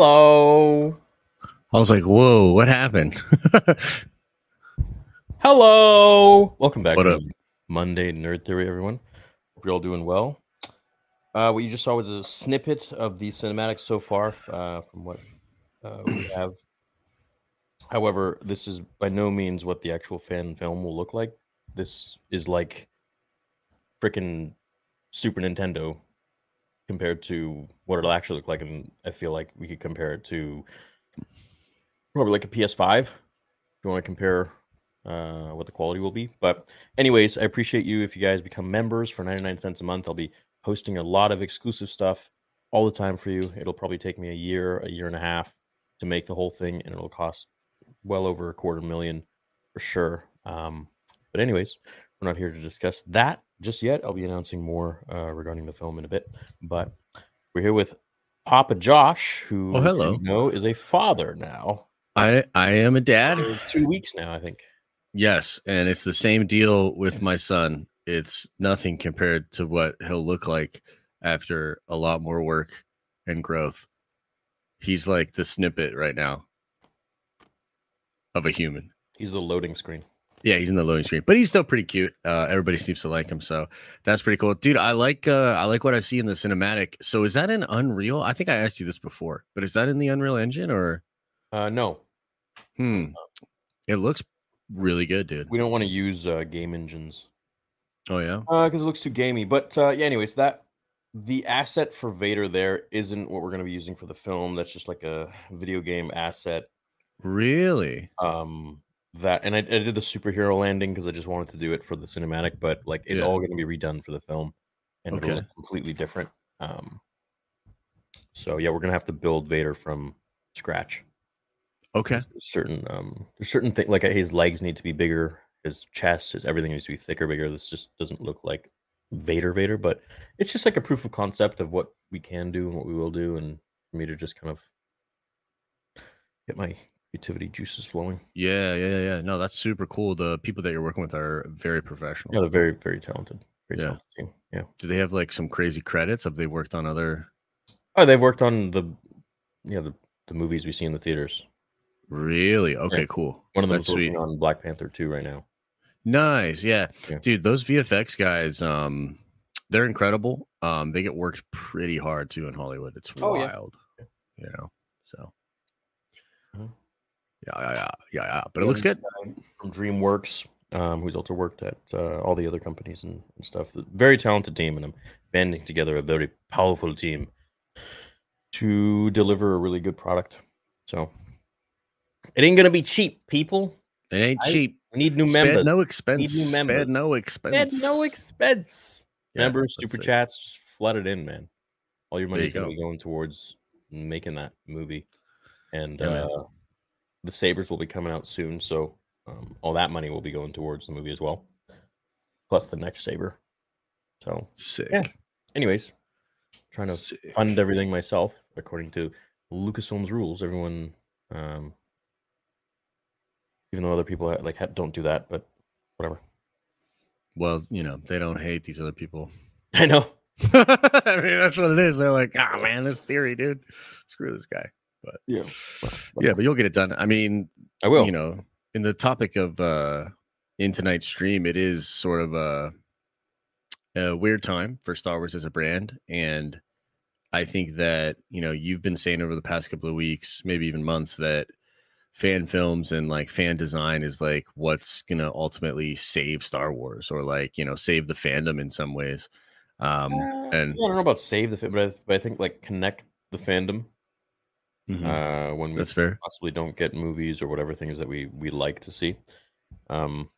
Hello. I was like, whoa, what happened? Hello. Welcome back What to up? Monday Nerd Theory, everyone. Hope you're all doing well. Uh, what you just saw was a snippet of the cinematics so far uh, from what uh, we have. However, this is by no means what the actual fan film will look like. This is like freaking Super Nintendo compared to what it'll actually look like, and I feel like we could compare it to probably like a PS5 if you want to compare uh, what the quality will be. But, anyways, I appreciate you if you guys become members for 99 cents a month. I'll be hosting a lot of exclusive stuff all the time for you. It'll probably take me a year, a year and a half to make the whole thing, and it'll cost well over a quarter million for sure. Um, but, anyways, we're not here to discuss that just yet. I'll be announcing more uh, regarding the film in a bit. But we're here with Papa Josh, who Oh, hello. you know is a father now. I I am a dad. For two weeks now, I think. Yes, and it's the same deal with my son. It's nothing compared to what he'll look like after a lot more work and growth. He's like the snippet right now of a human. He's the loading screen. Yeah, he's in the loading screen, but he's still pretty cute. Uh, everybody seems to like him, so that's pretty cool, dude. I like uh, I like what I see in the cinematic. So is that in Unreal? I think I asked you this before, but is that in the Unreal Engine or? Uh, no, Hmm, it looks really good, dude. we don't want to use uh, game engines Oh yeah, because it looks too gamey. But uh, yeah, anyways, that the asset for Vader there isn't what we're going to be using for the film. That's just like a video game asset. really? Um, that and I, I did the superhero landing because I just wanted to do it for the cinematic, but like it's Yeah. all going to be redone for the film, and it'll look completely different. Um, so yeah, we're gonna have to build Vader from scratch. Okay. There's certain um there's certain things like his legs need to be bigger his chest his everything needs to be thicker bigger this just doesn't look like vader vader but it's just like a proof of concept of what we can do and what we will do and for me to just kind of get my creativity juices flowing Yeah, yeah, yeah. No, that's super cool. The people that you're working with are very professional. yeah they're very very talented very Yeah. talented team yeah Do they have like some crazy credits? Have they worked on other? oh they've worked on the yeah the, the movies we see in the theaters Really? Okay, cool. one of them That's is working sweet. on black panther 2 right now Nice. Yeah. Yeah. Dude, those VFX guys, um, they're incredible. um, they get worked pretty hard too in Hollywood. It's Oh, yeah. wild, you know. So. Yeah, yeah, yeah, yeah, yeah. But it Yeah, looks good. from DreamWorks, um, who's also worked at uh, all the other companies and, and stuff. Very talented team, and I'm banding together a very powerful team to deliver a really good product. So it ain't gonna be cheap, people. It ain't I- cheap. We need new Spared members. no expense. new Spared members. no At expense. no expense. Yeah, members, super it. chats, just flood it in, man. All your There money's you gonna go. be going towards making that movie, and Yeah, man. uh, the Sabers will be coming out soon, so um, all that money will be going towards the movie as well, plus the next Saber. So, Sick. Yeah. anyways, trying to Sick. fund everything myself according to Lucasfilm's rules. Everyone, um, even though other people like don't do that, but whatever. Well, you know, they don't hate these other people. I know. I mean, that's what it is. They're like, ah, man, this theory, dude. Screw this guy. But yeah, Yeah, but you'll get it done. I mean, I will. you know, in the topic of uh in tonight's stream, it is sort of a, a weird time for Star Wars as a brand. And I think that, you know, you've been saying over the past couple of weeks, maybe even months, that fan films and like fan design is like what's gonna ultimately save Star Wars or like, you know, save the fandom in some ways. Um Uh, and I don't know about save the but I, but I think like connect the fandom Mhm, uh, when we that's fair. possibly don't get movies or whatever things that we we like to see. Um,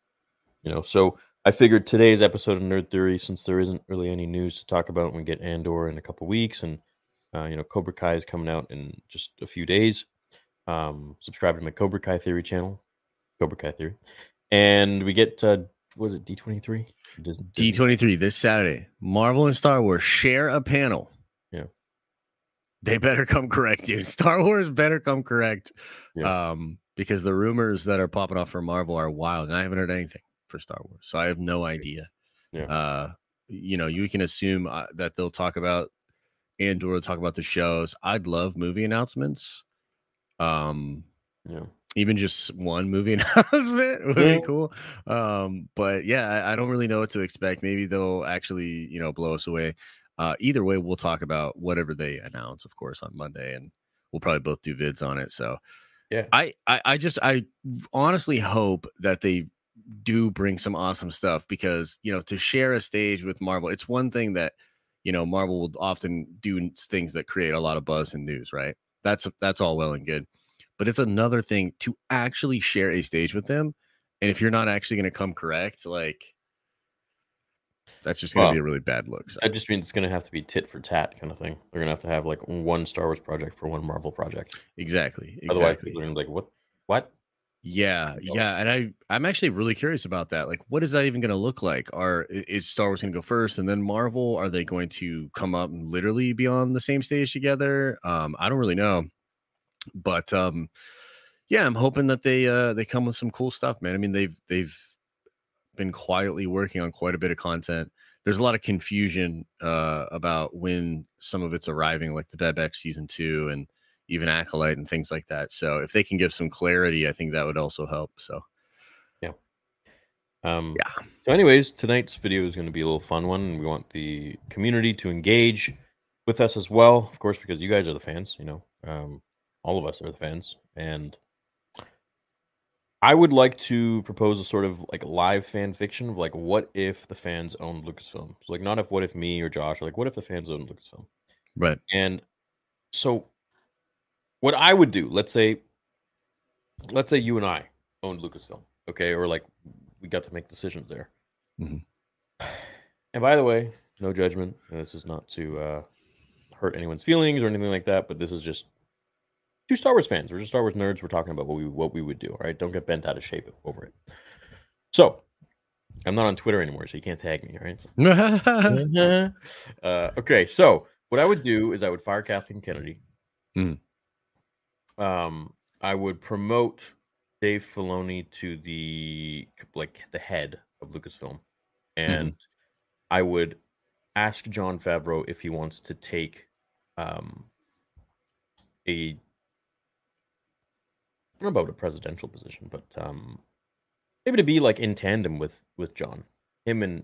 you know, so I figured today's episode of Nerd Theory, since there isn't really any news to talk about, we get Andor in a couple weeks, and uh, you know, Cobra Kai is coming out in just a few days. Um, subscribe to my Cobra Kai Theory channel, Cobra Kai Theory, and we get uh, was it D twenty three? D23 this Saturday. Marvel and Star Wars share a panel. They better come correct, dude. Star Wars better come correct. Yeah. Um, because the rumors that are popping off for Marvel are wild, and I haven't heard anything for Star Wars. So I have no idea. Yeah. Uh, you know, you can assume uh, that they'll talk about Andor, talk about the shows. I'd love movie announcements. Um, Yeah. even just one movie announcement would Yeah. be cool. Um, but yeah, I, I don't really know what to expect. Maybe they'll actually, you know, blow us away. Uh, either way, we'll talk about whatever they announce, of course, on Monday, and we'll probably both do vids on it. So, Yeah. I, I, I just, I honestly hope that they do bring some awesome stuff because you know to share a stage with Marvel, it's one thing that you know Marvel will often do things that create a lot of buzz and news, right? That's that's all well and good, but it's another thing to actually share a stage with them. And if you're not actually going to come correct, like that's just going to Well, be a really bad look. So. That just mean it's going to have to be tit for tat kind of thing. They're going to have to have like one Star Wars project for one Marvel project. Exactly. Otherwise, Exactly. people are going to be like, what? What? Yeah, yeah, and I I'm actually really curious about that. Like, what is that even going to look like? Are is Star Wars going to go first, and then Marvel? Are they going to come up and literally be on the same stage together? Um, I don't really know, but um, yeah, I'm hoping that they uh they come with some cool stuff, man. I mean, they've they've been quietly working on quite a bit of content. There's a lot of confusion uh about when some of it's arriving, like the Bad season two and even acolyte and things like that so if they can give some clarity i think that would also help so yeah. Um, Yeah. So, anyways, tonight's video is going to be a little fun one. and We want the community to engage with us as well, of course, because you guys are the fans. You know, um, all of us are the fans, and I would like to propose a sort of like live fan fiction of like, what if the fans owned Lucasfilm? So, like, not if what if me or Josh, or like, what if the fans owned Lucasfilm? right And so, what I would do, let's say, let's say you and I owned Lucasfilm, okay, or like we got to make decisions there. Mhm. And by the way, no judgment. This is not to uh, hurt anyone's feelings or anything like that, but this is just two Star Wars fans. We're just Star Wars nerds. We're talking about what we what we would do. All right, don't get bent out of shape over it. So, I'm not on Twitter anymore, so you can't tag me. All right. uh, okay, so what I would do is I would fire Kathleen Kennedy. Mhm. Um, I would promote Dave Filoni to the like the head of Lucasfilm, and I would ask Jon Favreau if he wants to take um, a I don't know about a presidential position, but um, maybe to be like in tandem with with John. Him and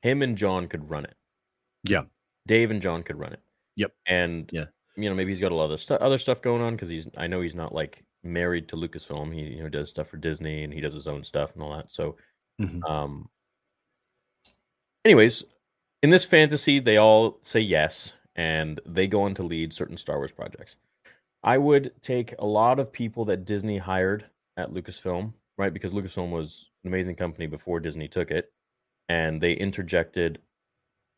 him and John could run it. Yeah. Dave and John could run it. Yep. And Yeah. you know, maybe he's got a lot of other stuff going on because he's. I know he's not like married to Lucasfilm. He you know does stuff for Disney and he does his own stuff and all that. So, Mhm. um. Anyways, in this fantasy, they all say yes, and they go on to lead certain Star Wars projects. I would take a lot of people that Disney hired at Lucasfilm, right? Because Lucasfilm was an amazing company before Disney took it, and they interjected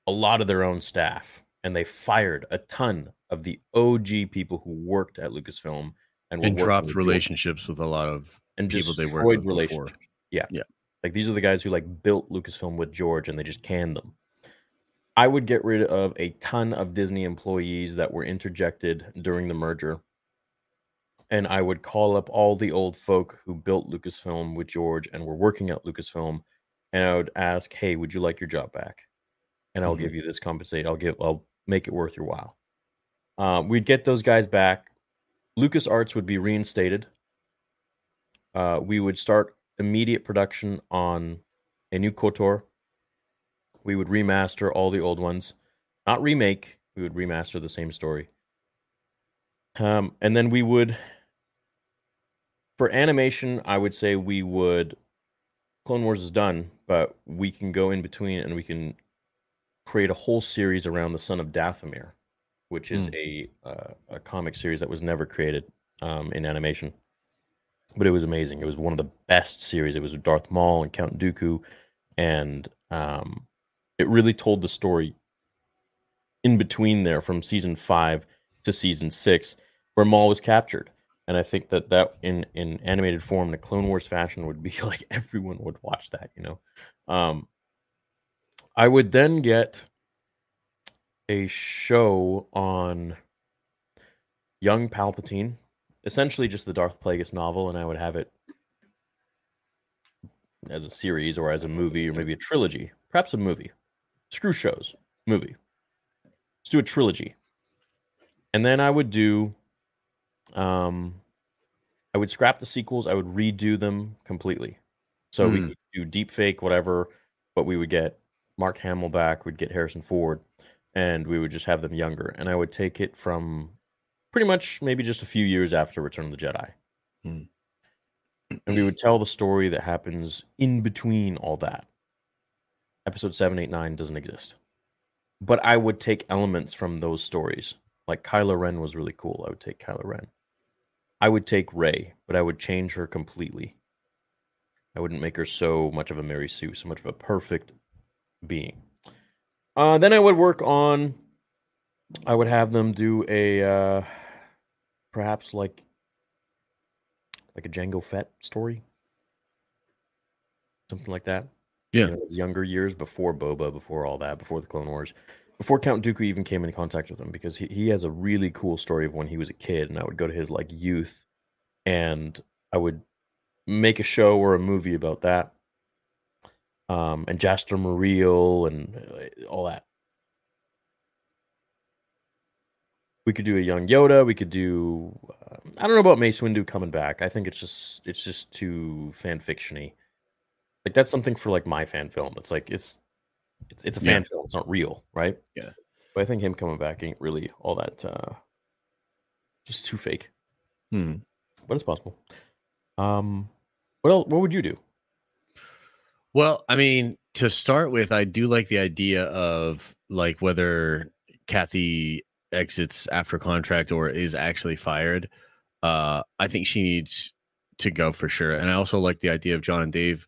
a lot of their own staff, and they fired a ton of the OG people who worked at Lucasfilm and, and dropped relationships with a lot of and people they worked with before. Yeah, Yeah. Like these are the guys who like built Lucasfilm with George, and they just canned them. I would get rid of a ton of Disney employees that were interjected during the merger. And I would call up all the old folk who built Lucasfilm with George and were working at Lucasfilm. And I would ask, hey, would you like your job back? And I'll Mhm. give you this compensate. I'll give, I'll make it worth your while. Uh, we'd get those guys back. Lucas Arts would be reinstated. Uh, we would start immediate production on a new KOTOR. We would remaster all the old ones, not remake. We would remaster the same story. Um, and then we would, for animation, I would say we would. Clone Wars is done, but we can go in between and we can create a whole series around the son of Dathomir, which is Mm. a uh, a comic series that was never created um, in animation, but it was amazing. It was one of the best series. It was with Darth Maul and Count Dooku, and um, it really told the story in between there from season five to season six, where Maul was captured. And I think that that in in animated form, a Clone Wars fashion, would be like everyone would watch that. You know, um, I would then get a show on young Palpatine, essentially just the Darth Plagueis novel, and I would have it as a series or as a movie or maybe a trilogy, perhaps a movie. Screw shows, movie. Let's do a trilogy. And then I would do um I would scrap the sequels, I would redo them completely. So we Hmm. could do deep fake, whatever, but we would get Mark Hamill back, we'd get Harrison Ford, and we would just have them younger. And I would take it from pretty much maybe just a few years after Return of the Jedi. Hmm. And we would tell the story that happens in between all that. Episode 7, 8, 9 doesn't exist. But I would take elements from those stories. Like Kylo Ren was really cool. I would take Kylo Ren. I would take Rey, but I would change her completely. I wouldn't make her so much of a Mary Sue, so much of a perfect being. Uh, then I would work on. I would have them do a uh, perhaps like like a Jango Fett story, something like that. Yeah. You know, younger years before Boba, before all that, before the Clone Wars, before Count Dooku even came into contact with him, because he, he has a really cool story of when he was a kid, and I would go to his like youth, and I would make a show or a movie about that. Um, and Jaster Mereel and uh, all that. We could do a young Yoda. We could do. Uh, I don't know about Mace Windu coming back. I think it's just it's just too fan fictiony. Like that's something for like my fan film. It's like it's it's it's a Yeah. fan film. It's not real, right? Yeah. But I think him coming back ain't really all that. uh Just too fake, Hmm. but it's possible. Um, what else? What would you do? Well, I mean, to start with, I do like the idea of like whether Kathy exits after contract or is actually fired. Uh, I think she needs to go for sure. And I also like the idea of John and Dave,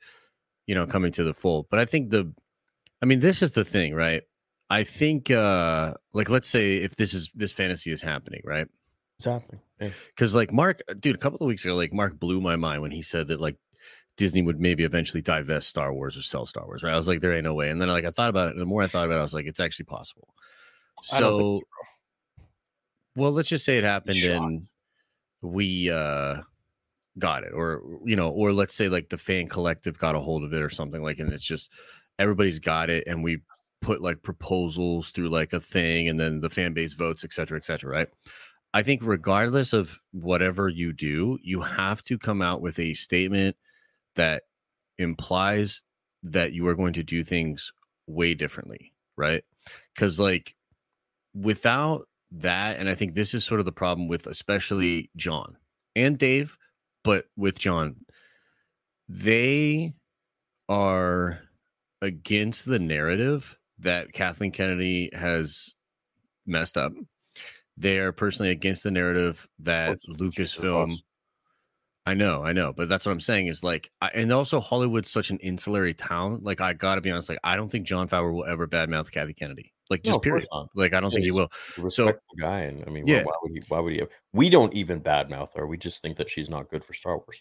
you know, coming to the fold. But I think the, I mean, this is the thing, right? I think, uh, like, let's say if this is this fantasy is happening, right? It's happening? Because like Mark, dude, a couple of weeks ago, like Mark blew my mind when he said that like Disney would maybe eventually divest Star Wars or sell Star Wars. Right? I was like, there ain't no way. And then like I thought about it, and the more I thought about it, I was like, it's actually possible. I So, well, let's just say it happened Shocked. and we uh got it, or you know, or let's say like the fan collective got a hold of it or something like, and it's just everybody's got it, and we put like proposals through like a thing, and then the fan base votes, et cetera, et cetera, right? I think regardless of whatever you do, you have to come out with a statement that implies that you are going to do things way differently, right? Because like without that, and I think this is sort of the problem with especially John and Dave, but with John, they are against the narrative that Kathleen Kennedy has messed up. They are personally against the narrative that Lucasfilm. I know, I know, but that's what I'm saying is like, I, and also Hollywood's such an insular town. Like, I gotta be honest, like, I don't think Jon Favreau will ever badmouth Kathy Kennedy. Like, just no, period. Like, I don't yeah, think he will. Respectful so, guy, and I mean, yeah. why, would he? Why would he? Have, we don't even badmouth her. We just think that she's not good for Star Wars.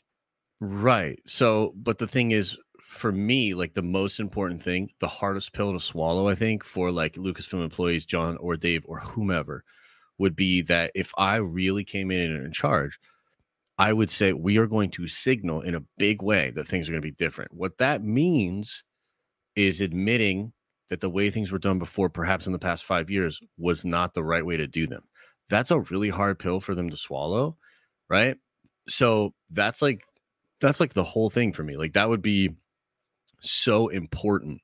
Right. So, but the thing is, for me, like the most important thing, the hardest pill to swallow, I think, for like Lucasfilm employees, John or Dave or whomever, would be that if I really came in and in charge, I would say we are going to signal in a big way that things are going to be different. What that means is admitting that the way things were done before, perhaps in the past five years, was not the right way to do them. That's a really hard pill for them to swallow, right? So that's like that's like the whole thing for me. Like that would be so important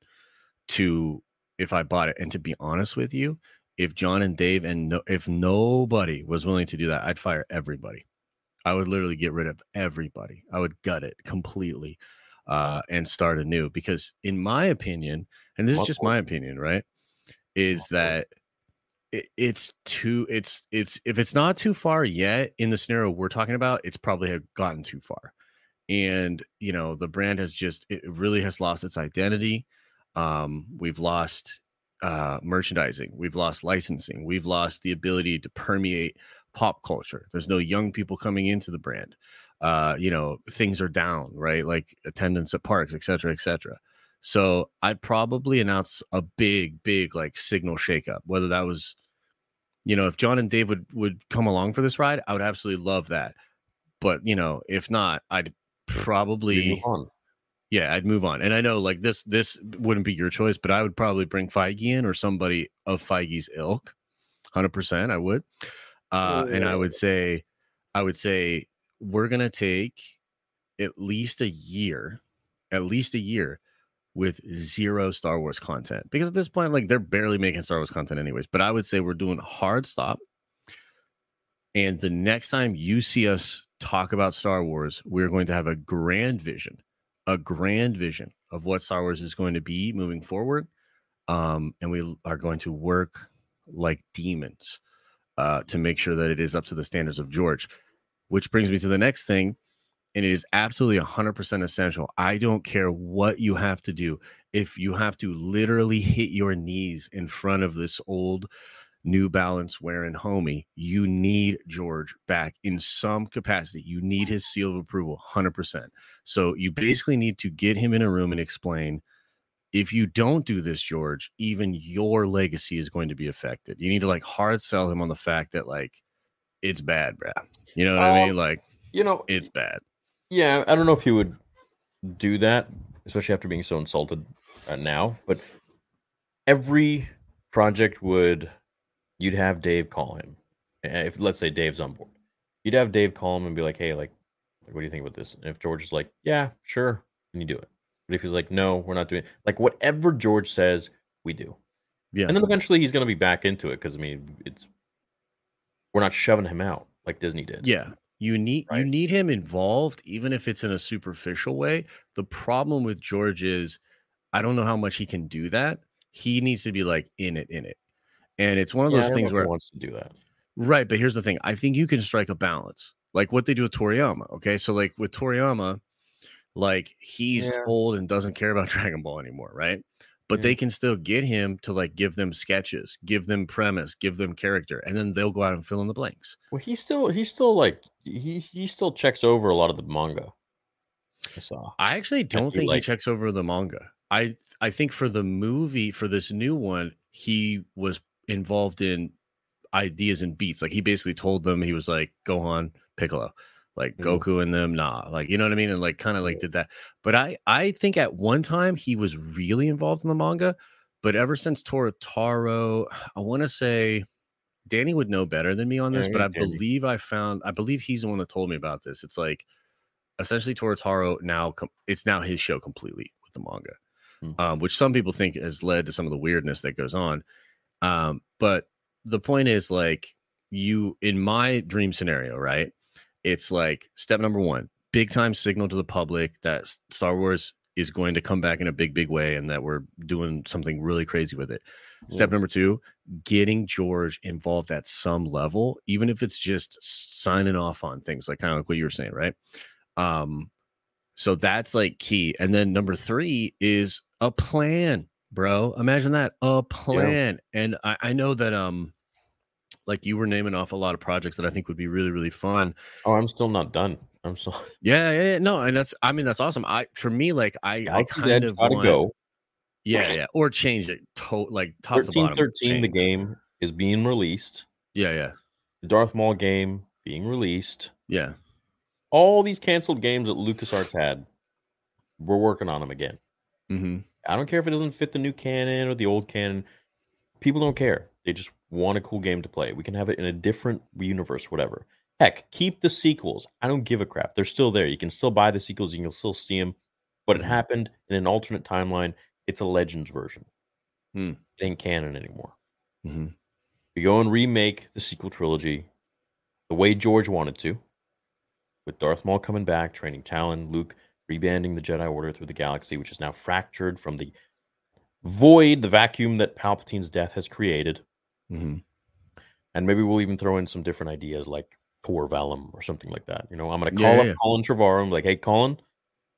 to if I bought it. And to be honest with you, if John and Dave and no, if nobody was willing to do that, I'd fire everybody. I would literally get rid of everybody. I would gut it completely uh, and start anew. Because in my opinion, and this is just my opinion, right, is that it, it's too it's it's if it's not too far yet in the scenario we're talking about, it's probably have gotten too far and you know the brand has just it really has lost its identity um we've lost uh merchandising we've lost licensing we've lost the ability to permeate pop culture there's no young people coming into the brand uh you know things are down right like attendance at parks etc etc so i'd probably announce a big big like signal shakeup whether that was you know if john and dave would would come along for this ride i would absolutely love that. But you know if not i'd probably yeah i'd move on and i know like this this wouldn't be your choice but i would probably bring feige in or somebody of feige's ilk 100% i would uh and i would say i would say we're gonna take at least a year at least a year with zero Star Wars content because at this point, like they're barely making Star Wars content anyways. But I would say we're doing hard stop. And the next time you see us talk about Star Wars, we're going to have a grand vision, a grand vision of what Star Wars is going to be moving forward. Um, and we are going to work like demons uh, to make sure that it is up to the standards of George. Which brings me to the next thing, and it is absolutely 100% essential. I don't care what you have to do. If you have to literally hit your knees in front of this old New Balance wearing homie, you need George back in some capacity. You need his seal of approval, 100%. So you basically need to get him in a room and explain if you don't do this, George, even your legacy is going to be affected. You need to like hard sell him on the fact that like it's bad, bro. You know what um, I mean? Like, you know, it's bad. Yeah, I don't know if he would do that, especially after being so insulted uh, now. But every project would you'd have Dave call him. If let's say Dave's on board, you'd have Dave call him and be like, "Hey, like, like what do you think about this?" And if George is like, "Yeah, sure," then you do it. But if he's like, "No, we're not doing," it. like whatever George says, we do. Yeah, and then eventually he's going to be back into it because I mean, it's we're not shoving him out like Disney did. Yeah, you need right? you need him involved, even if it's in a superficial way. The problem with George is, I don't know how much he can do that. He needs to be like in it, in it. And it's one of those things where wants to do that. Right, but here's the thing. I think you can strike a balance. Like what they do with Toriyama, okay? So like with Toriyama, like he's yeah. old and doesn't care about Dragon Ball anymore, right? But yeah. they can still get him to like give them sketches, give them premise, give them character, and then they'll go out and fill in the blanks. Well, he's still he's still like he he still checks over a lot of the manga. I saw. I actually don't think like, he checks over the manga. I I think for the movie for this new one, he was involved in ideas and beats. Like he basically told them he was like Gohan, Piccolo, like mm-hmm. Goku and them, nah, like you know what I mean, and like kind of like did that. But I I think at one time he was really involved in the manga, but ever since Toyotarou, I want to say Danny would know better than me on this, yeah, but I Danny. believe I found I believe he's the one that told me about this. It's like essentially Toyotarou now it's now his show completely with the manga. Mm-hmm. Um, which some people think has led to some of the weirdness that goes on. Um, but the point is like you in my dream scenario, right? It's like step number one, big time signal to the public that Star Wars is going to come back in a big, big way and that we're doing something really crazy with it. Step number two, getting George involved at some level, even if it's just signing off on things like kind of like what you were saying, right? Um, so that's like key. And then number three is a plan, bro. Imagine that a plan. Yeah. And I, I know that um like you were naming off a lot of projects that I think would be really, really fun. Oh, I'm still not done. I'm so yeah, yeah, yeah. No, and that's I mean that's awesome. I for me, like I, Galaxy's I kind Edge of gotta want, go. Yeah, yeah. Or change it to like top 13, to bottom. 13, the game is being released. Yeah, yeah. The Darth Maul game being released. Yeah. All these canceled games that LucasArts had, we're working on them again. Mm-hmm. I don't care if it doesn't fit the new canon or the old canon. People don't care. They just want a cool game to play. We can have it in a different universe, whatever. Heck, keep the sequels. I don't give a crap. They're still there. You can still buy the sequels. And You can still see them. But it mm-hmm. happened in an alternate timeline. It's a Legends version. Hmm. It ain't canon anymore. Mm-hmm. We go and remake the sequel trilogy the way George wanted to, with Darth Maul coming back, training Talon, Luke rebanding the Jedi Order through the galaxy, which is now fractured from the void, the vacuum that Palpatine's death has created. Mm-hmm. And maybe we'll even throw in some different ideas like Tor Vellum or something like that. You know, I'm going to call yeah, up yeah. Colin Trevorrow. I'm like, hey, Colin,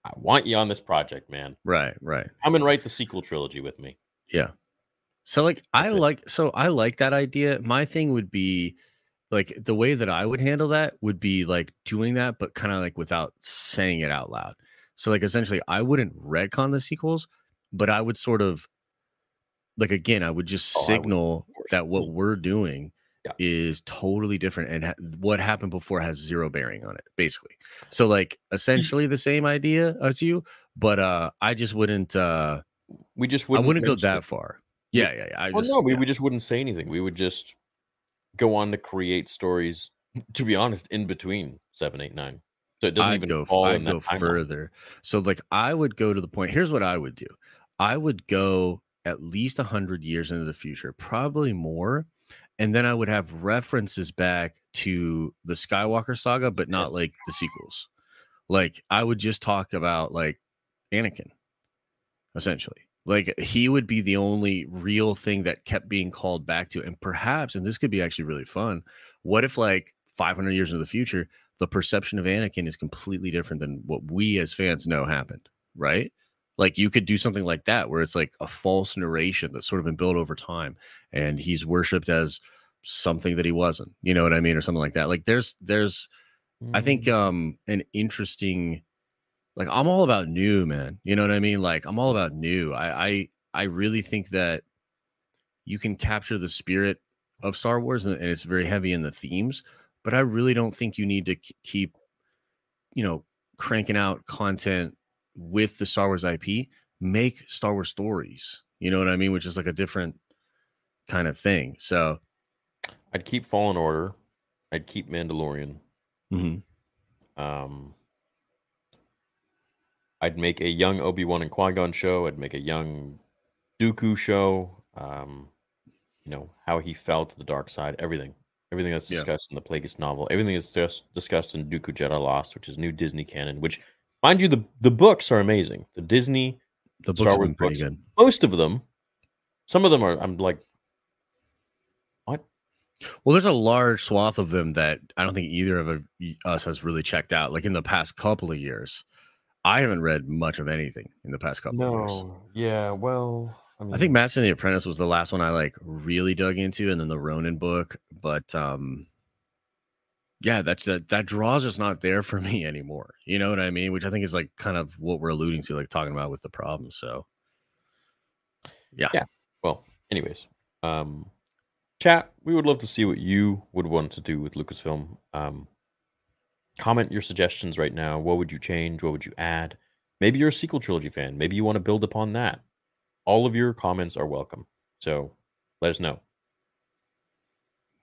I want you on this project, man. Right, right. Come and write the sequel trilogy with me. Yeah. So like That's I it. like so I like that idea. My thing would be like the way that I would handle that would be like doing that, but kind of like without saying it out loud. So like essentially I wouldn't retcon the sequels, but I would sort of like again, I would just oh, signal would, that what mm. we're doing yeah. is totally different and ha- what happened before has zero bearing on it basically so like mm. essentially the same idea as you but uh i just wouldn't uh we just wouldn't i wouldn't go that it. far yeah yeah, yeah I well, just, no we, yeah. we just wouldn't say anything we would just go on to create stories to be honest in between seven eight nine so it doesn't I'd even go, fall I'd go further so like i would go to the point here's what i would do i would go at least 100 years into the future probably more and then I would have references back to the Skywalker saga, but not like the sequels. Like I would just talk about like Anakin, essentially. Like he would be the only real thing that kept being called back to. And perhaps, and this could be actually really fun. What if like 500 years into the future, the perception of Anakin is completely different than what we as fans know happened, right? like you could do something like that where it's like a false narration that's sort of been built over time and he's worshipped as something that he wasn't you know what i mean or something like that like there's there's mm. i think mm. um an interesting like i'm all about new man you know what i mean like i'm all about new i i i really think that you can capture the spirit of star wars and, and it's very heavy in the themes but i really don't think you need to keep you know cranking out content with the Star Wars IP, make Star Wars stories. You know what I mean? Which is like a different kind of thing. So I'd keep Fallen Order. I'd keep Mandalorian. Mm-hmm. Um, I'd make a young Obi Wan and Qui Gon show. I'd make a young Dooku show. Um, you know how he fell to the dark side. Everything, everything that's discussed yeah. in the Plagueis novel. Everything that's just discussed in Dooku Jedi Lost, which is new Disney canon. Which Mind you, the the books are amazing. The Disney, the Star Wars books, good. most of them. Some of them are. I'm like, what? Well, there's a large swath of them that I don't think either of us has really checked out. Like in the past couple of years, I haven't read much of anything in the past couple no, of years. Yeah, well, I, mean, I think Master and the Apprentice was the last one I like really dug into, and then the Ronin book. But um, yeah, that's that that draw's just not there for me anymore. You know what I mean? Which I think is like kind of what we're alluding to, like talking about with the problem. So yeah. Yeah. Well, anyways, um chat, we would love to see what you would want to do with Lucasfilm. Um comment your suggestions right now. What would you change? What would you add? Maybe you're a sequel trilogy fan. Maybe you want to build upon that. All of your comments are welcome. So let us know.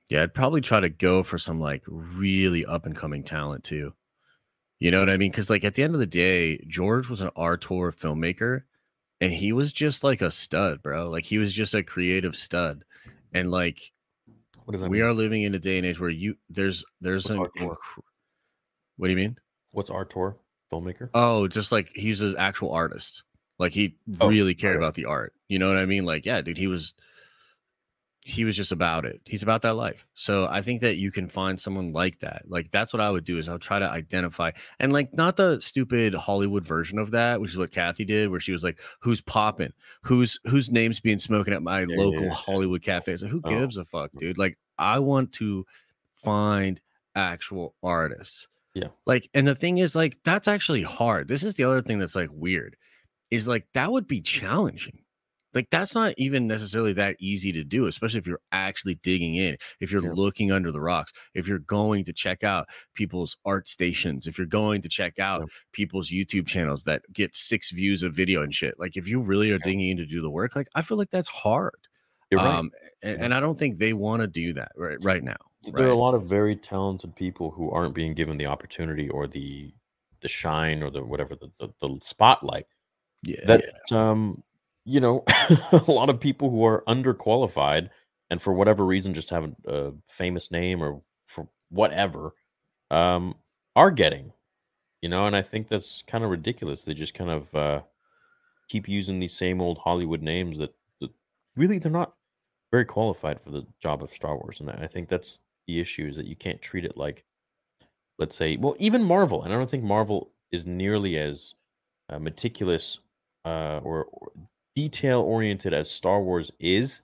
Yeah, I'd probably try to go for some like really up and coming talent too. You know what I mean? Because like at the end of the day, George was an auteur filmmaker, and he was just like a stud, bro. Like he was just a creative stud, and like What does that we mean? are living in a day and age where you there's there's an hardcore? inc- what do you mean? What's auteur filmmaker? Oh, just like he's an actual artist. Like he Oh, really cared about the art. You know what I mean? Like, yeah, dude, he was he was just about it. He's about that life. So I think that you can find someone like that. Like that's what I would do is I'll try to identify and like not the stupid Hollywood version of that, which is what Kathy did, where she was like, "Who's popping? Who's whose name's being smoking at my Yeah, local yeah. Hollywood cafe?" It's like, who Oh. gives a fuck, mm. dude? Like I want to find actual artists. Yeah. Like, and the thing is, like, that's actually hard. This is the other thing that's like weird, is like that would be challenging. Like, that's not even necessarily that easy to do, especially if you're actually digging in, if you're Yeah. looking under the rocks, if you're going to check out people's art stations, if you're going to check out Yeah. people's YouTube channels that get six views of video and shit. Like, if you really are digging in to do the work, like, I feel like that's hard. You're right. Um, and, and I don't think they want to do that right, right now. there are a lot of very talented people who aren't being given the opportunity or the the shine or the whatever the, the, the spotlight Yeah. that um you know a lot of people who are underqualified and for whatever reason just have a, a famous name or for whatever um are getting you know and i think that's kind of ridiculous they just kind of uh keep using these same old hollywood names that, that really they're not very qualified for the job of star wars and i think that's the issue is that you can't treat it like let's say well even marvel and i don't think marvel is nearly as uh, meticulous uh, or, or detail oriented as Star Wars is,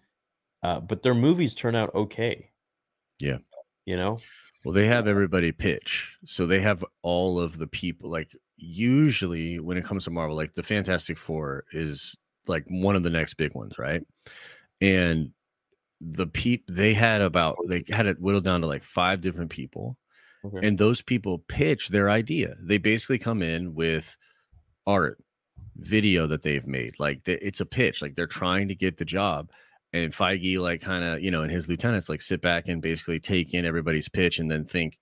uh, but their movies turn out okay. Yeah. you know, Well, they have everybody pitch. So they have all of the people. Like, usually when it comes to Marvel, like the Fantastic Four is like one of the next big ones, right? And the peep they had about they had it whittled down to like five different people Okay. and those people pitch their idea they basically come in with art video that they've made like th- it's a pitch like they're trying to get the job and Feige like kind of you know and his lieutenants like sit back and basically take in everybody's pitch and then think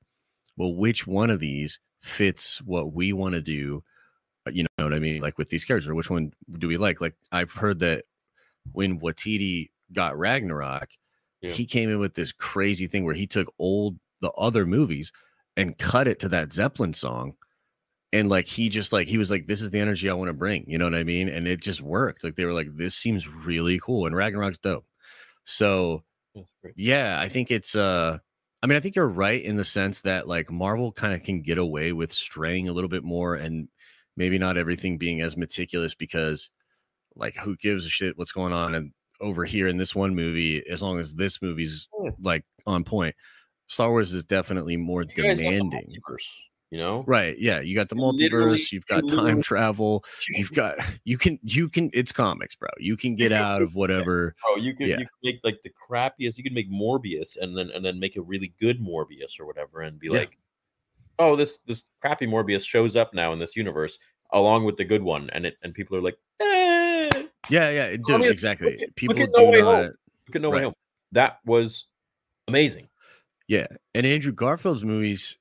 well which one of these fits what we want to do Uh, you know what i mean like with these characters or which one do we like like i've heard that when Waititi got Ragnarok, Yeah. he came in with this crazy thing where he took old the other movies and cut it to that Zeppelin song. And like he just like he was like, This is the energy I want to bring, you know what I mean? And it just worked. Like they were like, This seems really cool. And Ragnarok's dope. So yeah, I think it's uh I mean, I think you're right in the sense that like Marvel kind of can get away with straying a little bit more and maybe not everything being as meticulous because like who gives a shit what's going on and over here in this one movie as long as this movie's like on point. Star Wars is definitely more You guys got the demanding. Multiverse, you know, Right. Yeah. You got the You literally- multiverse, you've you got time travel, you've got you can you can it's comics, bro. You can get can out of whatever Bro, you can, Yeah. you could make like the crappiest. You can make Morbius and then and then make a really good Morbius or whatever, and be Yeah. like, oh, this this crappy Morbius shows up now in this universe along with the good one, and it and people are like, eh. Yeah, yeah, dude, mean, exactly. look at- People look at do No Way not Home. Look at No Way Home. That was amazing. Yeah, and Andrew Garfield's movies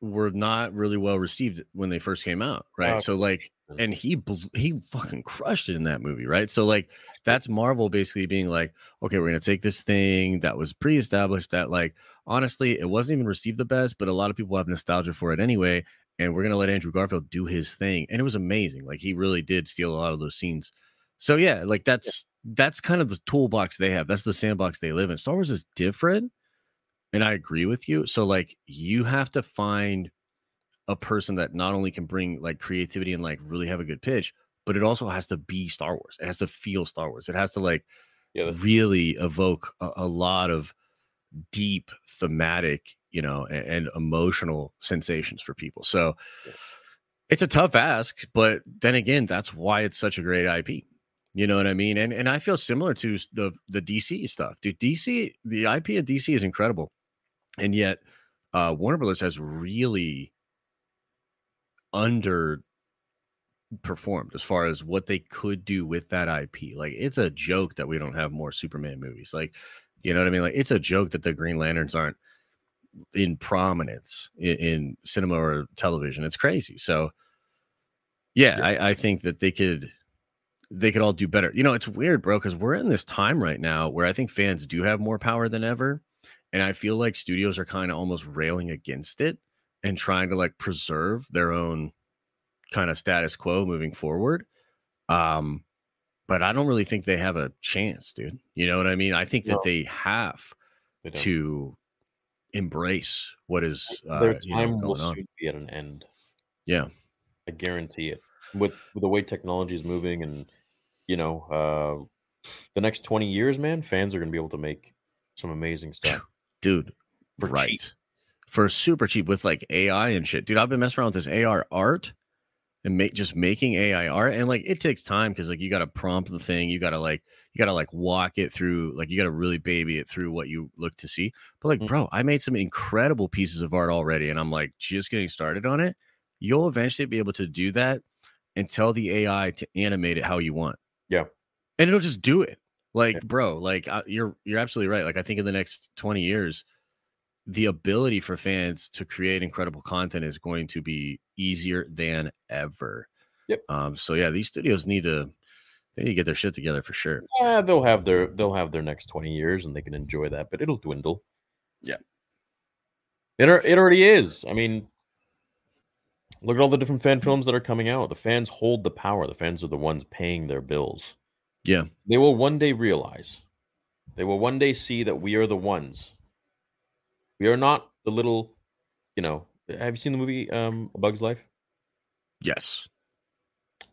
were not really well received when they first came out, right? Oh, so like, and he he fucking crushed it in that movie, right? So like, that's Marvel basically being like, okay, we're gonna take this thing that was pre-established that like honestly it wasn't even received the best, but a lot of people have nostalgia for it anyway, and we're gonna let Andrew Garfield do his thing, and it was amazing. Like he really did steal a lot of those scenes. So yeah, like that's that's kind of the toolbox they have. That's the sandbox they live in. Star Wars is different and I agree with you. So like you have to find a person that not only can bring like creativity and like really have a good pitch, but it also has to be Star Wars. It has to feel Star Wars. It has to like Yeah, really evoke a, a lot of deep thematic, you know, and, and emotional sensations for people. So Yeah. it's a tough ask, but then again, that's why it's such a great IP. You know what I mean? And and I feel similar to the the DC stuff. Dude, DC, the IP of DC is incredible. And yet uh Warner Brothers has really under performed as far as what they could do with that IP. Like it's a joke that we don't have more Superman movies. Like, you know what I mean? Like it's a joke that the Green Lanterns aren't in prominence in, in cinema or television. It's crazy. So yeah, Yeah. I, I think that they could they could all do better. You know, it's weird, bro, because we're in this time right now where I think fans do have more power than ever. And I feel like studios are kind of almost railing against it and trying to like preserve their own kind of status quo moving forward. Um, but I don't really think they have a chance, dude. You know what I mean? I think that No. they have They to embrace what is uh, Their you know, time will soon be at an end. Yeah. I guarantee it. With, with the way technology is moving, and you know, uh, the next twenty years, man, fans are going to be able to make some amazing stuff. Dude. For right. cheap. For super cheap with like AI and shit. Dude, I've been messing around with this AR art and make just making AI art. And like it takes time because like you gotta prompt the thing, you gotta like you gotta like walk it through, like you gotta really baby it through what you look to see. But like, Mm. bro, I made some incredible pieces of art already, and I'm like just getting started on it. You'll eventually be able to do that and tell the AI to animate it how you want. Yeah. And it'll just do it. Like, Yeah. bro, like uh, you're you're absolutely right. Like I think in the next 20 years, the ability for fans to create incredible content is going to be easier than ever. Yep. Um, so yeah, these studios need to they need to get their shit together for sure. Yeah, they'll have their they'll have their next twenty years, and they can enjoy that, but it'll dwindle. Yeah. it it already is. I mean, look at all the different fan films that are coming out. The fans hold the power. The fans are the ones paying their bills. Yeah. They will one day realize. They will one day see that we are the ones. We are not the little, you know. Have you seen the movie um, A Bug's Life? Yes.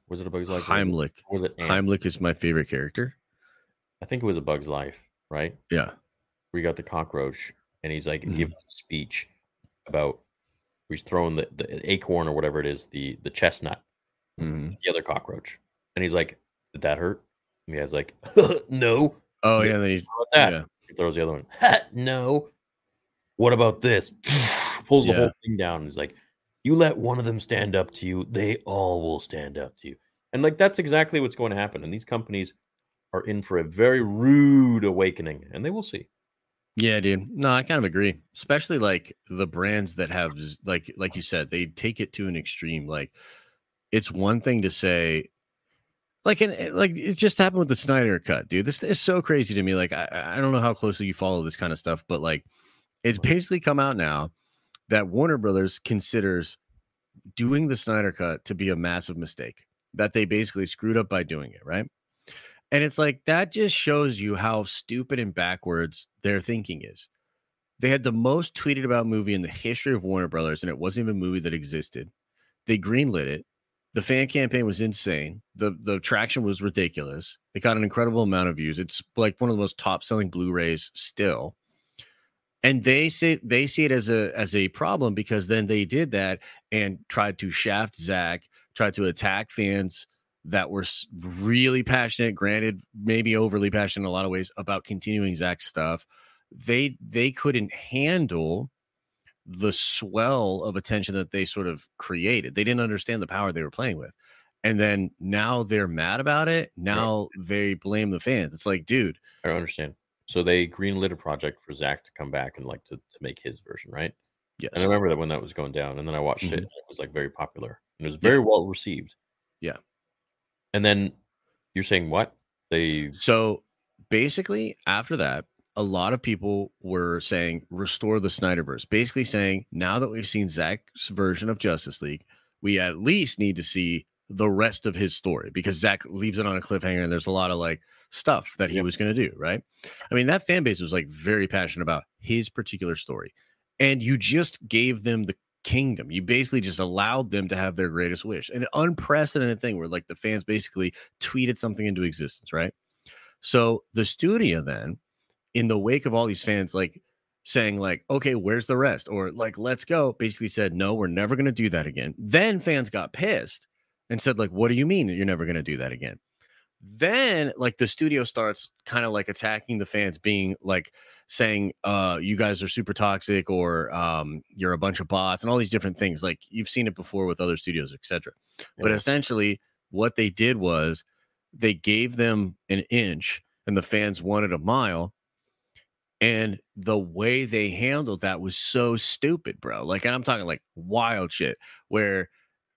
Was it A Bug's Life? Heimlich. Was it Ants? Heimlich is my favorite character. I think it was A Bug's Life, right? Yeah. you got the cockroach and he's like Mhm. giving a speech about he's throwing the, the acorn or whatever it is, the the chestnut, Mhm. the other cockroach. And he's like, Did that hurt? And the guy's like, No. Oh yeah, then he's, How about that? yeah. He throws the other one. no. What about this? Pulls the Yeah. whole thing down. He's like, You let one of them stand up to you, they all will stand up to you. And like that's exactly what's going to happen. And these companies are in for a very rude awakening, and they will see. Yeah, dude. No, I kind of agree. Especially like the brands that have like like you said, they take it to an extreme. Like it's one thing to say like and like it just happened with the Snyder cut, dude. This is so crazy to me. Like I I don't know how closely you follow this kind of stuff, but like it's basically come out now that Warner Brothers considers doing the Snyder cut to be a massive mistake. That they basically screwed up by doing it, right? And it's like that just shows you how stupid and backwards their thinking is. They had the most tweeted about movie in the history of Warner Brothers, and it wasn't even a movie that existed. They greenlit it. The fan campaign was insane. The the traction was ridiculous. It got an incredible amount of views. It's like one of the most top selling Blu-rays still. And they say they see it as a as a problem because then they did that and tried to shaft Zach, tried to attack fans that were really passionate, granted, maybe overly passionate in a lot of ways about continuing Zach's stuff. They they couldn't handle the swell of attention that they sort of created. They didn't understand the power they were playing with. And then now they're mad about it. Now they blame the fans. It's like, dude, I don't understand. So they greenlit a project for Zach to come back and like to, to make his version, right? yes. And I remember that when that was going down, and then I watched it, Mhm. and it was like very popular and it was very well received. Yeah. And then you're saying what? They So basically, after that, a lot of people were saying restore the Snyderverse. Basically, saying now that we've seen Zach's version of Justice League, we at least need to see the rest of his story because Zach leaves it on a cliffhanger, and there's a lot of like stuff that he Yep. was going to do. Right? I mean, that fan base was like very passionate about his particular story, and you just gave them the kingdom. You basically just allowed them to have their greatest wish, an unprecedented thing where like the fans basically tweeted something into existence, right? So the studio then, in the wake of all these fans, like saying like, okay, where's the rest? Or like, let's go, basically said, no, we're never going to do that again. Then fans got pissed and said like, what do you mean you're never going to do that again? Then like the studio starts kind of like attacking the fans, being like saying, uh, you guys are super toxic or um, you're a bunch of bots and all these different things. Like you've seen it before with other studios, etc. But essentially, what they did was they gave them an inch and the fans wanted a mile. And the way they handled that was so stupid, bro. Like, and I'm talking like wild shit where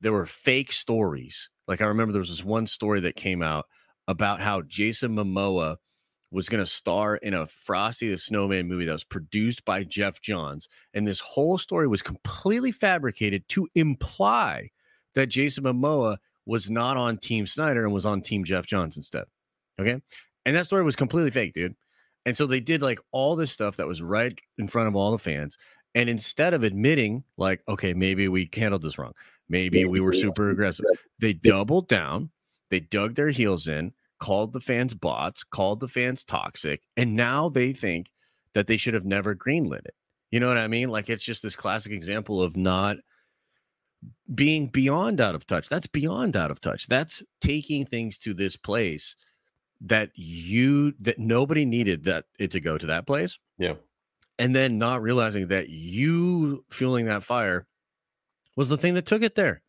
there were fake stories. Like, I remember there was this one story that came out about how Jason Momoa was going to star in a Frosty the Snowman movie that was produced by Geoff Johns. And this whole story was completely fabricated to imply that Jason Momoa was not on Team Snyder and was on Team Geoff Johns instead. Okay. And that story was completely fake, dude. And so they did like all this stuff that was right in front of all the fans. And instead of admitting, like, okay, maybe we handled this wrong, maybe we were super aggressive, they doubled down, they dug their heels in, called the fans bots, called the fans toxic, and now they think that they should have never greenlit it. You know what I mean? Like it's just this classic example of not being beyond out of touch. That's beyond out of touch. That's taking things to this place that you that nobody needed that it to go to that place. Yeah. And then not realizing that you fueling that fire was the thing that took it there.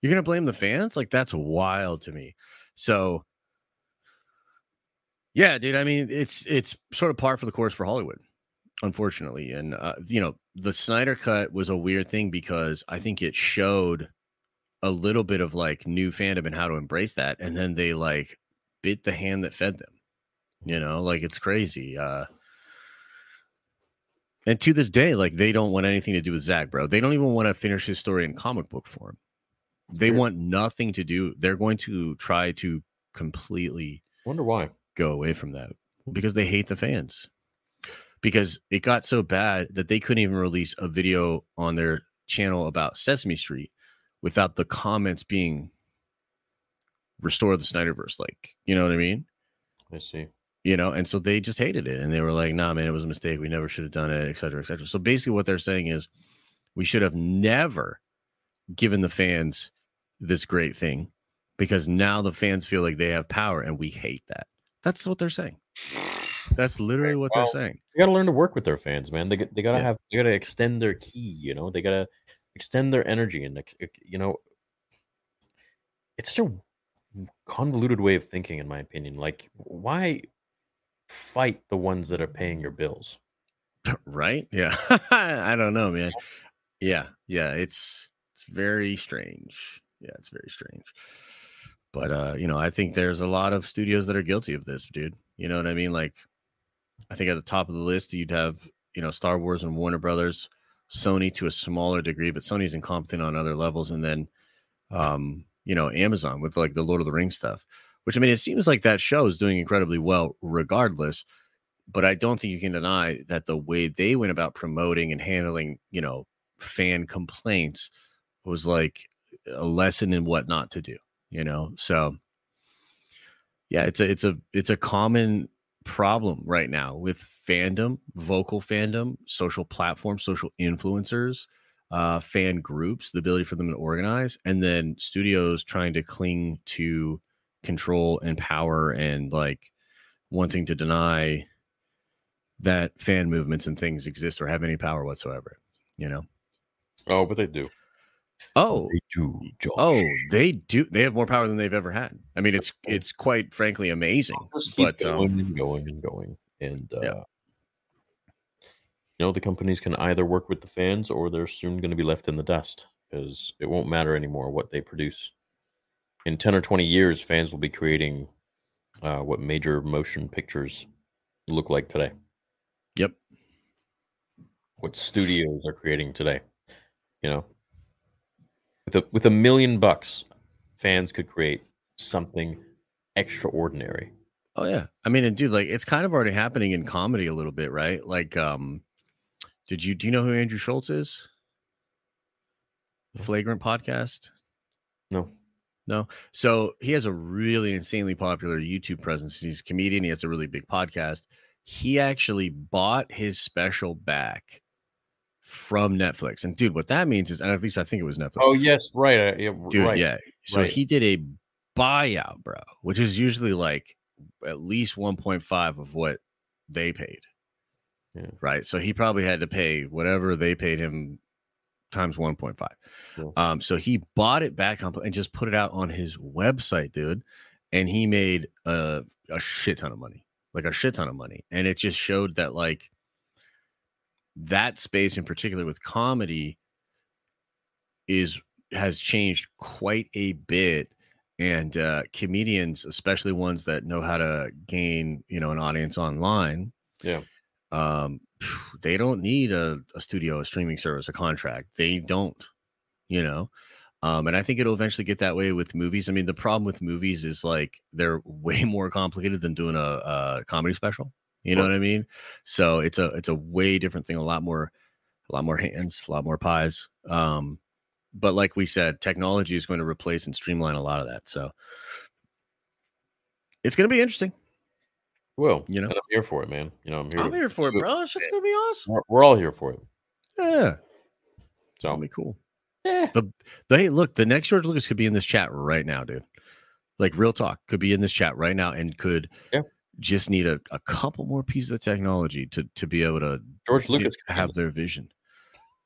You're gonna blame the fans? Like that's wild to me. So yeah, dude. I mean, it's it's sort of par for the course for Hollywood, unfortunately. And uh, you know, the Snyder cut was a weird thing because I think it showed a little bit of like new fandom and how to embrace that, and then they like bit the hand that fed them. You know, like it's crazy. Uh and to this day, like they don't want anything to do with Zach, bro. They don't even want to finish his story in comic book form. They Sure. want nothing to do. They're going to try to completely Wonder why. go away from that because they hate the fans. Because it got so bad that they couldn't even release a video on their channel about Sesame Street without the comments being restore the Snyderverse. Like, you know what I mean? I see. You know, and so they just hated it and they were like, nah, man, it was a mistake. We never should have done it, et cetera, et cetera. So basically, what they're saying is we should have never given the fans this great thing because now the fans feel like they have power and we hate that. That's what they're saying. That's literally what Well, they're saying. They gotta learn to work with their fans, man. They they gotta Yeah. have they gotta extend their key. You know, they gotta extend their energy and you know, it's such a convoluted way of thinking, in my opinion. Like, why fight the ones that are paying your bills? right? Yeah. I don't know, man. Yeah. Yeah. It's it's very strange. Yeah, it's very strange. But uh, you know, I think there's a lot of studios that are guilty of this, dude. You know what I mean? Like I think at the top of the list you'd have, you know, Star Wars and Warner Brothers, Sony to a smaller degree, but Sony's incompetent on other levels, and then um, you know, Amazon with like the Lord of the Rings stuff. Which I mean, it seems like that show is doing incredibly well regardless but I don't think you can deny that the way they went about promoting and handling, you know, fan complaints was like a lesson in what not to do, you know. So yeah, it's a it's a it's a common problem right now with fandom, vocal fandom, social platforms, social influencers, uh, fan groups, the ability for them to organize, and then studios trying to cling to control and power and like wanting to deny that fan movements and things exist or have any power whatsoever. You know? Oh, but they do. Oh, They do. Josh. oh, they do. They have more power than they've ever had. I mean, it's it's quite frankly amazing. But going um, and going and going. And uh, Yeah. You know, the companies can either work with the fans or they're soon going to be left in the dust because it won't matter anymore what they produce. In 10 or 20 years, fans will be creating uh, what major motion pictures look like today, yep, what studios are creating today. You know, with a, with a million bucks, fans could create something extraordinary. Oh yeah. I mean, and dude, like it's kind of already happening in comedy a little bit, right? Like, um, did you do you know who Andrew Schulz is? The Flagrant podcast. No. No. So he has a really insanely popular YouTube presence. He's a comedian. He has a really big podcast. He actually bought his special back from Netflix. And dude, what that means is, and at least I think it was Netflix. Oh yes, right. uh, yeah, dude, right. yeah. So right. he did a buyout, bro, which is usually like at least 1.5 of what they paid. Yeah. Right. So he probably had to pay whatever they paid him times 1.5. Yeah. Um, so he bought it back on and just put it out on his website, dude. And he made a, a shit ton of money, like a shit ton of money. And it just showed that, like, that space in particular with comedy is has changed quite a bit and uh, comedians, especially ones that know how to gain, you know, an audience online. Yeah. Um, they don't need a, a studio, a streaming service, a contract. They don't, you know. Um, and I think it'll eventually get that way with movies. I mean, the problem with movies is like they're way more complicated than doing a, a comedy special. You know what I mean? So it's a it's a way different thing. A lot more, a lot more hands, a lot more pies. Um, but like we said, technology is going to replace and streamline a lot of that. So it's going to be interesting. Well, You know? and I'm here for it, man. You know, I'm here. I'm to- here for it, bro. It's to be awesome. We're, we're all here for it. Yeah, it's So, to be cool. eh, The, the hey, look, the next George Lucas could be in this chat right now, dude. Like real talk, could be in this chat right now and could Yeah. just need a, a couple more pieces of technology to to be able to George Lucas be have their vision.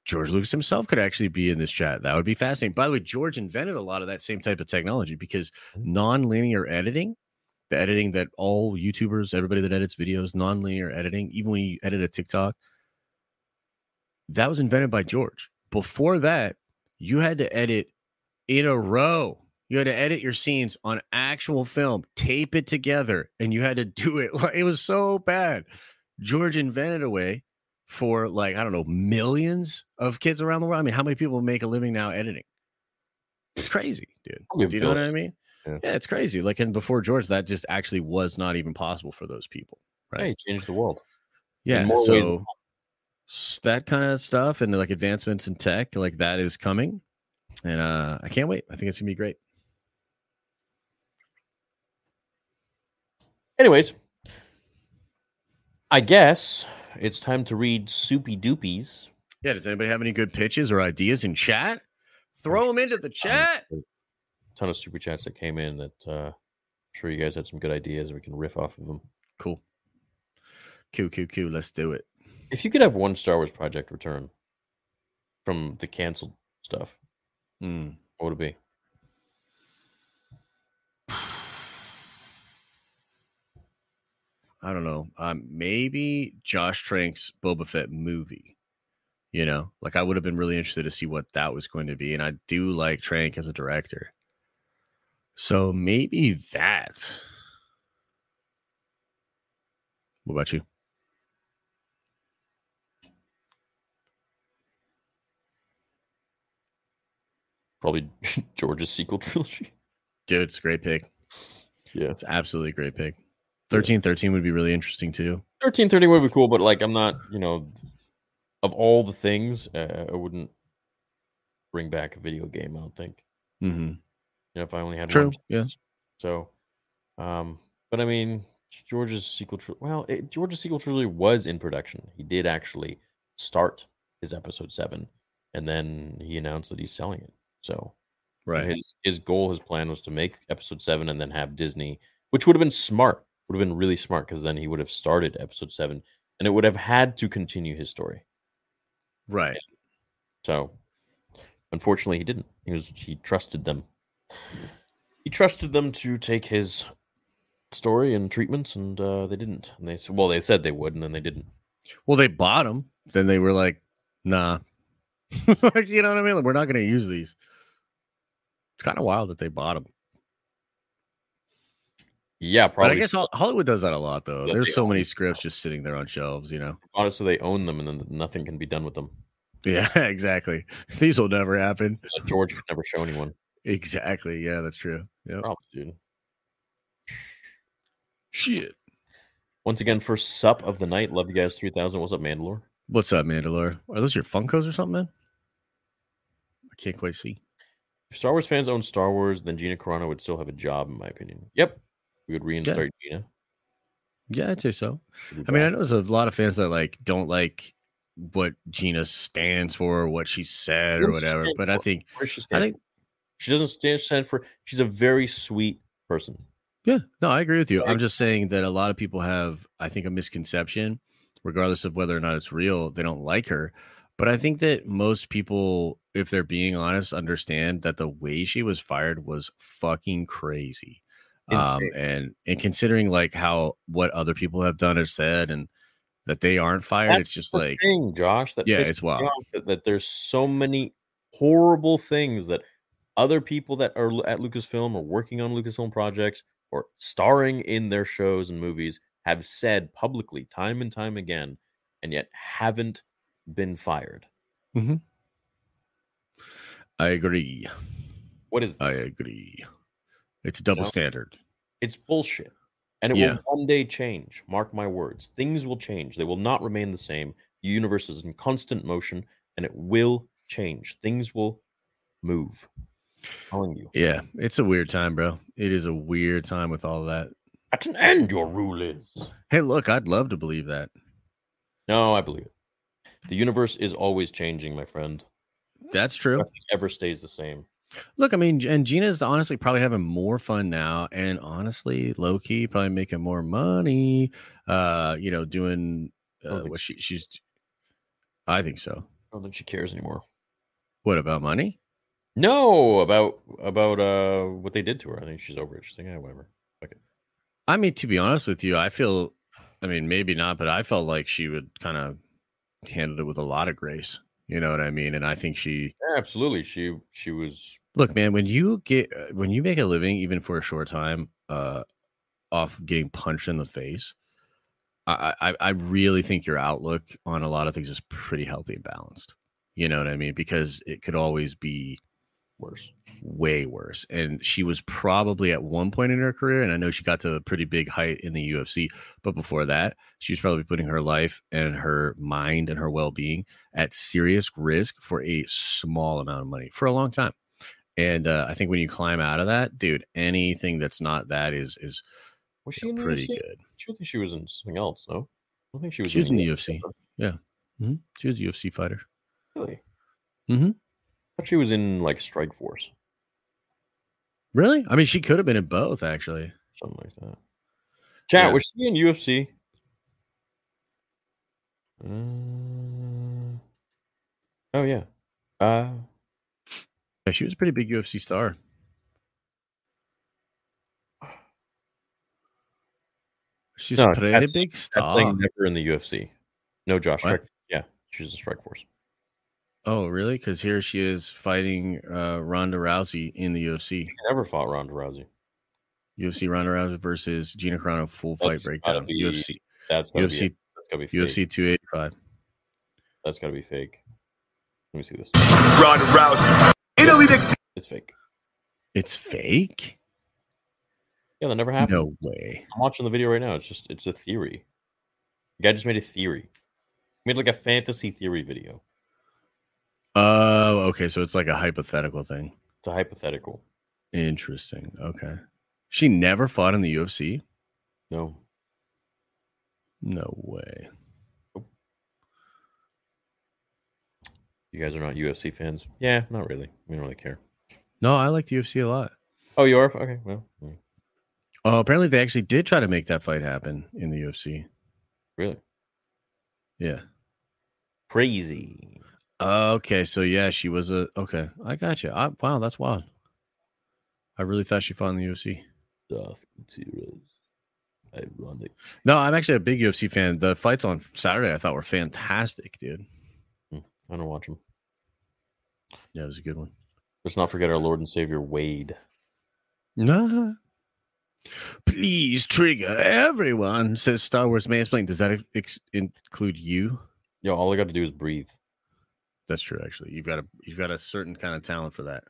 George Lucas himself could actually be in this chat. That would be fascinating. By the way, George invented a lot of that same type of technology because Mm-hmm. non-linear editing, the editing that all YouTubers, everybody that edits videos, non-linear editing, even when you edit a TikTok, that was invented by George. Before that, you had to edit in a row. You had to edit your scenes on actual film, tape it together, and you had to do it. Like it was so bad. George invented a way for like, I don't know, millions of kids around the world. I mean, how many people make a living now editing? It's crazy, dude. Do you know what. I mean? Yeah. Yeah. it's crazy. Like, and before George, that just actually was not even possible for those people. Right. Hey, changed the world. Yeah. So that kind of stuff and like advancements in tech, like that is coming. And uh I can't wait. I think it's gonna be great. Anyways, I guess it's time to read Soupy Doopies. Yeah. Does anybody have any good pitches or ideas in chat? Throw them into the chat. Ton of super chats that came in that uh, I'm sure you guys had some good ideas. We can riff off of them. Cool. Q Q Q. Let's do it. If you could have one Star Wars project return from the canceled stuff, Hmm. what would it be? I don't know. Um, maybe Josh Trank's Boba Fett movie. You know, like I would have been really interested to see what that was going to be, and I do like Trank as a director. So maybe that. What about you? Probably George's sequel trilogy. Dude, it's a great pick. Yeah. It's absolutely a great pick. Thirteen thirteen would be really interesting too. Thirteen thirty would be cool, but like I'm not, you know, of all the things, uh, I wouldn't bring back a video game. I don't think. Mm-hmm. You know, if I only had True. one. Yeah. So, um, but I mean, George's sequel. Tri- well, it, George's sequel trilogy was in production. He did actually start his episode seven, and then he announced that he's selling it. So, Right. his his goal, his plan was to make episode seven and then have Disney, which would have been smart. Would have been really smart because then he would have started episode seven, and it would have had to continue his story. Right. So, unfortunately, he didn't. He was he trusted them. He trusted them to take his story and treatments, and uh, they didn't. And they said, well, they said they would, and then they didn't. Well, they bought them. Then they were like, nah. like, you know what I mean? Like, we're not going to use these. It's kind of wild that they bought them. Yeah, But probably. I guess Hollywood does that a lot, though. That There's so many scripts just sitting there on shelves, you know? honestly, they own them, and then nothing can be done with them. Yeah, exactly. These will never happen. George could never show anyone. Exactly. Yeah, that's true. Yeah. Probably, dude. Shit. Once again, first sup of the night. Love you guys. Three thousand. What's up, Mandalore? What's up, Mandalore? Are those your Funkos or something, man? I can't quite see. If Star Wars fans own Star Wars, then Gina Carano would still have a job, in my opinion. Yep, we would reinstate Gina. Yeah, I'd say so. I mean, I know there's a lot of fans that like don't like what Gina stands for or what she said or What she whatever. But I think What does she I think for? She doesn't stand, for. She's a very sweet person. Yeah, no, I agree with you. I'm just saying that a lot of people have, I think, a misconception, regardless of whether or not it's real. They don't like her. But I think that most people, if they're being honest, understand that the way she was fired was fucking crazy. Um, and and considering like how what other people have done or said and that they aren't fired, That's it's just the like thing, Josh. That Yeah, it's wild. That, that there's so many horrible things that other people that are at Lucasfilm or working on Lucasfilm projects or starring in their shows and movies have said publicly time and time again and yet haven't been fired. Mm-hmm. I agree. What is I agree. It's a double know? standard. It's bullshit. And it Yeah. will one day change. Mark my words. Things will change. They will not remain the same. The universe is in constant motion and it will change. Things will move. Telling you. Yeah, it's a weird time, bro. It is a weird time with all that. At an end, your rule is. Hey, look, I'd love to believe that. No, I believe it. The universe is always changing, my friend. That's true. Nothing ever stays the same. Look, I mean, and Gina's honestly probably having more fun now, and honestly, low key, probably making more money. Uh, you know, doing uh, what she she's. I think so. I don't think she cares anymore. What about money? No, about about uh what they did to her. I think she's over it. She's like, yeah, whatever. I mean, to be honest with you, I feel. I mean, maybe not, but I felt like she would kind of handled it with a lot of grace. You know what I mean? And I think she Yeah, absolutely. She she was look, man. When you get uh, when you make a living, even for a short time, uh, off getting punched in the face, I I, I really think your outlook on a lot of things is pretty healthy and balanced. You know what I mean? Because it could always be worse. way worse. And she was probably at one point in her career, and I know she got to a pretty big height in the UFC, but before that, she was probably putting her life and her mind and her well being at serious risk for a small amount of money for a long time. And uh, I think when you climb out of that, dude, anything that's not that is is Was she you know, pretty UFC? good. I don't think she was in something else. No, I don't think she was. She was in the UFC. Mhm. She was a UFC fighter. Really? Mhm. Thought she was in like Strikeforce, Really? I mean, she could have been in both, actually. something like that. Chat, Yeah. was she in UFC? Uh, oh yeah. Uh, Yeah, she was a pretty big UFC star. She's No, a pretty that's- big that star. thing never in the UFC. No, Josh. Strike, yeah, she was in Strikeforce. Oh, really? Because here she is fighting uh, Ronda Rousey in the UFC. She never fought Ronda Rousey. UFC Ronda Rousey versus Gina Carano full fight breakdown. be UFC That's gotta be. UFC That's gotta be fake. UFC 285. That's gotta be fake. Let me see this. Ronda Rousey. Italy Dixie. It's fake. It's fake? Yeah, that never happened. No way. I'm watching the video right now. It's just it's a theory. The guy just made a theory. He made like a fantasy theory video. Oh, okay. So it's like a hypothetical thing. It's a hypothetical. Interesting. Okay. She never fought in the UFC? No. No way. You guys are not UFC fans? Yeah, not really. We don't really care. No, I like the UFC a lot. Oh, you are? Okay, well, mm, Oh, apparently they actually did try to make that fight happen in the UFC. really? Yeah. Crazy. Okay, so yeah, she was a okay. I got you. I, wow, that's wild. I really thought she fought in the UFC. Ironic. No, I'm actually a big UFC fan. The fights on Saturday I thought were fantastic, dude. Hmm, I don't watch them. Yeah, it was a good one. Let's not forget our Lord and Savior Wade. Nah. Please trigger everyone, says Star Wars Mansplaining. Does that ex- include you? Yo, all I got to do is breathe. That's true, actually. You've got a you've got a certain kind of talent for that.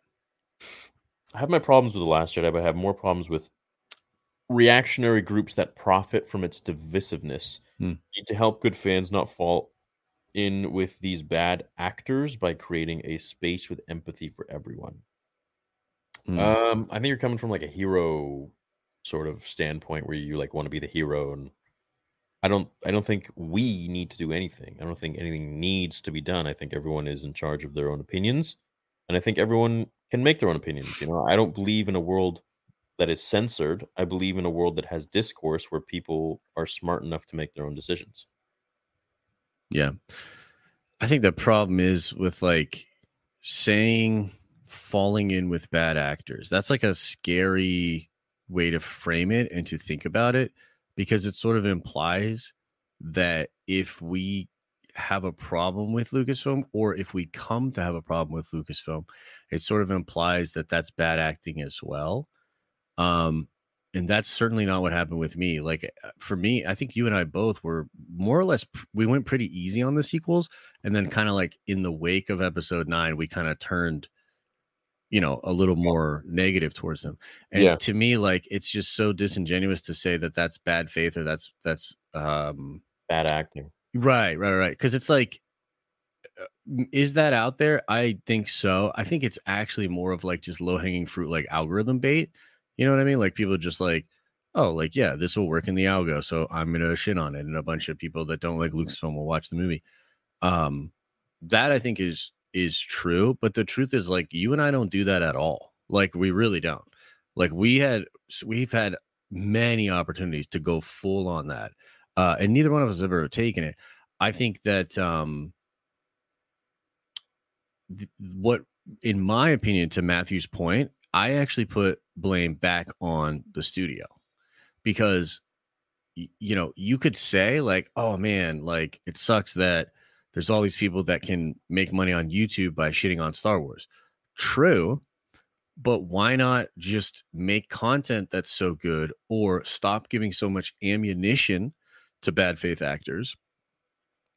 I have my problems with the Last Jedi, but I have more problems with reactionary groups that profit from its divisiveness. Hmm. Need to help good fans not fall in with these bad actors by creating a space with empathy for everyone. Hmm. Um, I think you're coming from like a hero sort of standpoint where you like want to be the hero and I don't I don't think we need to do anything. I don't think anything needs to be done. I think everyone is in charge of their own opinions and I think everyone can make their own opinions, you know. I don't believe in a world that is censored. I believe in a world that has discourse where people are smart enough to make their own decisions. Yeah. I think the problem is with like saying falling in with bad actors. That's like a scary way to frame it and to think about it because it sort of implies that if we have a problem with Lucasfilm, or if we come to have a problem with Lucasfilm, it sort of implies that that's bad acting as well. Um, and that's certainly not what happened with me. Like uh, for me, I think you and I both were more or less we went pretty easy on the sequels, and then kind of like in the wake of Episode Nine, we kind of turned, you know, a little more negative towards them. And Yeah. to me, like it's just so disingenuous to say that that's bad faith or that's that's um Bad acting. Right, right, right. Because it's like, uh, is that out there? I think so. I think it's actually more of like just low hanging fruit, like algorithm bait. You know what I mean? Like people just like, oh, like yeah, this will work in the algo, so I'm gonna shit on it, and a bunch of people that don't like Lucasfilm will watch the movie. Um, that I think is is true, but the truth is like you and I don't do that at all. Like we really don't. Like we had, we've had many opportunities to go full on that uh, and neither one of us have ever taken it. I think that um, th- what, in my opinion, to Matthew's point, I actually put blame back on the studio because you know you could say like, oh man, like it sucks that there's all these people that can make money on YouTube by shitting on Star Wars. True, but why not just make content that's so good or stop giving so much ammunition to bad faith actors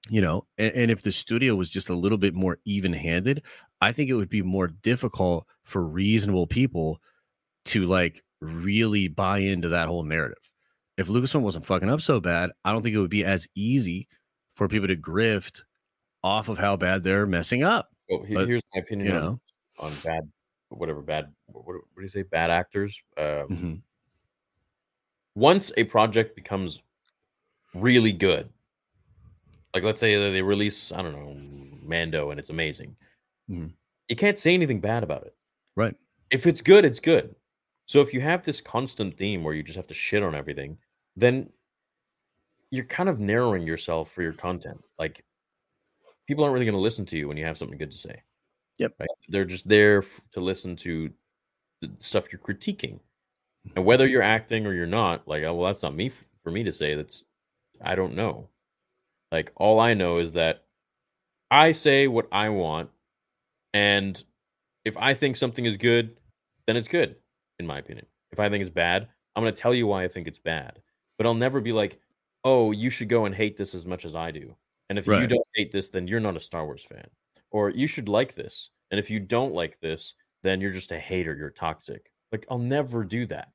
you know and, and if the studio was just a little bit more even handed i think it would be more difficult for reasonable people to like really buy into that whole narrative if lucasfilm wasn't fucking up so bad i don't think it would be as easy for people to grift off of how bad they're messing up Well, he- But, here's my opinion you on, know on bad, whatever bad. What, what do you say? Bad actors. Um, Mhm. Once a project becomes really good, like let's say they release, I don't know, Mando, and it's amazing. Mhm. You can't say anything bad about it. right if it's good, it's good. So if you have this constant theme where you just have to shit on everything, then you're kind of narrowing yourself for your content. Like people aren't really going to listen to you when you have something good to say. Yep. Right? They're just there to listen to the stuff you're critiquing. And whether you're acting or you're not, like, oh, well, that's not me for me to say. That's I don't know. Like all I know is that I say what I want, and if I think something is good, then it's good, in my opinion. If I think it's bad, I'm going to tell you why I think it's bad. But I'll never be like, oh, you should go and hate this as much as I do. And if you don't hate this, then you're not a Star Wars fan. Or you should like this. And if you don't like this, then you're just a hater. You're toxic. Like, I'll never do that.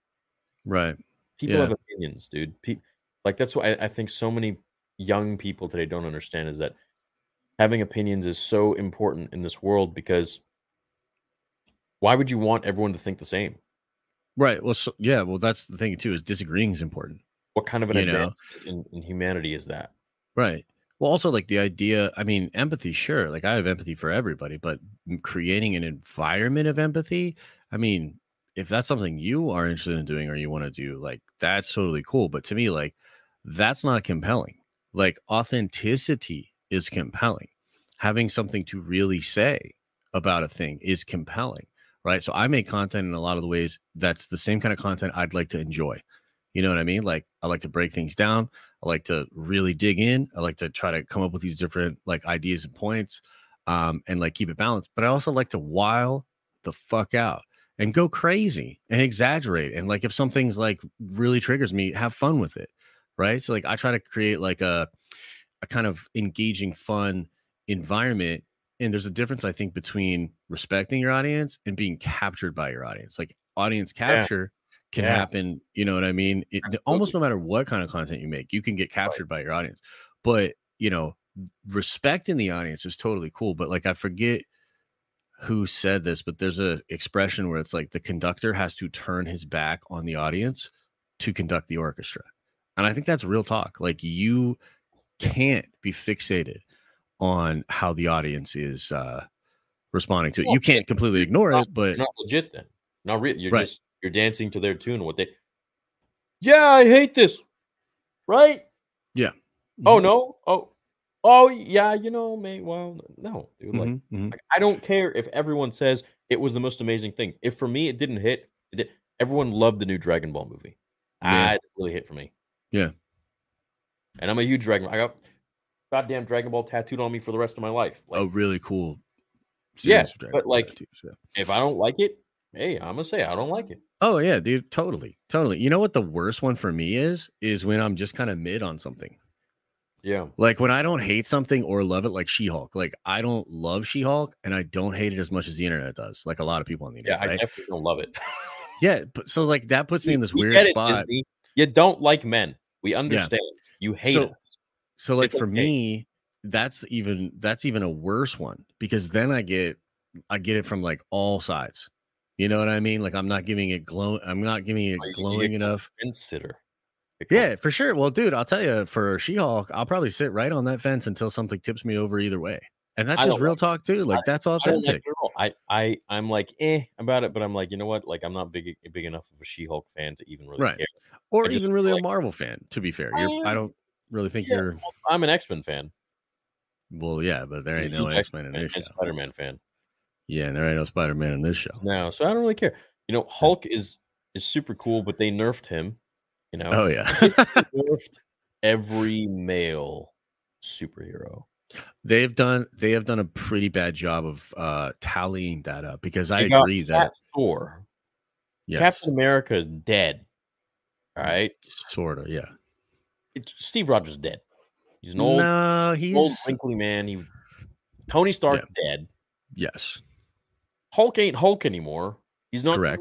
right People Yeah. have opinions, dude. Pe- like, that's why I, I think so many young people today don't understand is that having opinions is so important in this world because why would you want everyone to think the same? right well so, yeah well that's the thing too is disagreeing is important What kind of an You know? in, in humanity is that? Right. Well, also like the idea, I mean, empathy, sure. Like I have empathy for everybody, but creating an environment of empathy, I mean, if that's something you are interested in doing or you want to do, like that's totally cool. But to me, like that's not compelling. Like authenticity is compelling. Having something to really say about a thing is compelling. Right. So I make content in a lot of the ways that's the same kind of content I'd like to enjoy. You know what I mean? Like I like to break things down. I like to really dig in. I like to try to come up with these different like ideas and points, um, and like keep it balanced. But I also like to while the fuck out and go crazy and exaggerate. And like if something's like really triggers me, have fun with it, right? So like I try to create like a a kind of engaging, fun environment. And there's a difference, I think, between respecting your audience and being captured by your audience. Like audience capture can Yeah. happen. You know what I mean? It, almost no matter what kind of content you make, you can get captured by your audience. But you know, respecting the audience is totally cool. But like, I forget who said this, but there's a expression where it's like the conductor has to turn his back on the audience to conduct the orchestra, and I think that's real talk. Like, you can't be fixated on how the audience is uh responding to it. You can't completely ignore not- it, but not legit then. Not real. You're Right. just you're dancing to their tune. What they? Yeah, I hate this. Right? Yeah. Oh Mhm. no. Oh. Oh yeah. You know, mate. Well, no, dude. Like, Mhm, mhm. like, I don't care if everyone says it was the most amazing thing. If for me it didn't hit, it did. Everyone loved the new Dragon Ball movie. Yeah. Ah, it didn't really hit for me. Yeah. And I'm a huge Dragon. I got goddamn Dragon Ball tattooed on me for the rest of my life. Like, a really cool. Yeah, Dragon but, like- tattoos, yeah. if I don't like it, hey, I'm gonna say I don't like it. Oh yeah, dude, totally, totally. You know what the worst one for me is? Is when I'm just kind of mid on something. Yeah. Like when I don't hate something or love it, like She-Hulk. Like I don't love She-Hulk, and I don't hate it as much as the internet does. Like a lot of people on the internet. Yeah, internet, I right? definitely don't love it. yeah, but so like that puts me in this weird it, spot. Disney. You don't like men. We understand. You hate So- us. So like It's for okay. me, that's even that's even a worse one because then I get I get it from like all sides. You know what I mean? Like I'm not giving it glow. I'm not giving it glowing enough. Consider. Yeah, for sure. Well, dude, I'll tell you, for She-Hulk, I'll probably sit right on that fence until something tips me over either way. And that's I just real like talk too. Like that's I don't authentic. at all. I, I, I'm like, eh, about it, but I'm like, you know what? Like, I'm not big, big enough of a She-Hulk fan to even really Right. care. or I even really like- a Marvel fan, to be fair. You're, I I- don't really think yeah. you're I'm an X-Men fan. well, yeah, but there ain't no X-Men in and, this. Spider-Man fan. Yeah, and there ain't no Spider-Man in this show. No, so I don't really care. You know, Hulk is is super cool, but they nerfed him. You know, Oh yeah. They nerfed every male superhero. They've done they have done a pretty bad job of uh tallying that up because I They got agree that Thor, yes, Captain America is dead. All right, sort of, yeah. it's, Steve Rogers dead. He's an old, no, he's old wrinkly man. He Tony Stark dead. yes, Hulk ain't Hulk anymore. He's not Correct.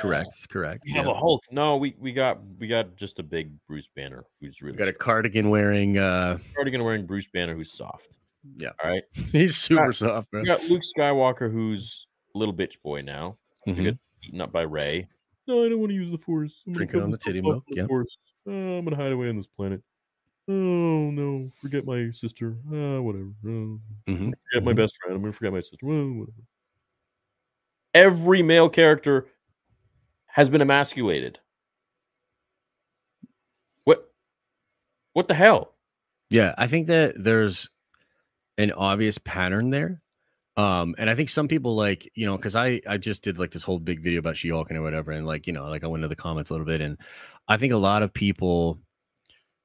correct, correct. We have a Hulk. No, we we got we got just a big Bruce Banner who's We really got a cardigan wearing uh cardigan wearing Bruce Banner who's soft. Yeah. All right. he's super soft, bro. We got Luke Skywalker who's a little bitch boy now. He Mhm. gets beaten up by Rey. No, I don't want to use the Force. I'm Drinking on the titty milk, the yeah. Force. Uh, I'm gonna hide away on this planet. Oh no, forget my sister. Uh, whatever. Uh, Mhm. forget my Mhm. best friend. I'm gonna forget my sister. Well, whatever. Every male character has been emasculated. What? What the hell? Yeah, I think that there's an obvious pattern there. Um, and I think some people like, you know, because I I just did like this whole big video about She-Hulk and whatever, and like, you know, like I went into the comments a little bit, and I think a lot of people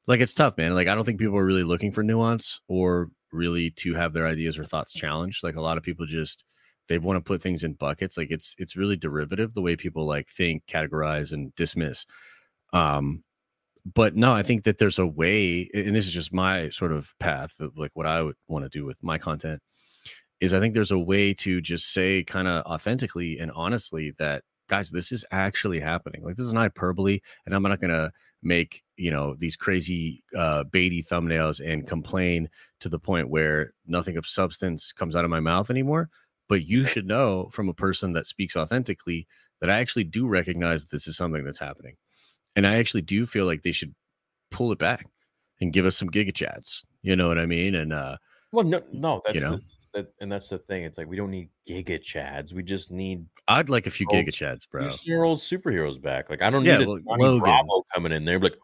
like it's tough, man. Like I don't think people are really looking for nuance or really to have their ideas or thoughts challenged. Like a lot of people just they want to put things in buckets. Like it's it's really derivative the way people like think, categorize, and dismiss. Um, but no, I think that there's a way, and this is just my sort of path of like what I would want to do with my content. Is I think there's a way to just say kind of authentically and honestly that guys, this is actually happening. Like this is not hyperbole, and I'm not gonna make you know these crazy uh baity thumbnails and complain to the point where nothing of substance comes out of my mouth anymore. But you should know from a person that speaks authentically that I actually do recognize this is something that's happening. And I actually do feel like they should pull it back and give us some giga chads. You know what I mean? And uh Well, no, no, that's know? the, that, and that's the thing. It's like we don't need giga chads. We just need I'd like a few Oh, giga chads, bro. year old superheroes back. Like I don't Yeah, need well, Johnny Logan. Bravo coming in there, like,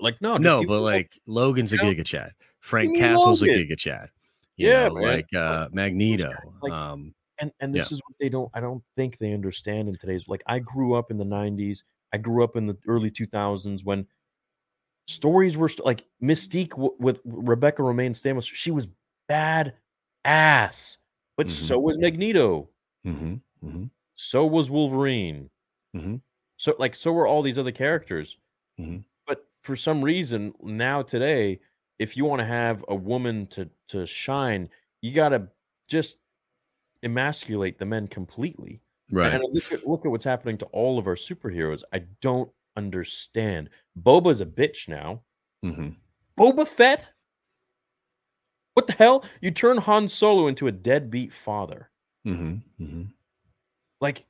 like no, No, but like Logan's a you giga chad. Frank Castle's a Logan. giga chad. Yeah, know, like uh Magneto. like- um and and this is what they don't. I don't think they understand in today's. Like I grew up in the '90s. I grew up in the early 2000s when stories were st- like Mystique w- with Rebecca Romijn Stamos. She was bad ass, but Mhm. so was Magneto. mhm, mhm, So was Wolverine. mhm. So like so were all these other characters. Mhm. But for some reason now today, if you want to have a woman to to shine, you got to just emasculate the men completely. right. And look at, look at what's happening to all of our superheroes. I don't understand. Boba's a bitch now. Mhm. Boba Fett? What the hell? You turn Han Solo into a deadbeat father. Mhm. Mhm. Like,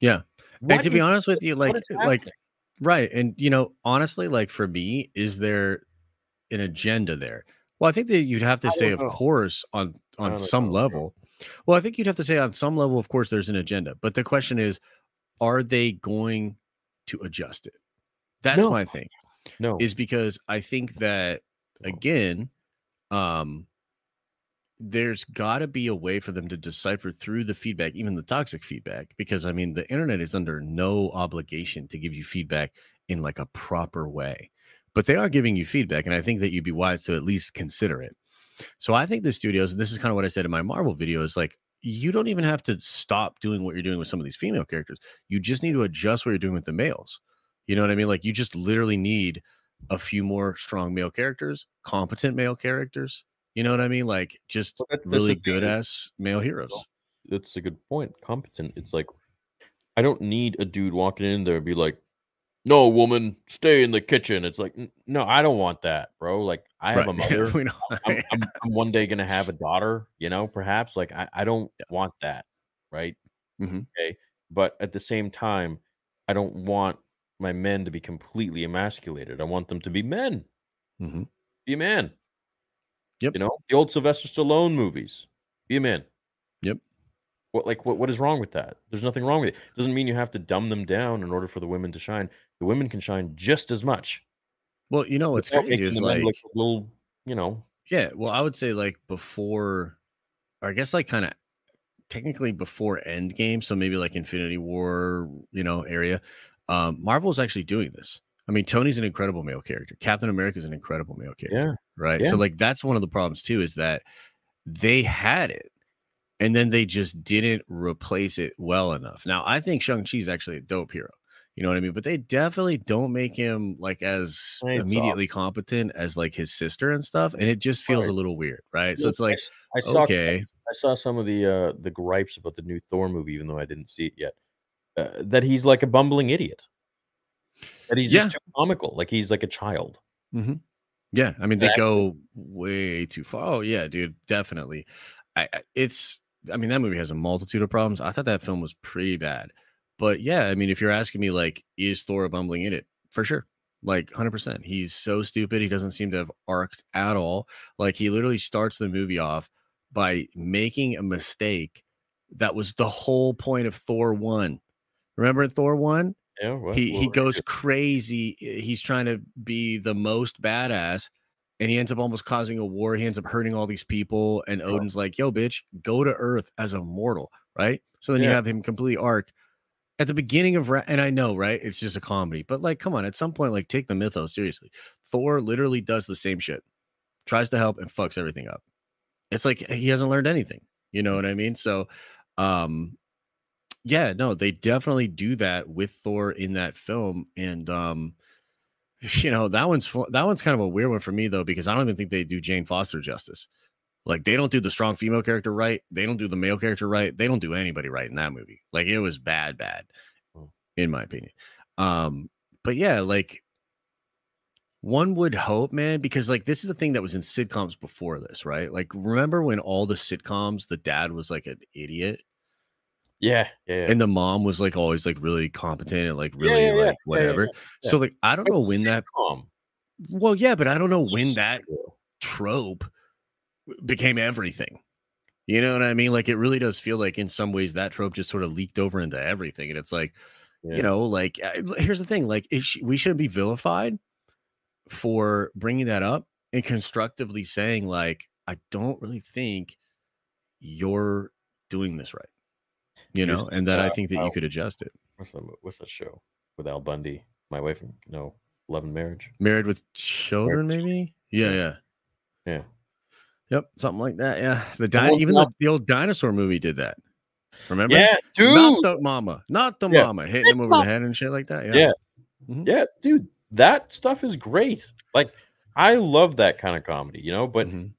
Yeah. and to be honest with you, like like right. And you know, honestly, like for me, is there an agenda there? Well, I think that you'd have to say, of know. course, on on some know. level. Well, I think you'd have to say on some level, of course, there's an agenda. But the question is, are they going to adjust it? That's No. my thing. no. Is because I think that again, um, there's got to be a way for them to decipher through the feedback, even the toxic feedback, because I mean, the internet is under no obligation to give you feedback in like a proper way. But they are giving you feedback, and I think that you'd be wise to at least consider it. So I think the studios, and this is kind of what I said in my Marvel video, is like you don't even have to stop doing what you're doing with some of these female characters. You just need to adjust what you're doing with the males. You know what I mean? Like you just literally need a few more strong male characters, competent male characters. You know what I mean? Like just Well, that's really the good ass male heroes. That's a good point. Competent. It's like I don't need a dude walking in there and be like, "No, woman, stay in the kitchen." It's like, no, I don't want that, bro. Like, I have a mother. I'm, I'm, I'm one day gonna have a daughter. You know, perhaps. Like, I, I don't want that, right? Mhm. Okay, but at the same time, I don't want my men to be completely emasculated. I want them to be men. Mhm. Be a man. Yep. You know, the old Sylvester Stallone movies. Be a man. Yep. What like what what is wrong with that? There's nothing wrong with it. Doesn't mean you have to dumb them down in order for the women to shine. The women can shine just as much. Well, you know what's without crazy is like little, you know, Yeah, well, I would say like before, or I guess like kind of technically before Endgame, so maybe like Infinity War, you know, area. Um, is actually doing this. I mean, Tony's an incredible male character. Captain America is an incredible male character, yeah. right? yeah. So like that's one of the problems too is that they had it, and then they just didn't replace it well enough. Now I think Shang Chi is actually a dope hero. You know what I mean? But they definitely don't make him like as Right, soft. immediately competent as like his sister and stuff, and it just feels a little weird, right? So it's like, I, I saw okay. I saw some of the uh the gripes about the new Thor movie, even though I didn't see it yet. Uh, that he's like a bumbling idiot. That he's Yeah. just too comical, like he's like a child. Mm-hmm. yeah, I mean, they go way too far. Oh yeah, dude, definitely. I- it's, I mean, that movie has a multitude of problems. I thought that film was pretty bad, but yeah, I mean, if you're asking me, like, is Thor a bumbling idiot? For sure. Like 100%. He's so stupid. He doesn't seem to have arced at all. Like, he literally starts the movie off by making a mistake that was the whole point of Thor 1. Remember in Thor 1? Yeah, what, he he goes crazy. He's trying to be the most badass, and he ends up almost causing a war. He ends up hurting all these people, and Odin's like, "Yo, bitch, go to Earth as a mortal." Right. So then you have him completely arc at the beginning of, and I know, right? It's just a comedy, but like, come on, at some point, like, take the mythos seriously. Thor literally does the same shit, tries to help and fucks everything up. It's like he hasn't learned anything. You know what I mean? So, um, yeah, no, they definitely do that with Thor in that film, and um, you know that one's that one's kind of a weird one for me though because I don't even think they do Jane Foster justice. Like they don't do the strong female character right, they don't do the male character right, they don't do anybody right in that movie. Like it was bad, bad, in my opinion. Um, but yeah, like one would hope, man, because like this is the thing that was in sitcoms before this, right? Like remember when all the sitcoms, the dad was like an idiot Yeah, yeah, yeah. and the mom was like always like really competent and like really yeah, like whatever. So like I don't know It's a when that well yeah, but I don't know It's when that trope became everything. You know what I mean? Like it really does feel like in some ways that trope just sort of leaked over into everything and it's like, Yeah. you know, like here's the thing, like sh- we shouldn't be vilified for bringing that up and constructively saying like I don't really think you're doing this right. You know, and that I uh, think that you could adjust it. what's that? What's that show with Al Bundy? My wife, no, Love and Marriage. Married with children, maybe. Yeah. yeah, Yeah, yep, something like that. Yeah, the di- even the, the old dinosaur movie did that. Remember? yeah, dude. Not the mama, not the Yeah. mama hitting him over the head and shit like that. Yeah, Yeah. Mhm. Yeah, dude, that stuff is great. Like, I love that kind of comedy, you know, but Mhm.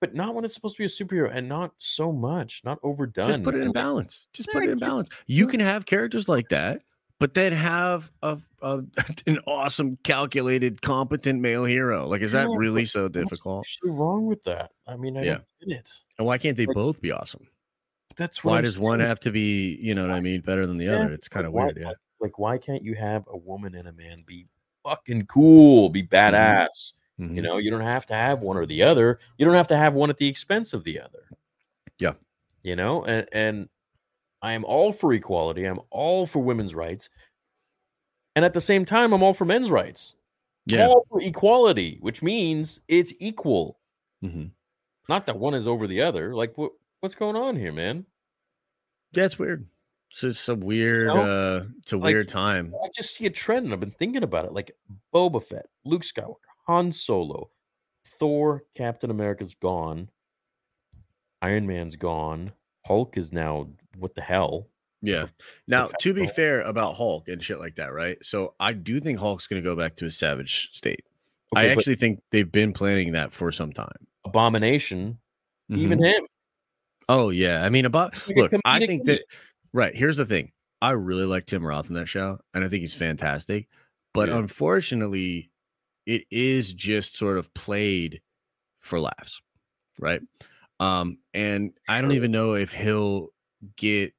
but not when it's supposed to be a superhero, and not so much, not overdone. just put it in balance. Just put it in balance. You can have characters like that, but then have a, a an awesome, calculated, competent male hero. Like, is that Yeah, really so difficult? actually wrong with that? I mean, I Yeah. don't get it. And why can't they like- both be awesome? That's Why I'm does one have to be, you know what I mean, better than the Yeah, other? It's kind of why- weird. Yeah. Like, why can't you have a woman and a man be fucking cool, be badass? You Mhm. know, you don't have to have one or the other. You don't have to have one at the expense of the other. Yeah. You know, and and I am all for equality. I'm all for women's rights. And at the same time, I'm all for men's rights. I'm Yeah. all for equality, which means it's equal. Mhm. Not that one is over the other. Like what what's going on here, man? Yeah, it's weird. It's just a weird, know? uh, it's a Like, weird time. I just see a trend, and I've been thinking about it. Like Boba Fett, Luke Skywalker, Han Solo, Thor, Captain America's gone, Iron Man's gone, Hulk is now what the hell? Yeah. Now, to be fair about Hulk and shit like that, right? So I do think Hulk's going to go back to his savage state. I Okay, but actually think they've been planning that for some time. Abomination, even Mhm. him. Oh yeah, I mean about like look. I think that right here's the thing. I really like Tim Roth in that show, and I think he's fantastic. But Yeah. unfortunately, it is just sort of played for laughs, right? Um, and I don't even know if he'll get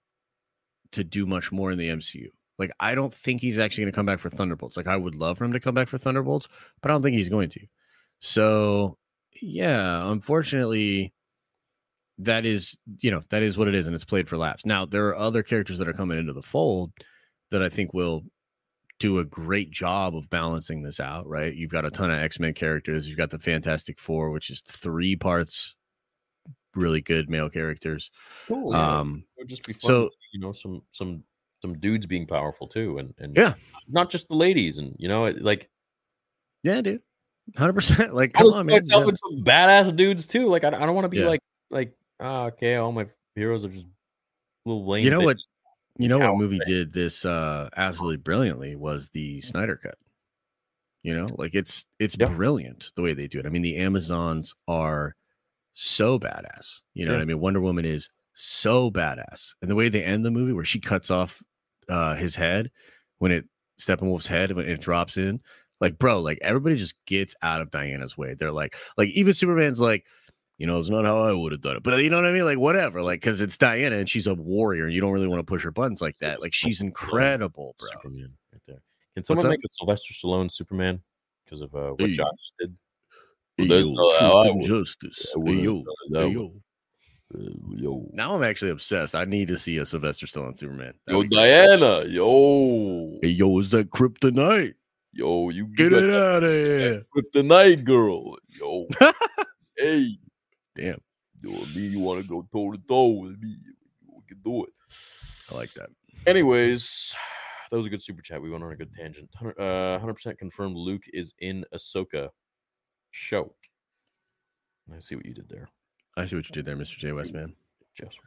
to do much more in the MCU. Like, I don't think he's actually going to come back for Thunderbolts. Like, I would love for him to come back for Thunderbolts, but I don't think he's going to. So, yeah, unfortunately, that is, you know, that is what it is, and it's played for laughs. Now, there are other characters that are coming into the fold that I think will do a great job of balancing this out, right? You've got a ton of X Men characters. You've got the Fantastic Four, which is three parts really good male characters. Cool, yeah. Um, it would just be fun. so- you know, some some some dudes being powerful too, and and Yeah. not just the ladies, and you know, it- like yeah, dude, hundred percent. Like, I come was on, man. myself Yeah. with some badass dudes too. Like I, I don't want to be Yeah. like like ah, okay, all my heroes are just little lame. You know what? You know what movie thing. did this uh absolutely brilliantly was the Snyder cut. You know, like it's it's Yeah. brilliant the way they do it. I mean, the Amazons are so badass. You know Yeah. what I mean? Wonder Woman is so badass. And the way they end the movie where she cuts off uh his head when it Steppenwolf's head when it drops in, like bro, like everybody just gets out of Diana's way. They're like like even Superman's like you know, it's not how I would have done it. But you know what I mean? Like, whatever. Like, because it's Diana and she's a warrior and you don't really want to push her buttons like that. Like, she's incredible, bro. Superman right there. Can someone make a Sylvester Stallone Superman because of uh, what. Josh did? Hey, Well, that's yo, not how truth and justice. I Hey, yo. done it that Hey, way. yo. Uh, yo, Now I'm actually obsessed. I need to see a Sylvester Stallone Superman. That'd yo. Diana, yo, Hey, yo, is that kryptonite? yo, you Get it that out of here. kryptonite girl, yo, hey, Damn. yo, me, you want to go toe to toe with me? We can do it. I like that. Anyways, that was a good super chat. We went on a good tangent. 100 uh, 100% confirmed Luke is in Ahsoka show. I see what you did there, I see what you did there, Mr. J. West, man. Just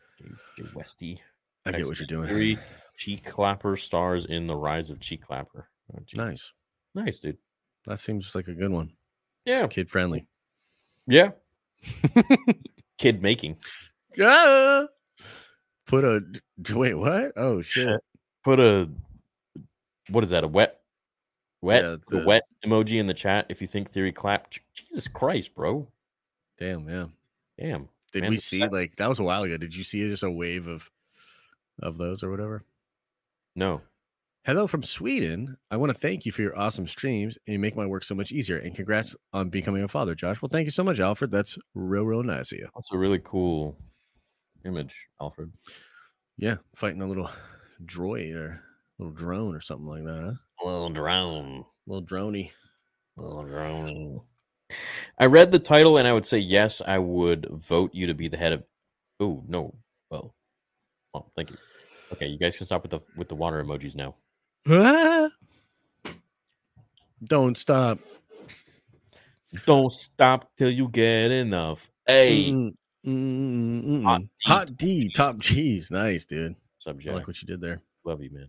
J, Westy. I get what you're doing. Three cheek clapper stars in the rise of cheek clapper. Oh. Nice. nice, dude. That seems like a good one. Yeah, Kid friendly. yeah. Kid making. Ah! Put a wait, what? Oh shit. Put a what is that? A wet, wet, Yeah, the the- wet emoji in the chat. If you think theory clap, Jesus Christ, bro. Damn, yeah. Damn. Did Man, we see like that was a while ago? Did you see just a wave of of those or whatever? No. Hello from Sweden. I want to thank you for your awesome streams and you make my work so much easier. And congrats on becoming a father, Josh. Well, thank you so much, Alfred. That's real, real nice of you. That's a really cool image, Alfred. Yeah, fighting a little droid or little drone or something like that, huh? Little drone. little droney. Little drone. I read the title and I would say yes, I would vote you to be the head of. Oh no. Well, well, thank you. Okay, you guys can stop with the with the water emojis now. Don't stop. Don't stop till you get enough. Hey, Mm, mm, mm, Hot mm. D, Hot D, top G's. Nice, dude. I subject. like what you did there. Love you, man.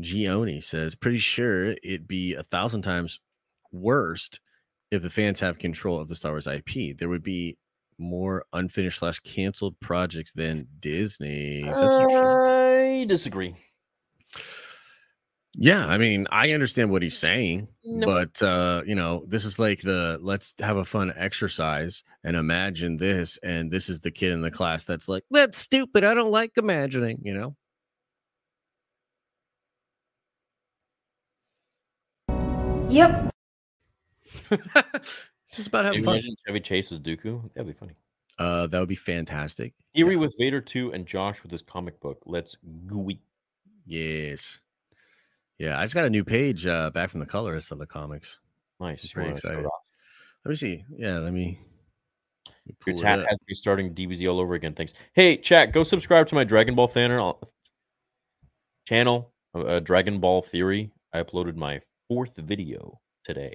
Gioni says, pretty sure it'd be a thousand times worst if the fans have control of the Star Wars IP. There would be more unfinished slash canceled projects than Disney. I disagree. Yeah, I mean, I understand what he's saying, No. but uh, you know, this is like the let's have a fun exercise and imagine this, and this is the kid in the class that's like, that's stupid. I don't like imagining, you know. Yep. it's just about Can having you fun. imagine Chevy Chase as Dooku? That'd be funny. Uh, that would be fantastic. Eerie with Vader 2 and Josh with his comic book. Let's gooey. Yes. Yeah, I just got a new page uh, back from the colorist of the comics. Nice. I'm pretty wanna show it excited. Let me see. Yeah, let me. let me Your pull it chat up. has me starting DBZ all over again. Thanks. Hey, chat, go subscribe to my Dragon Ball fan. Channel, uh, uh, Dragon Ball Theory. I uploaded my fourth video today.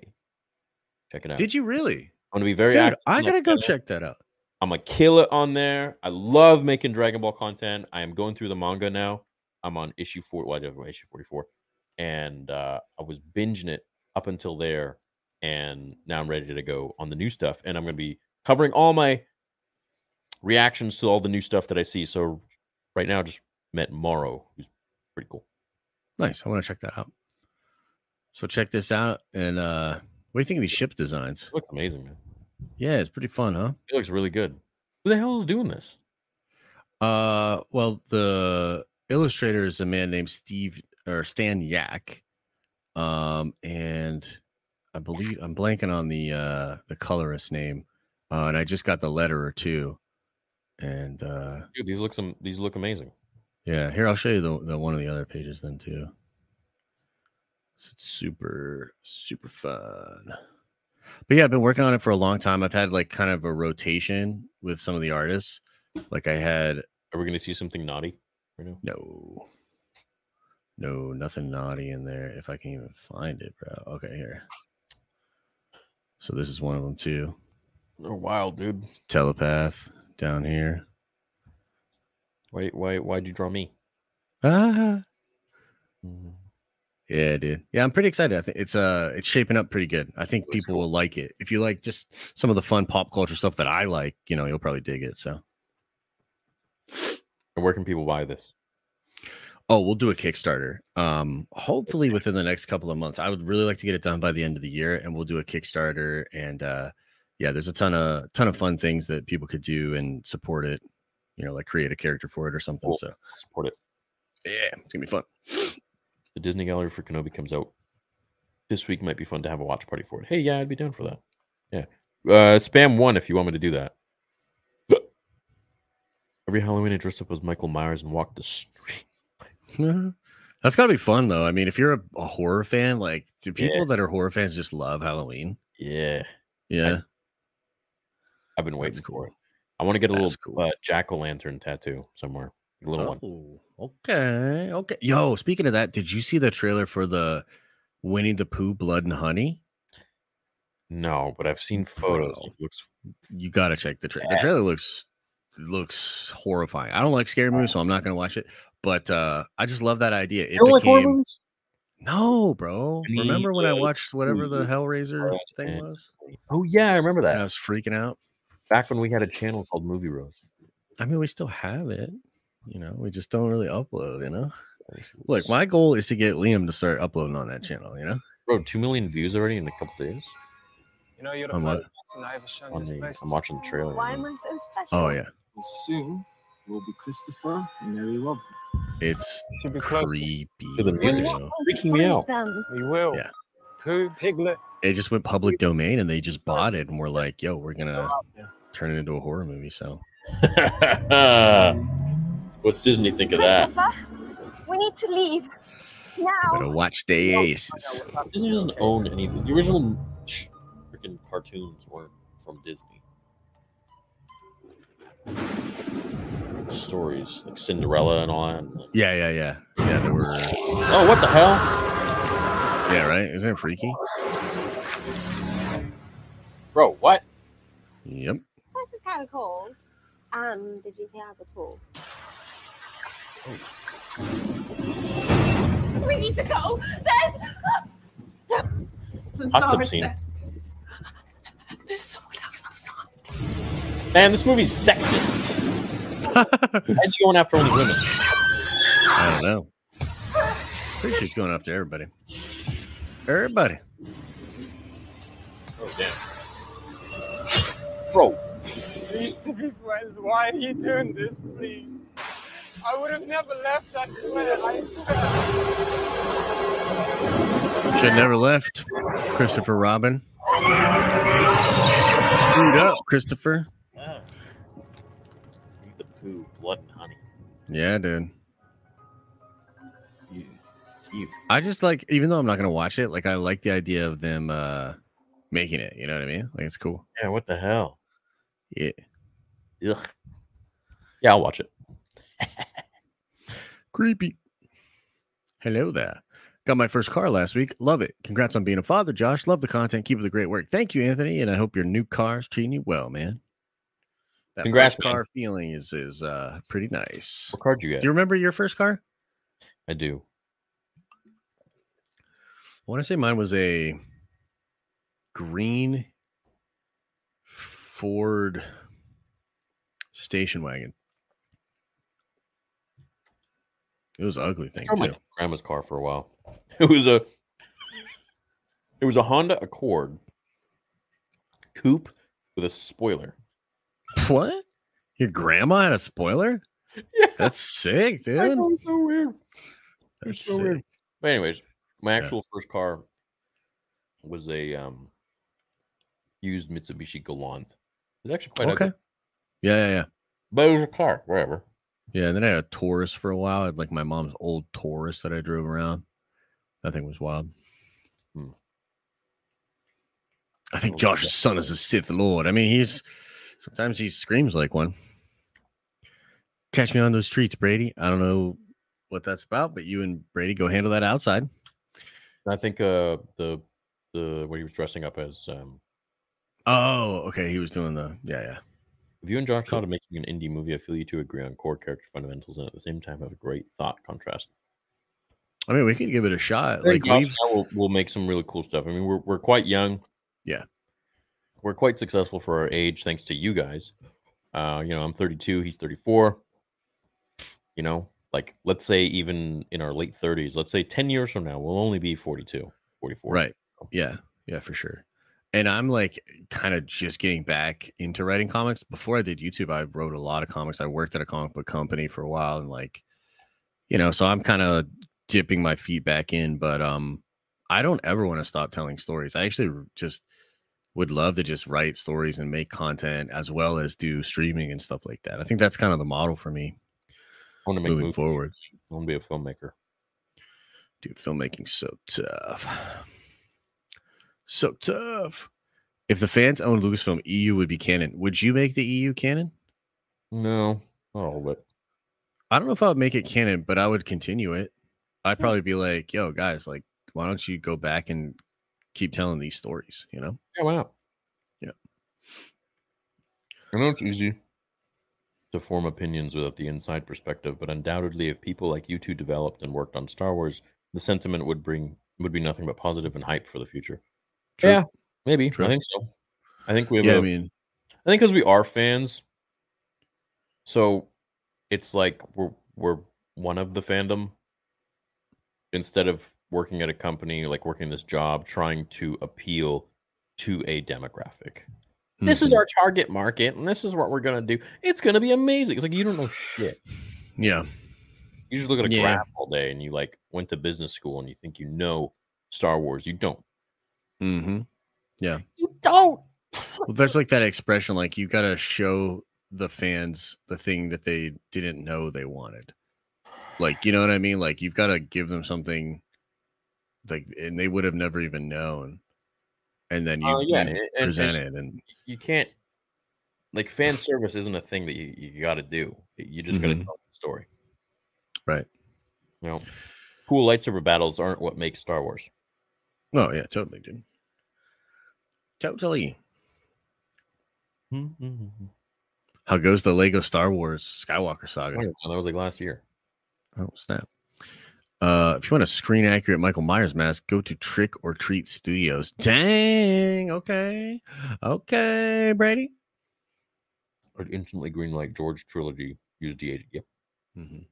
Check it out. Did you really? I'm gonna be very Dude, active. I gotta go channel. check that out. I'm gonna kill it on there. I love making Dragon Ball content. I am going through the manga now. I'm on issue four, well, I did issue 44, and uh, I was binging it up until there, and now I'm ready to go on the new stuff. And I'm gonna be covering all my reactions to all the new stuff that I see. So right now, I just met Moro, who's pretty cool. Nice. I want to check that out. So check this out. And uh what do you think of these ship designs? It looks amazing, man. Yeah, it's pretty fun, huh? It looks really good. Who the hell is doing this? Uh well, the illustrator is a man named Steve or Stan Yak. Um, and I believe I'm blanking on the uh the colorist name. Uh, and I just got the letter or two. And uh Dude, these look some. These look amazing. Yeah, here I'll show you the, the one of the other pages then too. So It's super super fun. But yeah, I've been working on it for a long time. I've had like kind of a rotation with some of the artists. Like I had Are we gonna see something naughty right now? no no nothing naughty in there if I can even find it, bro. Okay, here. So this is one of them too. They're wild, dude. Telepath down here. Wait, Why? Why'd you draw me? Ah. Mhm. Yeah, dude. Yeah, I'm pretty excited. I think it's uh it's shaping up pretty good. I think people cool. will like it. If you like just some of the fun pop culture stuff that I like, you know, you'll probably dig it. So And where can people buy this? oh, we'll do a Kickstarter. Um, hopefully within the next couple of months. I would really like to get it done by the end of the year, and we'll do a Kickstarter. And uh yeah, there's a ton of ton of fun things that people could do and support it, you know, like create a character for it or something. Cool. So Support it. yeah, it's gonna be fun. The Disney Gallery for Kenobi comes out this week. Might be fun to have a watch party for it. Hey, yeah, I'd be down for that. Yeah. Uh, spam one if you want me to do that. Every Halloween, I dressed up as Michael Myers and walked the street. That's gotta be fun though. I mean, if you're a, a horror fan, like do Yeah. people that are horror fans just love Halloween? Yeah, Yeah. I've been waiting That's for it. I want to get a That's little cool. uh, jack o' lantern tattoo somewhere. A little one. Oh, okay. Okay. Yo, speaking of that, did you see the trailer for the Winnie the Pooh Blood and Honey? No, but I've seen photos. Bro. It looks You gotta check the trailer. The trailer looks looks horrifying. I don't like scary movies, so I'm not gonna watch it. But uh I just love that idea. It You don't like horror movies? no, bro. I mean, Remember when I watched whatever the Pooh, Hellraiser thing was? Oh yeah, I remember And I was freaking out. Back when we had a channel called Movie Rose. I mean, we still have it. You know, we just don't really upload, you know. Look, my goal is to get Liam to start uploading on that channel, you know? bro, two million views already in a couple days. You know, you're the first person I ever shown On this the, place I'm watching the trailer. Why am I so oh, special? Oh yeah. Soon will be Christopher and Mary Love. It's Should be creepy. To the music. not bro. Freaking me out. them. We will. Yeah. Pooh, Piglet. It just went public domain and they just bought it and we're like, yo, we're gonna Yeah. turn it into a horror movie. So um, What's Disney think of that? We need to leave now. better now. watch the aces. Disney doesn't own any. The original freaking cartoons weren't from Disney. Stories like Cinderella and all that. Yeah, yeah, yeah. Yeah, they were Oh, what the hell? yeah, right? Isn't it freaky? Bro, what? Yep. This is kind of cool. And did you say has a pool? We need to go. There's uh, Hot tub scene. There's someone else outside. Man, this movie's sexist. Why is he going after only women? I don't know. Pretty sure it's going after everybody. Everybody. Oh damn. Bro, We used to be friends. Why are you doing this, please? I would have never left. I swear. I swear. Should have never left. Christopher Robin. Screwed up, Christopher. Eat the poo, blood and honey. Yeah, dude. You, you. I just like, even though I'm not gonna watch it, like I like the idea of them uh making it. You know what I mean? Like it's cool. Yeah, what the hell? Yeah. Ugh. Yeah, I'll watch it. Creepy. Hello there. Got my first car last week. Love it. Congrats on being a father, Josh. Love the content. Keep up the great work. Thank you, Anthony. And I hope your new car's treating you well, man. That Congrats, first man. car feeling is is uh pretty nice. What car do you Do you remember your first car? I do. I want to say mine was a green Ford station wagon. It was an ugly thing drove my too. grandma's car for a while. It was a it was a Honda Accord coupe with a spoiler. What? Your grandma had a spoiler? Yeah, That's sick, dude. I know, so weird. That's It's so weird. But anyways, my Yeah. actual first car was a um used Mitsubishi Galant. It's actually quite Okay. ugly, Yeah, yeah, yeah. but it was a car, whatever. Yeah, and then I had a Taurus for a while. I had like my mom's old Taurus that I drove around. That thing was wild. Hmm. I think Josh's son is a Sith Lord. I mean, he's sometimes he screams like one. Catch me on those streets, Brady. I don't know what that's about, but you and Brady go handle that outside. I think uh the the what he was dressing up as um Oh, okay. He was doing the yeah, yeah. If you and Josh thought of making an indie movie, I feel you two agree on core character fundamentals and at the same time have a great thought contrast. I mean, we could give it a shot. Like Josh we've and I will, will make some really cool stuff. I mean, we're we're quite young. Yeah. We're quite successful for our age, thanks to you guys. Uh, you know, I'm 32, he's 34. You know, like let's say even in our late 30s, let's say 10 years from now, we'll only be 42, 44. Right. Yeah. Yeah, for sure. And I'm like kind of just getting back into writing comics. Before I did YouTube, I wrote a lot of comics. I worked at a comic book company for a while and like, you know, so I'm kind of dipping my feet back in, but um I don't ever want to stop telling stories. I actually just would love to just write stories and make content as well as do streaming and stuff like that. I think that's kind of the model for me I want to make moving movies. forward. I want to be a filmmaker. Dude, filmmaking's so tough. So tough. If the fans owned Lucasfilm, EU would be canon. Would you make the EU canon? No, not all of it. I don't know if I would make it canon, but I would continue it. I'd probably be like, yo, guys, like, why don't you go back and keep telling these stories, you know? Yeah, why not? Yeah. I know it's easy to form opinions without the inside perspective, but undoubtedly, if people like you two developed and worked on Star Wars, the sentiment would bring would be nothing but positive and hype for the future. True. Yeah, maybe. True. I think so. I think we have. Yeah, a- I mean, I think because we are fans, so it's like we're we're one of the fandom instead of working at a company like working this job trying to appeal to a demographic. This is mhm. our target market, and this is what we're gonna do. It's gonna be amazing. It's like you don't know shit. yeah. You just look at a Yeah. graph all day, and you like went to business school, and you think you know Star Wars. You don't. Mm-hmm. Yeah. You don't. Well, there's like that expression, like you got to show the fans the thing that they didn't know they wanted. Like, you know what I mean? Like, you've got to give them something, like, and they would have never even known. And then you, Uh, yeah, you and- and- present it, and you can't like fan service isn't a thing that you, you got to do. You just got to Mhm. tell the story. right? You know, cool lightsaber battles aren't what makes Star Wars. Oh yeah, totally, dude. Totally. How goes the Lego Star Wars Skywalker saga? That was like last year. Oh snap! Uh, if you want a screen accurate Michael Myers mask, go to Trick or Treat Studios. Dang. Okay. Okay, Brady. I'd instantly green light George trilogy. Use D8. Yep. Mhm.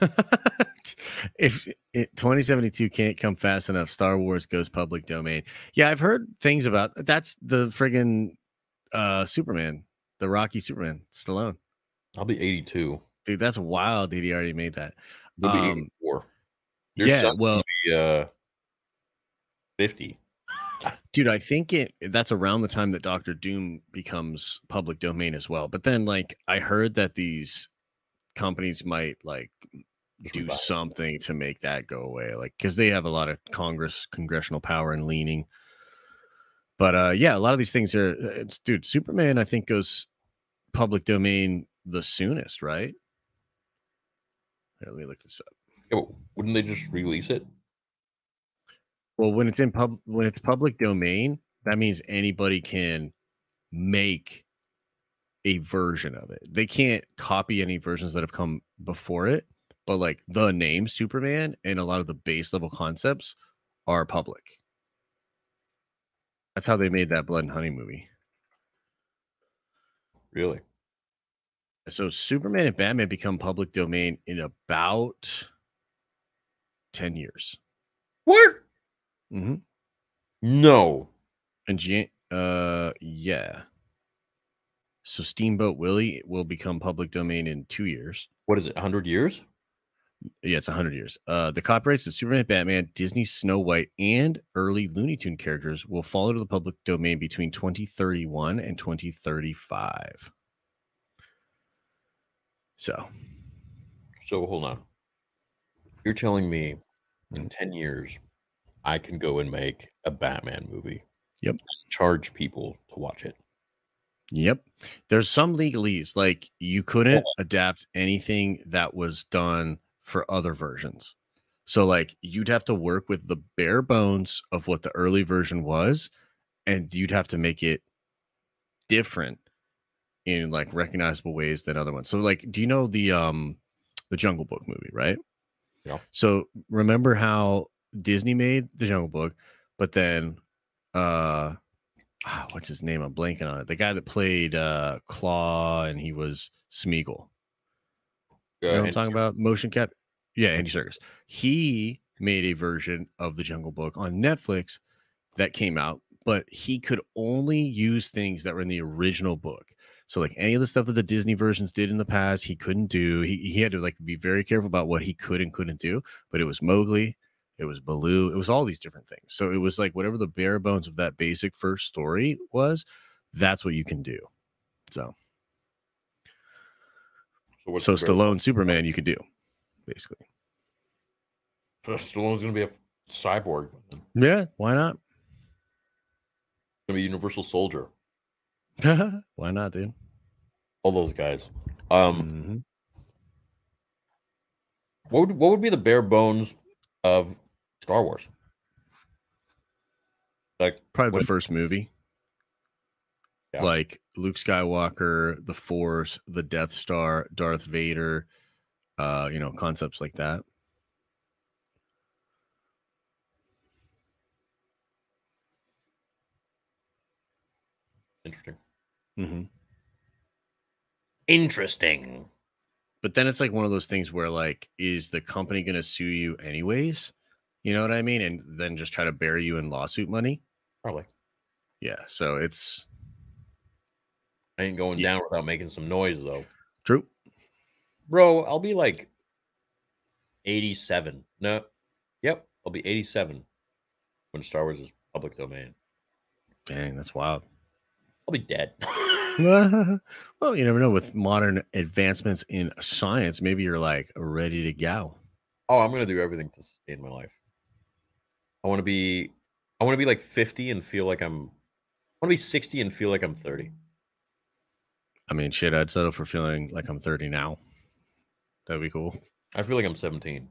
if it, 2072 can't come fast enough, Star Wars goes public domain. Yeah, I've heard things about that's the friggin' uh Superman, the Rocky Superman, Stallone. I'll be 82. Dude, that's wild that he already made that. You'll be Um, 84. Your yeah, well- be, uh, 50. Dude, I think it that's around the time that Doctor Doom becomes public domain as well. But then like I heard that these companies might like do something to make that go away like because they have a lot of congress congressional power and leaning. But uh yeah a lot of these things are uh, it's, dude superman i think goes public domain the soonest right? Here, let me look this up. Yeah, wouldn't they just release it? Well, when it's in pub when it's public domain, that means anybody can make a version of it. They can't copy any versions that have come before it, but like the name Superman and a lot of the base level concepts are public. That's how they made that Blood and Honey movie. Really? So Superman and Batman become public domain in about 10 years. What? Mm-hmm. No. And uh yeah. So Steamboat Willie will become public domain in two years. What is it? 100 years? Yeah, it's 100 years. Uh, the copyrights of Superman, Batman, Disney, Snow White, and early Looney Tune characters will fall into the public domain between 2031 and 2035. So, So hold on. You're telling me in 10 years I can go and make a Batman movie. Yep. Charge people to watch it. Yep. There's some legalese, like you couldn't adapt anything that was done for other versions. So, like, you'd have to work with the bare bones of what the early version was, and you'd have to make it different in like recognizable ways than other ones. So like do you know the um the Jungle Book movie, right? Yeah. So remember how Disney made the Jungle Book, but then uh what's his name? I'm blanking on it. The guy that played uh Claw and he was Smeagol. You know what I'm talking about? Motion cap. Yeah, Andy Serkis. He made a version of the Jungle Book on Netflix that came out, but he could only use things that were in the original book. So like any of the stuff that the Disney versions did in the past, he couldn't do. He he had to like be very careful about what he could and couldn't do. But it was Mowgli, it was Baloo, it was all these different things. So it was like whatever the bare bones of that basic first story was, that's what you can do. So So, so Stallone Superman you could do, basically. So Stallone's going to be a cyborg. Yeah, why not? going to be Universal Soldier. why not, dude? All those guys. Um, Mhm. what would what would be the bare bones of Star Wars? Like Probably what- the first movie. Yeah. Like Luke Skywalker, the Force, the Death Star, Darth Vader, uh, you know, concepts like that. interesting. Mm-hmm. Interesting. But then it's like one of those things where, like, is the company going to sue you anyways? You know what I mean? And then just try to bury you in lawsuit money. Probably. Yeah. So it's I ain't going Yeah. down without making some noise though. true. Bro, I'll be like 87. No. Yep, I'll be 87 when Star Wars is public domain. Dang, that's wild. I'll be dead. well, you never know. With modern advancements in science, maybe you're like ready to go. oh, I'm gonna do everything to sustain my life. I want to be, I want to be like 50 and feel like I'm. I want to be 60 and feel like I'm 30. I mean, shit, I'd settle for feeling like I'm 30 now. That'd be cool. I feel like I'm 17.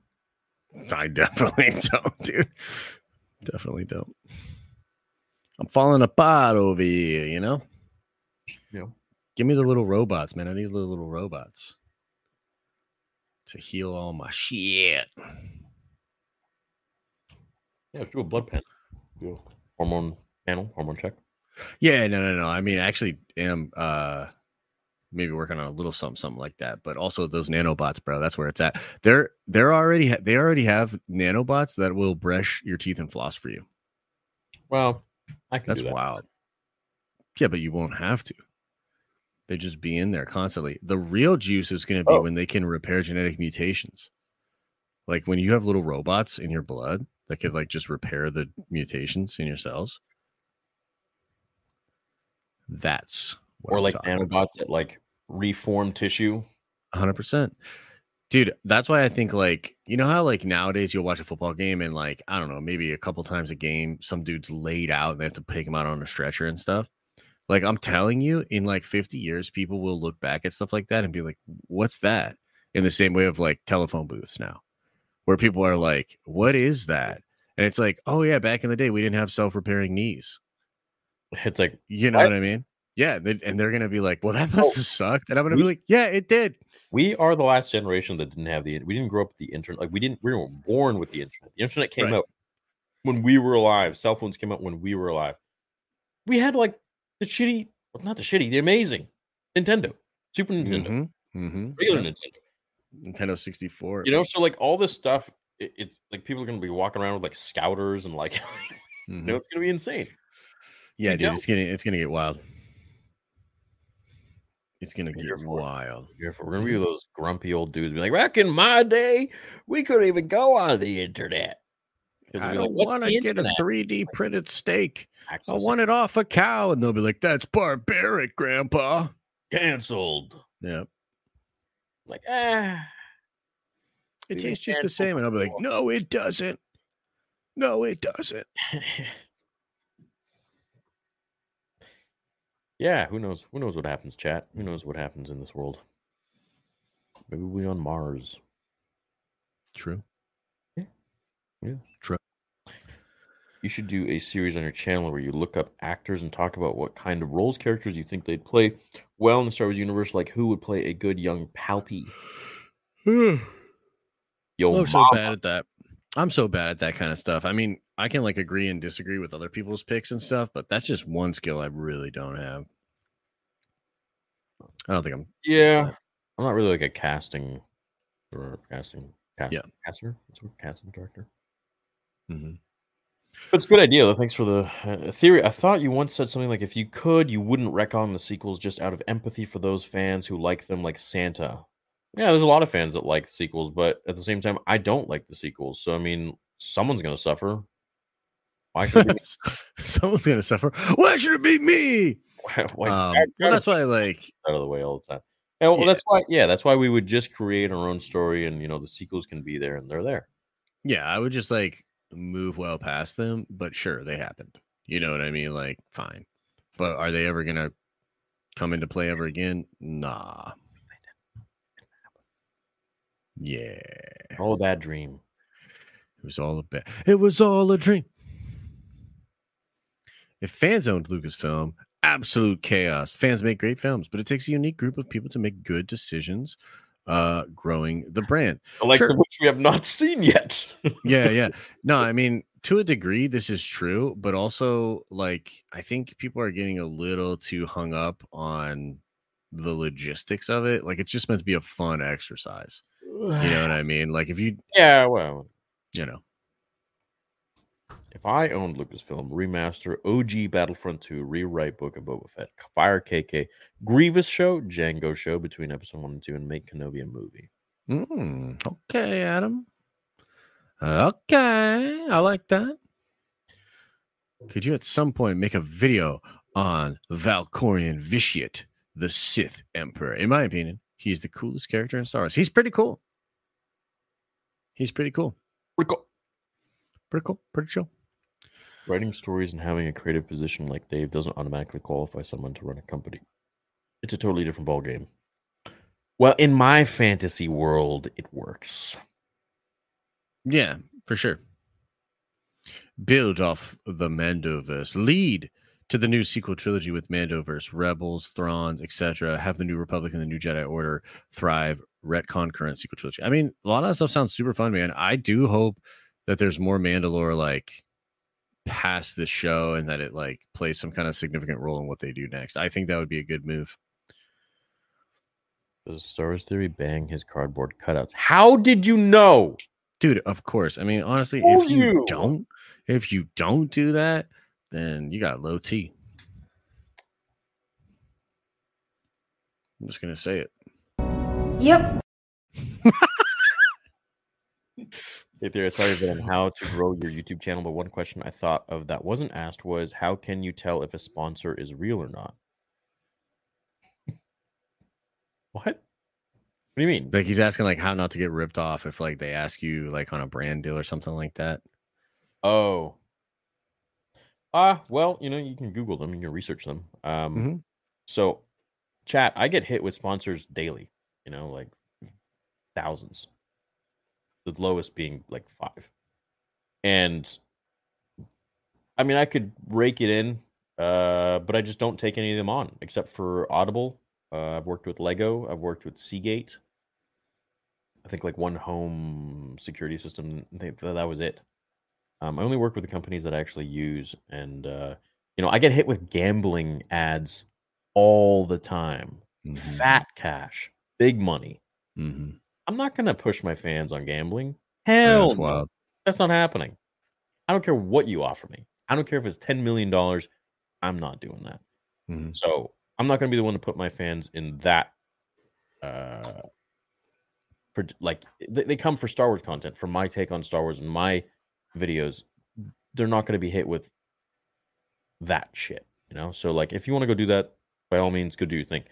I definitely don't, dude. Definitely don't. I'm falling apart over here, you know? You know, Give me the little robots, man. I need the little robots to heal all my shit. Yeah, do a blood pen. Do a hormone panel, hormone check. Yeah, no, no, no. I mean, I actually am uh maybe working on a little something, something like that. But also those nanobots, bro. That's where it's at. They're they're already ha- they already have nanobots that will brush your teeth and floss for you. Well, I can That's do that. wild. Yeah, but you won't have to. They just be in there constantly. The real juice is going to be Oh. when they can repair genetic mutations. Like when you have little robots in your blood that could like just repair the mutations in your cells. That's Or like about. nanobots that like reform tissue. hundred percent, dude. That's why I think like you know how like nowadays you'll watch a football game and like I don't know maybe a couple times a game some dude's laid out and they have to pick him out on a stretcher and stuff. Like I'm telling you, in like 50 years, people will look back at stuff like that and be like, "What's that?" In the same way of like telephone booths now, where people are like, "What is that?" And it's like, "Oh yeah, back in the day, we didn't have self-repairing knees." It's like You know What? what I mean? Yeah, they, and they're gonna be like, "Well, that must Oh, have sucked," and I'm gonna we- be like, "Yeah, it did." we are the last generation that didn't have the we didn't grow up with the internet. Like we didn't we weren't born with the internet. The internet came Right. out when we were alive. Cell phones came out when we were alive. We had like the shitty, well, not the shitty, the amazing Nintendo, Super Nintendo, Mm-hmm. Mm-hmm. regular Nintendo. Nintendo 64. You know, so like all this stuff, it, it's like people are gonna be walking around with like scouters and like, you Mhm. know, it's gonna be insane. yeah, you dude, don't. it's gonna it's gonna get wild. It's gonna get wild. For- We're gonna be those grumpy old dudes, be like, back in my day, we couldn't even go on the internet. I don't like, want to get a 3D printed steak. I want it off a cow, and they'll be like, "That's barbaric, Grandpa." canceled. Yeah, Like, ah, it tastes just the same, and I'll be like, "No, it doesn't. No, it doesn't." yeah. Who knows? Who knows what happens, chat? Who knows what happens in this world? Maybe we on Mars. True. Yeah. Yeah. True. You should do a series on your channel where you look up actors and talk about what kind of roles characters you think they'd play well in the Star Wars universe. Like who would play a good young Palpy? Yo, I'm so bad at that. I'm so bad at that kind of stuff. I mean, I can like agree and disagree with other people's picks and stuff, but that's just one skill I really don't have. I don't think I'm. Yeah, I'm not really like a casting or casting cast, Yeah. caster. What's the word? Casting director. Mhm. But it's a good idea. though. Thanks for the uh, theory. I thought you once said something like, if you could, you wouldn't wreck on the sequels just out of empathy for those fans who like them, like Santa. Yeah, there's a lot of fans that like sequels, but at the same time, I don't like the sequels. So I mean, someone's gonna suffer. Why should? Someone's gonna suffer. Why should it be me? Um, well, that's why, I like, out of the way all the time. And well, Yeah. that's why, yeah, that's why we would just create our own story, and you know, the sequels can be there, and they're there. yeah, I would just like move well past them. But sure, they happened. You know what I mean? Like, fine. But are they ever gonna come into play ever again? Nah. Yeah, a bad dream. It was all a bit. It was all a dream. If fans owned Lucasfilm, absolute chaos. Fans make great films, but it takes a unique group of people to make good decisions, uh, growing the brand. The likes Sure. of which we have not seen yet. yeah, yeah. No, I mean, to a degree, this is true, but also, like, I think people are getting a little too hung up on the logistics of it. Like, it's just meant to be a fun exercise. You know what I mean? Like, if you, yeah, well, you know, if I owned Lucasfilm, remaster OG Battlefront 2, rewrite Book of Boba Fett, fire KK, Grievous show, Jango show between episode one and two, and make Kenobi a movie. mm, okay, Adam. Okay, I like that. Could you at some point make a video on Valkorion Vitiate, the Sith Emperor? In my opinion, he's the coolest character in Star Wars. He's pretty cool. He's pretty cool. Reco- Pretty cool. Pretty chill. Writing stories and having a creative position like Dave doesn't automatically qualify someone to run a company. It's a totally different ballgame. Well, in my fantasy world, it works. Yeah, for sure. Build off the Mandoverse. Lead to the new sequel trilogy with Mandoverse, Rebels, Thrawns, etc. Have the New Republic and the New Jedi Order thrive. Retcon current sequel trilogy. I mean, a lot of that stuff sounds super fun, man. I do hope that there's more Mandalore like past this show and that it like plays some kind of significant role in what they do next. I think that would be a good move. Does Star Wars Theory bang his cardboard cutouts? How did you know? dude of course i mean honestly Told if you, you. don't if you don't do that then you got low t i'm just gonna say it Yep. Hey there, sorry but on how to grow your YouTube channel, but one question I thought of that wasn't asked was how can you tell if a sponsor is real or not? what? What do you mean? like he's asking like how not to get ripped off if like they ask you like on a brand deal or something like that Oh. Ah, well, you know, you can Google them, you can research them. Um Mhm. so chat, I get hit with sponsors daily, you know, like thousands. The lowest being like five. And I mean, I could rake it in, uh, but I just don't take any of them on except for Audible. Uh, I've worked with Lego. I've worked with Seagate. I think like one home security system. That, that was it. Um, I only work with the companies that I actually use, and uh, you know, I get hit with gambling ads all the time. Mhm. Fat cash, big money. Mhm. I'm not gonna push my fans on gambling. Hell, no. that's not happening. I don't care what you offer me. I don't care if it's ten million dollars. I'm not doing that. Mhm. So I'm not going to be the one to put my fans in that. Uh, like they, they come for Star Wars content, for my take on Star Wars and my videos. They're not going to be hit with that shit, you know. So like, if you want to go do that, by all means, go do your thing.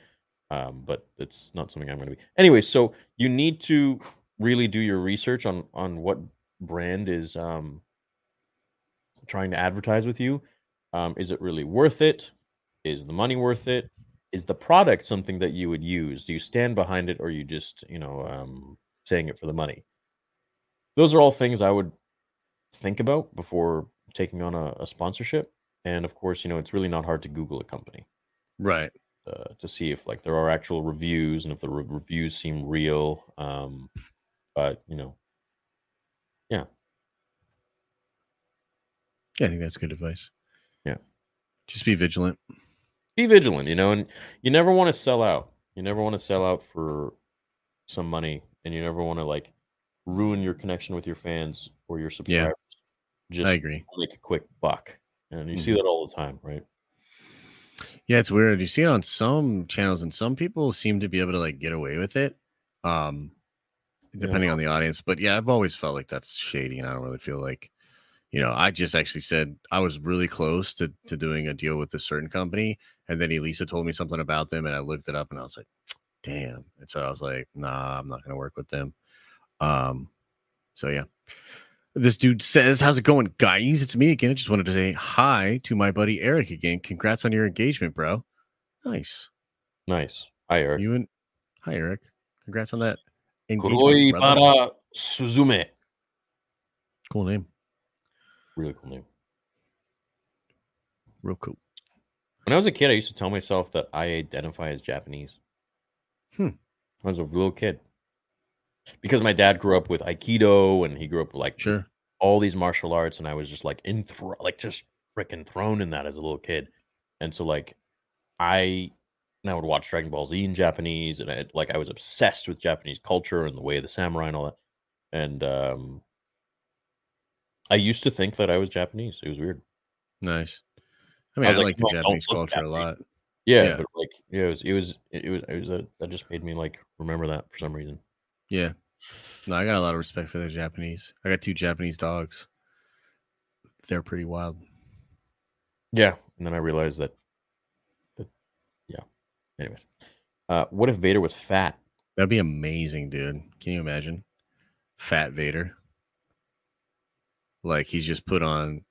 Um, but it's not something I'm going to be. Anyway, so you need to really do your research on on what brand is um trying to advertise with you. Um, is it really worth it? Is the money worth it? Is the product something that you would use? Do you stand behind it, or you just you know um, saying it for the money? Those are all things I would think about before taking on a, a sponsorship. And of course, you know it's really not hard to Google a company Right. Uh, to see if like there are actual reviews and if the re- reviews seem real. Um, but you know, Yeah, yeah, I think that's good advice. Yeah. Just be vigilant. be vigilant, you know, and you never want to sell out. You never want to sell out for some money, and you never want to like ruin your connection with your fans or your subscribers. Just I agree. make a quick buck, and you see Mhm. that all the time, right? Yeah, it's weird. You see it on some channels, and some people seem to be able to like get away with it, um, depending on the audience. But yeah, I've always felt like that's shady, and I don't really feel like, you know, I just actually said I was really close to to doing a deal with a certain company, and then Elisa told me something about them, and I looked it up, and I was like, damn. And so I was like, nah, I'm not gonna work with them. Um, so yeah. This dude says, How's it going, guys? It's me again. I just wanted to say hi to my buddy Eric again. Congrats on your engagement, bro. Nice. Nice. Hi, Eric. You and hi, Eric. Congrats on that engagement. para Suzume. Cool name. Really cool name. Real cool. When I was a kid, I used to tell myself that I identify as Japanese. Hmm. I was a little kid. Because my dad grew up with Aikido and he grew up with like Sure. all these martial arts, and I was just like in like just freaking thrown in that as a little kid. And so like I and I would watch Dragon Ball Z in Japanese, and I like I was obsessed with Japanese culture and the way of the samurai and all that. And um I used to think that I was Japanese. It was weird. Nice. I mean, I, was like, like the "No, don't Japanese culture a lot. Yeah, Yeah. but like yeah, it was it was it was it was a, that just made me like remember that for some reason. Yeah. No, I got a lot of respect for the Japanese. I got two Japanese dogs. They're pretty wild. Yeah, and then I realized that, that yeah. Anyways, uh, what if Vader was fat? That'd be amazing, dude. Can you imagine? Fat Vader. Like he's just put on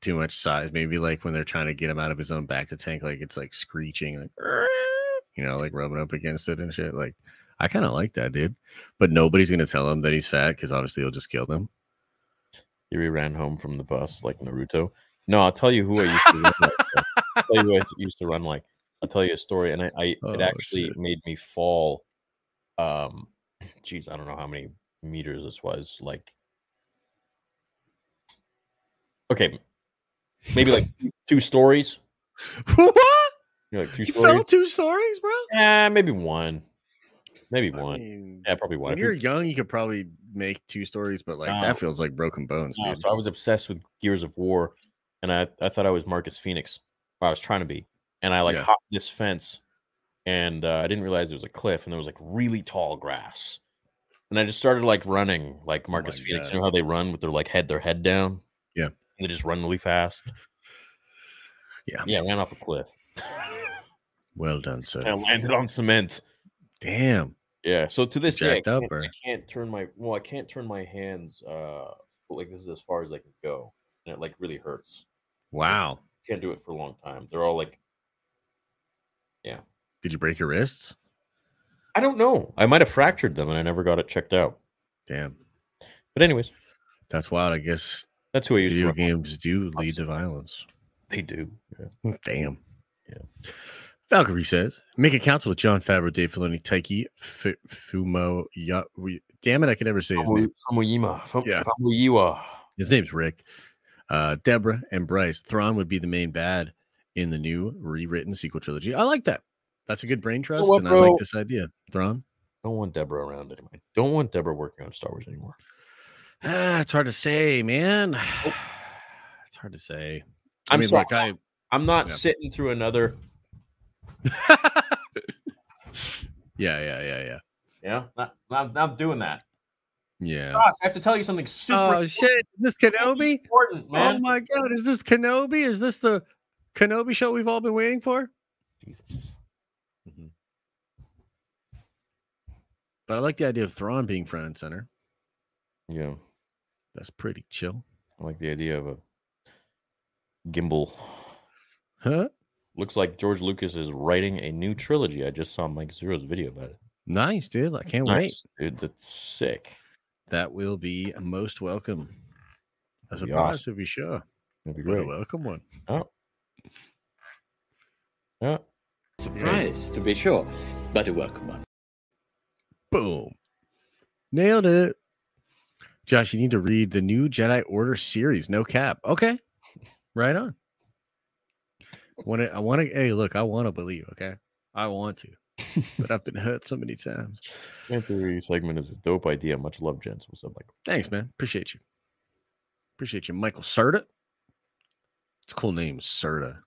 too much size. Maybe like when they're trying to get him out of his own bacta tank, like it's like screeching, like you know, like rubbing up against it and shit. Like I kind of like that, dude. But nobody's gonna tell him that he's fat because obviously he'll just kill them. Yuri ran home from the bus like Naruto. No, I'll tell you who I used to run like. I'll tell you who I used to run like. I'll tell you a story, and I, I Oh, it actually shit. made me fall. Um, geez, I don't know how many meters this was. Like, okay, maybe like two stories. what? You like two You stories. fell two stories, bro? Yeah, maybe one. Maybe I one. mean, yeah, probably one. when you're young, you could probably make two stories, but like No. that feels like broken bones, no, so I was obsessed with Gears of War, and I I thought I was Marcus Phoenix. I was trying to be, and I like Yeah. hopped this fence, and uh, I didn't realize it was a cliff, and there was like really tall grass, and I just started like running like Marcus Oh Phoenix. God. You know how they run with their like head their head down? Yeah. and they just run really fast. Yeah. Yeah, I ran off a cliff. Well done, sir. and I landed on cement. Damn. Yeah. So to this day, I can't, I can't turn my well, I can't turn my hands uh like this is as far as I can go, and it like really hurts. Wow. Can't do it for a long time. They're all like, yeah. Did you break your wrists? I don't know. I might have fractured them, and I never got it checked out. Damn. But anyways, That's wild. I guess that's who I used to. video run. games do lead to violence. They do. Yeah. Damn. Yeah. Valkyrie says, make a council with Jon Favreau, Dave Filoni, Taika, F- Fumo. Ya- we, damn it, I can never say his name. Famuyima. Fam- Yeah. His name's Rick. Uh, Deborah and Bryce. Thrawn would be the main bad in the new rewritten sequel trilogy. I like that. That's a good brain trust, what, and I like this idea. Thrawn. Don't want Deborah around anymore. Don't want Deborah working on Star Wars anymore. Ah, it's hard to say, man. It's hard to say. I I'm mean, sorry. look, I I'm not Yeah. sitting through another. yeah, yeah, yeah, yeah. Yeah, not, not, not doing that. Yeah. Josh, I have to tell you something super Oh shit! Is this Kenobi? important, Oh my god! Is this Kenobi? Is this the Kenobi show we've all been waiting for? Jesus. Mm-hmm. But I like the idea of Thrawn being front and center. Yeah, That's pretty chill, I like the idea of a gimbal. huh? Looks like George Lucas is writing a new trilogy. I just saw Mike Zeroh's video about it. Nice, dude. I can't wait. Nice, dude. That's sick. That will be most welcome. A That'd be surprise awesome. to be sure. That'd be But a great. welcome one. Oh. Yeah. Surprise, to be sure, but a welcome one. Boom. Nailed it. Josh, you need to read the new Jedi Order series. No cap. Okay. Right on. Want to, I want to, hey, look, I want to believe, okay? I want to. but I've been hurt so many times. Fan theory segment is a dope idea. Much love, gents. What's up, Michael? Thanks, man. Appreciate you. Appreciate you. Michael Serta. It's a cool name, Serta.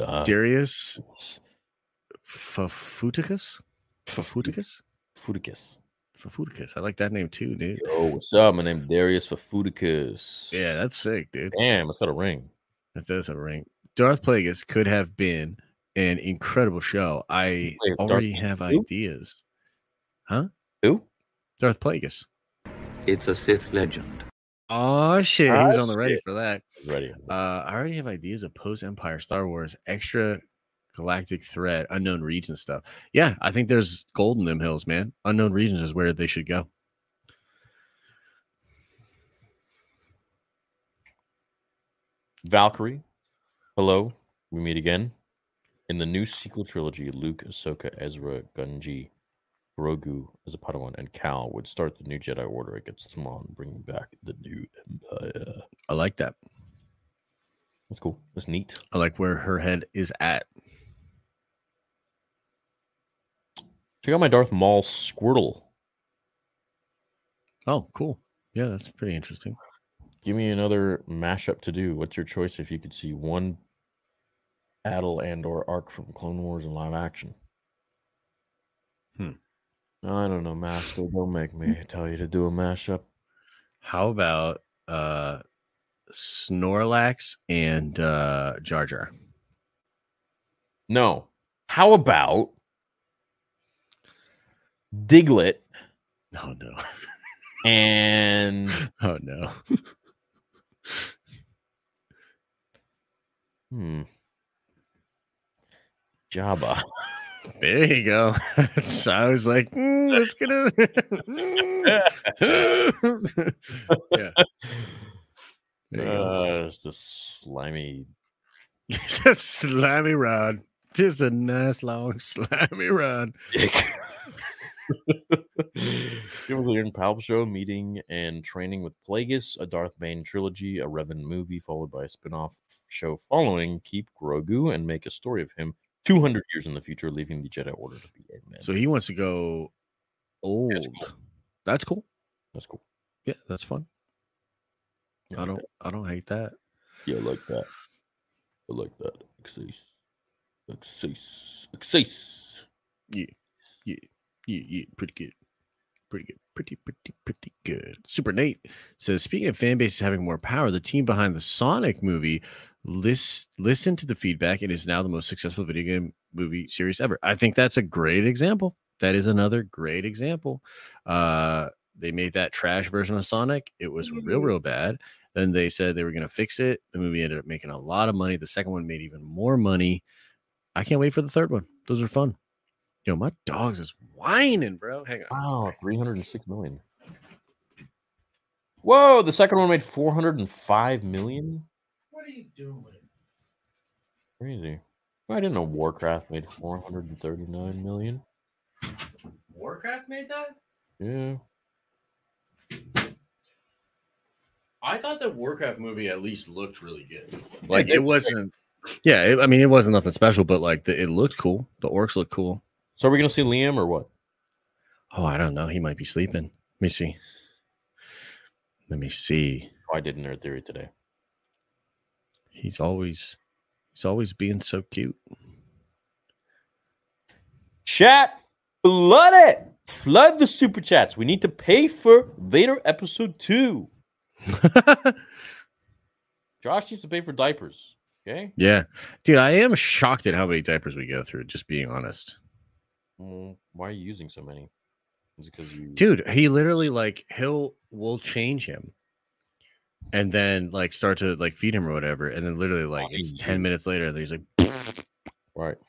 Uh, Darius Fafuticus? Fafuticus? Futicus. Fafuticus. I like that name too, dude. Oh, what's up? My name's Darius Fafuticus. Yeah, that's sick, dude. Damn, it's got a ring. That does have a ring. Darth Plagueis could have been an incredible show. I Wait, Darth already have who? ideas. Huh? Who? Darth Plagueis. It's a Sith legend. Oh shit, he Ah, was on the ready for that. Ready. Uh, I already have ideas of post Empire Star Wars extra galactic threat, unknown region stuff. Yeah, I think there's gold in them hills, man. Unknown regions is where they should go. Valkyrie. Hello. We meet again. In the new sequel trilogy, Luke, Ahsoka, Ezra, Gunji, Grogu as a Padawan, and Cal would start the new Jedi Order against Thrawn, bringing back the new Empire. I like that. That's cool. That's neat. I like where her head is at. Check out my Darth Maul Squirtle. Oh, cool. Yeah, that's pretty interesting. Give me another mashup to do. What's your choice if you could see one battle and or arc from Clone Wars in live action? Hmm. I don't know, Master. Don't make me tell you to do a mashup. How about uh Snorlax and uh Jar Jar? No. How about Diglett Oh no. and Oh no. hmm, Jabba? There you go. so I was like, mm, it's gonna. yeah. There you go. Uh, just a slimy. Just slimy rod. Just a nice long slimy rod. it was a young Palp show meeting and training with Plagueis, a Darth Bane trilogy, a Revan movie, followed by a spin-off show following Keep Grogu and make a story of him 200 years in the future, leaving the Jedi Order to be a man. So he wants to go old. cool. That's cool. That's cool. Yeah, that's fun. I like don't. that. I don't hate that. Yeah, I like that. I like that. Access. Access. Access. Yeah, yeah, yeah. Pretty good. Pretty good. Pretty, pretty, pretty good. Super Nate says, speaking of fan bases having more power, the team behind the Sonic movie list listen to the feedback and is now the most successful video game movie series ever. I think that's a great example. That is another great example. Uh they made that trash version of Sonic. It was real, real bad. Then they said they were going to fix it. The movie ended up making a lot of money. The second one made even more money. I can't wait for the third one. Those are fun. Yo, my dogs is whining, bro. Hang on. Wow, 306 million. Whoa, the second one made 405 million. What are you doing? Crazy. I didn't know Warcraft made 439 million. Warcraft made that? Yeah. I thought the Warcraft movie at least looked really good. Like it wasn't. Yeah, it, I mean, it wasn't nothing special, but like the, it looked cool. The orcs looked cool. So are we gonna see Liam or what? Oh, I don't know. He might be sleeping. Let me see. Let me see. Oh, I did Nerd Theory today. He's always he's always being so cute. Chat, flood it. Flood the super chats. We need to pay for Vader episode two. Josh needs to pay for diapers. Okay. yeah, dude, I am shocked at how many diapers we go through. Just being honest, Well, why are you using so many? Is it because you dude. He literally like he'll we'll change him, and then like start to like feed him or whatever, and then literally oh, like Oh, it's he's ten minutes later, and he's like, right?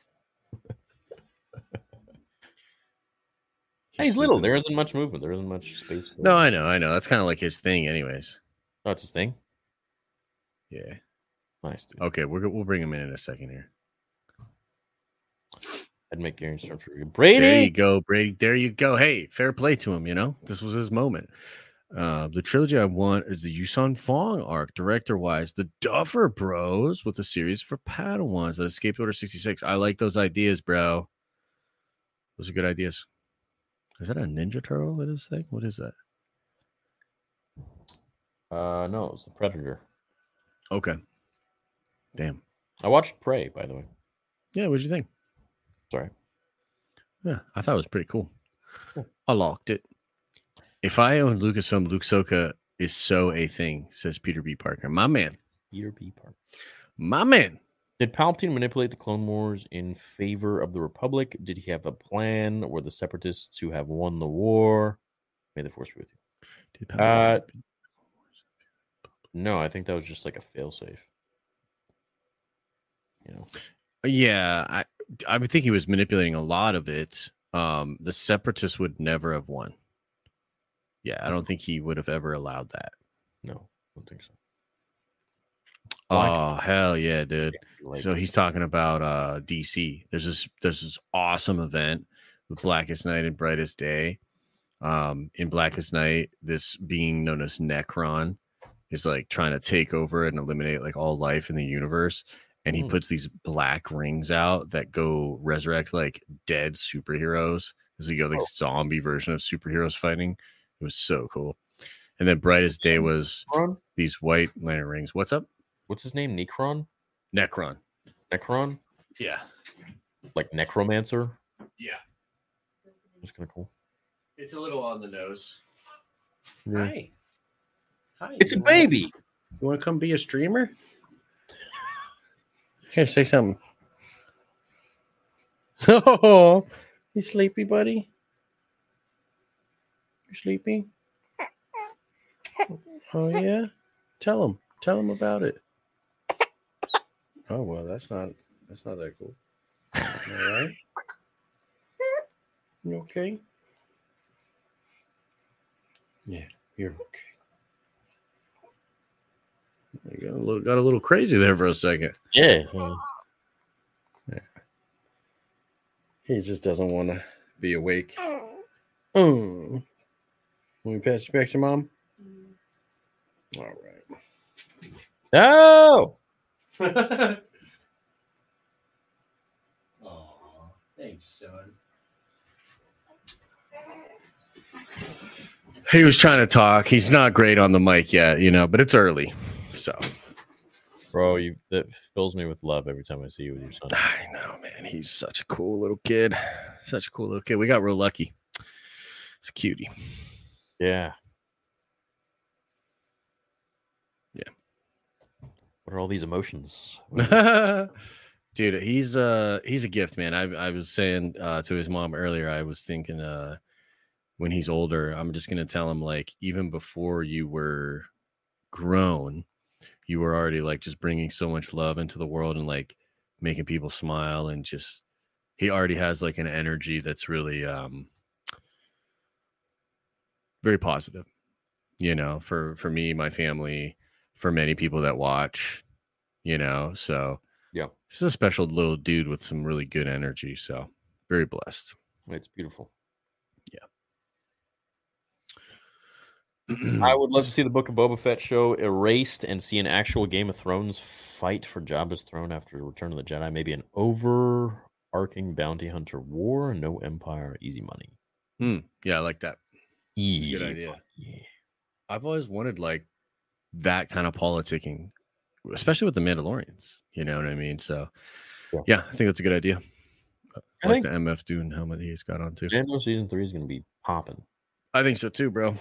Hey, he's little. There isn't much movement. There isn't much space. for No. I know, I know. That's kind of like his thing, anyways. Oh, it's his thing. Yeah. Nice. Dude. Okay, we're go- we'll bring him in in a second here. I'd make Gary you. Brady. There you go, Brady. There you go. Hey, fair play to him. You know, this was his moment. Uh, the trilogy I want is the Yuuzhan Vong arc, director wise. The Duffer Bros with a series for Padawans that escaped Order 66. I like those ideas, bro. Those are good ideas. Is that a Ninja Turtle in his thing? What is that? Uh, no, it's the Predator. Okay. Damn. I watched Prey, by the way. Yeah, what'd you think? Sorry. Yeah, I thought it was pretty cool. Cool. I liked it. If I owned Lucasfilm, Luke Soka is so a thing, says Peter B. Parker. My man. Peter B. Parker. My man. Did Palpatine manipulate the Clone Wars in favor of the Republic? Did he have a plan? Were the Separatists who have won the war? May the Force be with you. Did Uh, No, I think that was just like a failsafe. You know, Yeah, I I would think he was manipulating a lot of it. Um, the separatists would never have won. Yeah, I don't think he would have ever allowed that. no, I don't think so. Oh hell yeah, dude! So he's talking about uh DC. There's this there's this awesome event the Blackest Night and Brightest Day. Um, in Blackest Night, this being known as Nekron is like trying to take over and eliminate like all life in the universe. And he Hmm. puts these black rings out that go resurrect like dead superheroes. So you go like Oh. zombie version of superheroes fighting. It was so cool. And then Brightest Day was Nekron? these white lantern rings. What's up? What's his name? Nekron? Nekron. Nekron? Yeah. Like necromancer? Yeah. That's kind of cool. It's a little on the nose. Yeah. Hi. Hi. It's a baby. You want to come be a streamer? Here, say something. Oh, you sleepy, buddy? You sleepy? Oh yeah. Tell him. Tell him about it. Oh well, that's not that's not that cool. All right. You okay? Yeah, you're okay. You got a little got a little crazy there for a second. Yeah. He just doesn't want to be awake. Mm. Let me pass it back to mom. All right. No. Oh, thanks, son. He was trying to talk. He's not great on the mic yet, you know, but it's early. So Bro, you that fills me with love every time I see you with your son. I know, man. He's such a cool little kid. Such a cool little kid. We got real lucky. It's a cutie. Yeah. Yeah. What are all these emotions? Dude, he's uh he's a gift, man. I I was saying uh to his mom earlier, I was thinking uh when he's older, I'm just gonna tell him like even before you were grown, you were already like just bringing so much love into the world and like making people smile and just he already has like an energy that's really um very positive you know, for for me, my family, for many people that watch, you know. So Yeah. this is a special little dude with some really good energy. So very blessed. It's beautiful. Mm. I would love to see the Book of Boba Fett show erased and see an actual Game of Thrones fight for Jabba's throne after Return of the Jedi. Maybe an overarching bounty hunter war, no empire, easy money. Hmm, yeah, I like that. Easy. Good idea. money. I've always wanted like that kind of politicking, especially with the Mandalorians. You know what I mean? So, Yeah. yeah, I think that's a good idea. I I like think- the MF DOOM helmet he's got on too. Mando season three is going to be popping. I think so too, bro.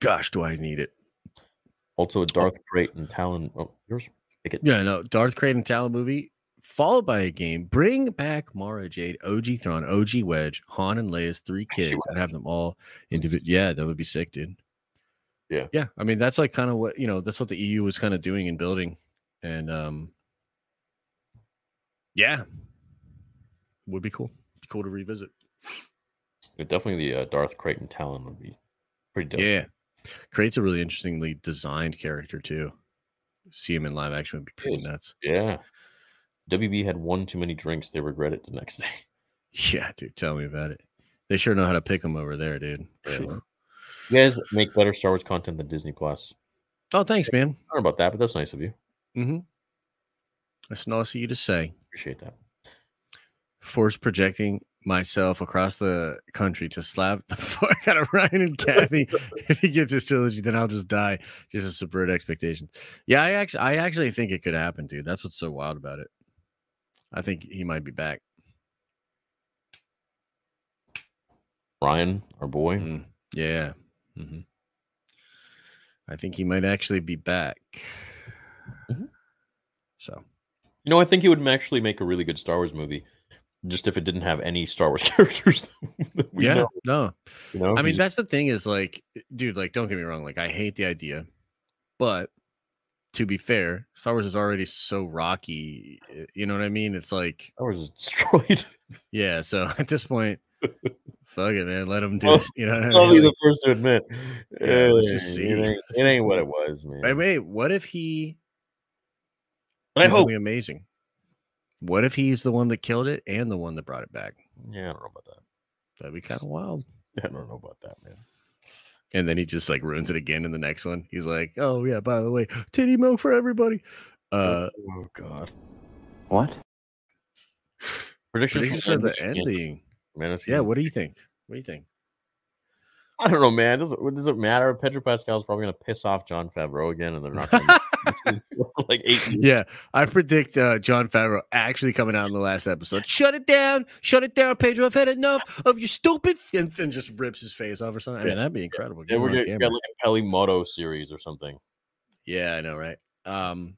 Gosh, do I need it? Also, a Darth Krayt and Talon. Oh, yours. It. Yeah, no, Darth Crane Talon movie followed by a game. Bring back Mara Jade, OG Thrawn, OG Wedge, Han and Leia's three kids, and have them all individual. Yeah, that would be sick, dude. Yeah. yeah. I mean, that's like kind of what you know. That's what the EU was kind of doing and building, and um, yeah, would be cool. Be cool to revisit. Yeah, Definitely the uh, Darth Krayt and Talon would be pretty dope. Yeah, Krayt's a really interestingly designed character too. See him in live action would be pretty Yes. nuts. Yeah. WB had one too many drinks. They regret it the next day. Yeah, dude, tell me about it. They sure know how to pick them over there, dude. Yeah. You guys make better Star Wars content than Disney Plus. Oh, thanks, man. I don't know about that, but that's nice of you. Mm-hmm. That's nice of you to say. Appreciate that. Force projecting myself across the country to slap the fuck out of Rian and Kathy. if he gets his trilogy, then I'll just die just to subvert expectations. Yeah, I actually, I actually think it could happen, dude. That's what's so wild about it. I think he might be back. Rian, our boy. Mm, yeah. hmm I think he might actually be back. Mhm. So You know, I think he would actually make a really good Star Wars movie, just if it didn't have any Star Wars characters. yeah, know, no, you know, I mean, that's the thing is like, dude, like, don't get me wrong. Like, I hate the idea, but to be fair, Star Wars is already so rocky. eh, You know what I mean? It's like, Star Wars is destroyed. yeah. So at this point, fuck it, man. Let them do. Well, You know what I I'll mean? be the first to admit. Yeah, eh, just see. It ain't, it ain't what it was, man. wait, wait. What if he? but I hope. amazing. What if he's the one that killed it and the one that brought it back? Yeah, I don't know about that. That'd be kind of wild. I don't know about that, man. And then he just like ruins it again in the next one. He's like, "Oh yeah, by the way, titty milk for everybody." Uh, oh God. What? Predictions, predictions for the ending. Man, it's Yeah, what do you think? What do you think? I don't know, man. Does it, does it matter? Pedro Pascal's probably gonna piss off Jon Favreau again, and they're not gonna like eight. Years. Yeah, I predict uh, Jon Favreau actually coming out in the last episode. Shut it down, shut it down, Pedro. I've had enough of your stupid, and then just rips his face off or something. I mean, that'd be incredible. Yeah, Get we're gonna like a series or something. Yeah, I know, right? Um,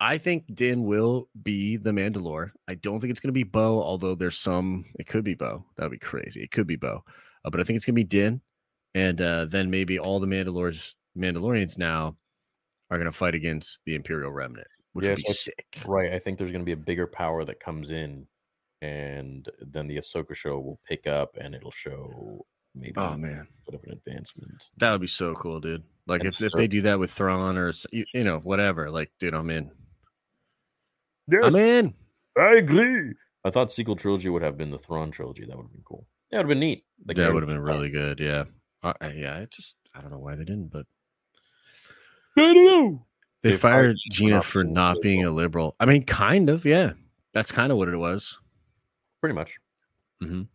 I think Din will be the Mandalore. I don't think it's going to be Bo, although there's some. It could be Bo. That'd be crazy. It could be Bo, uh, but I think it's going to be Din, and uh, then maybe all the Mandalores, Mandalorians now, are going to fight against the Imperial Remnant, which would be I- sick. Right. I think there's gonna be a bigger power that comes in, and then the Ahsoka show will pick up, and it'll show maybe Oh man, a bit of an advancement. that would be so cool, dude. Like And if, if they do that with Thrawn or you, you know whatever, like dude, I'm in. Yes, I'm in. I agree. I thought sequel trilogy would have been the Thrawn trilogy. That would have been cool. That would have been neat. Like, that would have been really good. Yeah, uh, uh, yeah. I just I don't know why they didn't, but I don't know. They, They fired fired Gina Gina for for not not being being a liberal. I mean, kind of, yeah. That's kind of what it was. Pretty much. Mhm.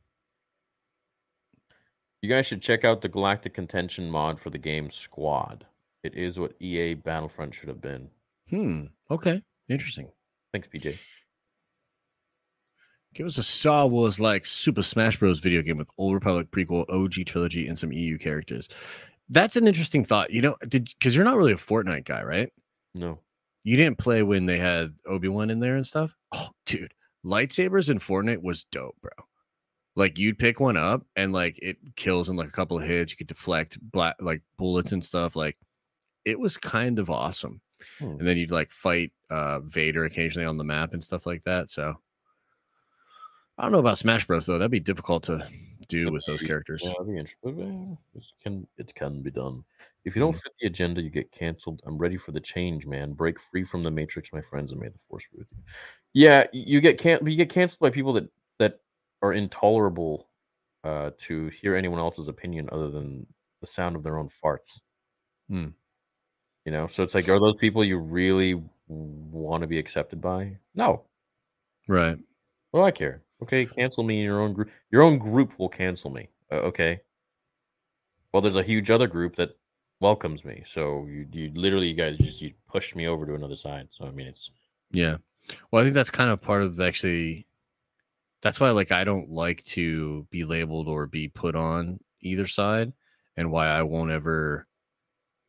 You guys should check out the Galactic Contention mod for the game Squad. It is what EA Battlefront should have been. Hmm. Okay. Interesting. Thanks, PJ. Give us a Star Wars like Super Smash Bros. video game with Old Republic prequel, OG trilogy, and some EU characters. That's an interesting thought. You know, did because you're not really a Fortnite guy, right? No. You didn't play when they had Obi Wan in there and stuff. Oh, dude, lightsabers in Fortnite was dope, bro. Like you'd pick one up and like it kills in like a couple of hits. You could deflect black like bullets and stuff. Like it was kind of awesome. Hmm. And then you'd like fight uh Vader occasionally on the map and stuff like that. So I don't know about Smash Bros though. That'd be difficult to do with those characters. Yeah, it'd be can it can be done. If you don't Mhm. fit the agenda, you get canceled. I'm ready for the change, man. Break free from the matrix, my friends, and may the force be with you. Yeah, you get can't. you get canceled by people that that are intolerable uh, to hear anyone else's opinion other than the sound of their own farts. Hmm. You know, so it's like, are those people you really want to be accepted by? No. Right. What do I care? Okay, cancel me in your own group. Your own group will cancel me. Uh, okay. Well, there's a huge other group that welcomes me. So you, you literally, you guys just you pushed me over to another side. So I mean, it's Yeah. Well, I think that's kind of part of actually that's why like I don't like to be labeled or be put on either side and why I won't ever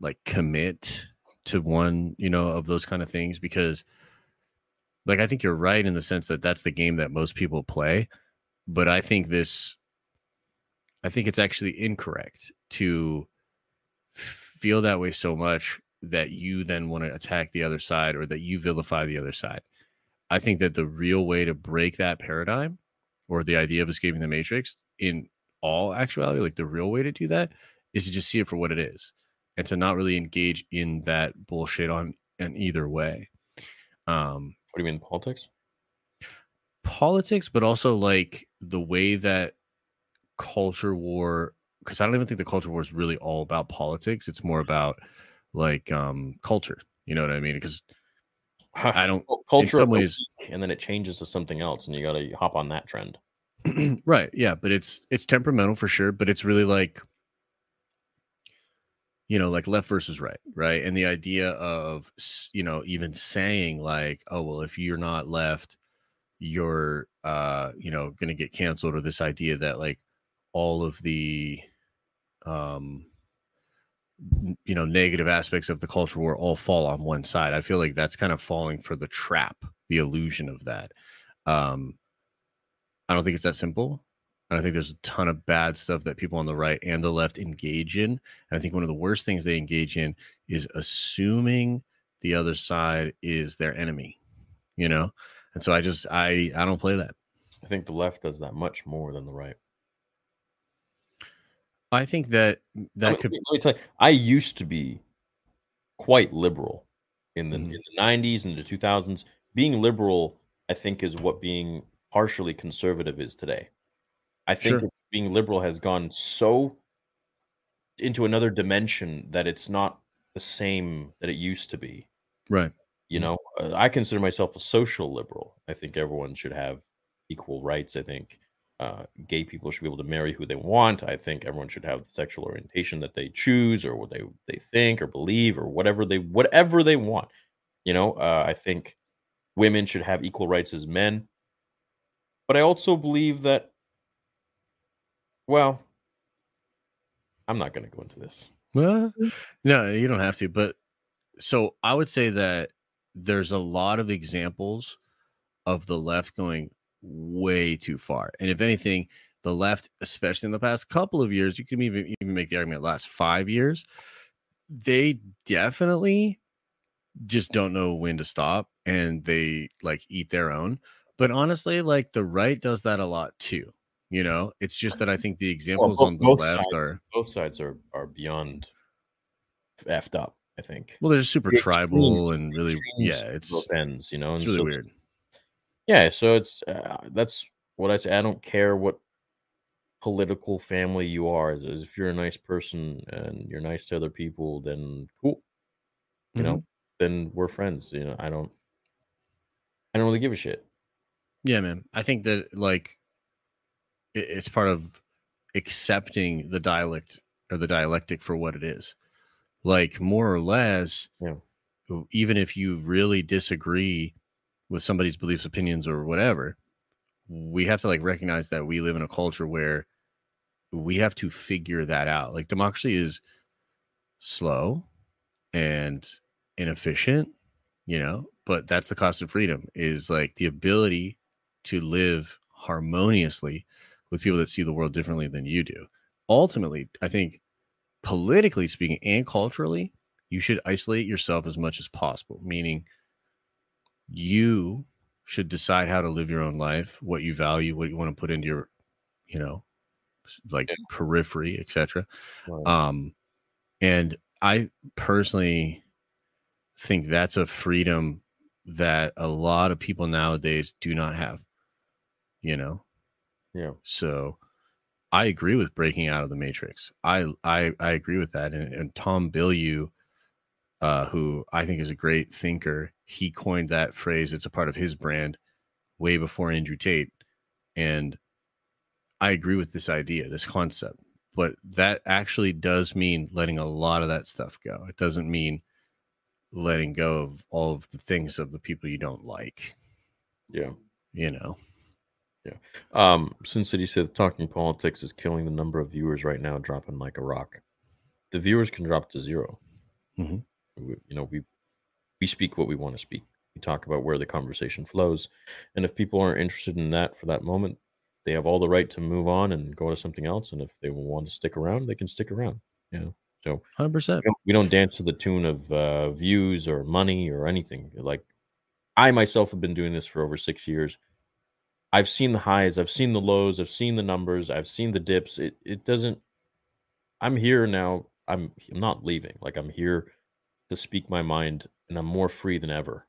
like commit to one, you know, of those kind of things because like I think you're right in the sense that that's the game that most people play, but I think this I think it's actually incorrect to feel that way so much that you then want to attack the other side or that you vilify the other side. I think that the real way to break that paradigm or the idea of escaping the matrix in all actuality, like the real way to do that is to just see it for what it is and to not really engage in that bullshit on in either way. Um do you mean politics? politics, but also like the way that culture war because I don't even think the culture war is really all about politics. It's more about like um culture. You know what I mean? Because I don't Cul- culture some ways- and then it changes to something else, and you got to hop on that trend. right, yeah, but it's it's temperamental for sure, but it's really like you know, like left versus right, right? And the idea of you know, even saying like, oh well, if you're not left, you're uh, you know, gonna get canceled, or this idea that like all of the um you know negative aspects of the culture war all fall on one side i feel like that's kind of falling for the trap the illusion of that um i don't think it's that simple and i think there's a ton of bad stuff that people on the right and the left engage in and i think one of the worst things they engage in is assuming the other side is their enemy you know and so i just i i don't play that I think the left does that much more than the right. i think that I that mean, could let me tell you, I used to be quite liberal in the Mhm. in the nineties and the two thousands. Being liberal, I think, is what being partially conservative is today. I think Sure. being liberal has gone so into another dimension that it's not the same that it used to be. right You Mm. know, uh, I consider myself a social liberal. I think everyone should have equal rights. I think uh, gay people should be able to marry who they want. I think everyone should have the sexual orientation that they choose, or what they they think or believe, or whatever they whatever they want. You know, uh, I think women should have equal rights as men. But I also believe that, well, I'm not going to go into this. Well, mm-hmm. no, you don't have to. But so I would say that there's a lot of examples of the left going way too far. And if anything, the left, especially in the past couple of years, you can even even make the argument last five years, they definitely just don't know when to stop and they like eat their own. But honestly, like the right does that a lot too. You know, it's just that I think the Well, examples on the both left sides, are both sides are are beyond effed up. I think. well, they're just super The tribal and really, yeah, it's both ends, you know. it's and really so- weird. Yeah, so it's uh, that's what I say. I don't care what political family you are. As, as if you're a nice person and you're nice to other people, then cool. You Mm-hmm. know, then we're friends. You know, I don't. I don't really give a shit. Yeah, man. I think that like it's part of accepting the dialect or the dialectic for what it is. Like more or less, Yeah. even if you really disagree with somebody's beliefs, opinions, or whatever, we have to like recognize that we live in a culture where we have to figure that out. Like democracy is slow and inefficient, you know, but that's the cost of freedom is like the ability to live harmoniously with people that see the world differently than you do. Ultimately, I think politically speaking and culturally, you should isolate yourself as much as possible, meaning you should decide how to live your own life, what you value, what you want to put into your, you know, like Yeah. periphery, etc. Right. Um, and I personally think that's a freedom that a lot of people nowadays do not have. You know, yeah. so I agree with breaking out of the matrix. I I I agree with that. And, and Tom Bilyeu, uh, who I think is a great thinker, he coined that phrase. It's a part of his brand way before Andrew Tate. And I agree with this idea, this concept. But that actually does mean letting a lot of that stuff go. It doesn't mean letting go of all of the things of the people you don't like, Yeah. you know. Um, Sin City said talking politics is killing the number of viewers right now, dropping like a rock. The viewers can drop to 0 Mhm. We, you know, we we speak what we want to speak. We talk about where the conversation flows, and if people aren't interested in that for that moment, they have all the right to move on and go to something else. And if they want to stick around, they can stick around. You know, so 100%. we don't, we don't dance to the tune of uh, views or money or anything. Like I myself have been doing this for over six years. I've seen the highs, I've seen the lows, I've seen the numbers, I've seen the dips. It it doesn't. I'm here now. I'm I'm not leaving. Like I'm here to speak my mind, and I'm more free than ever.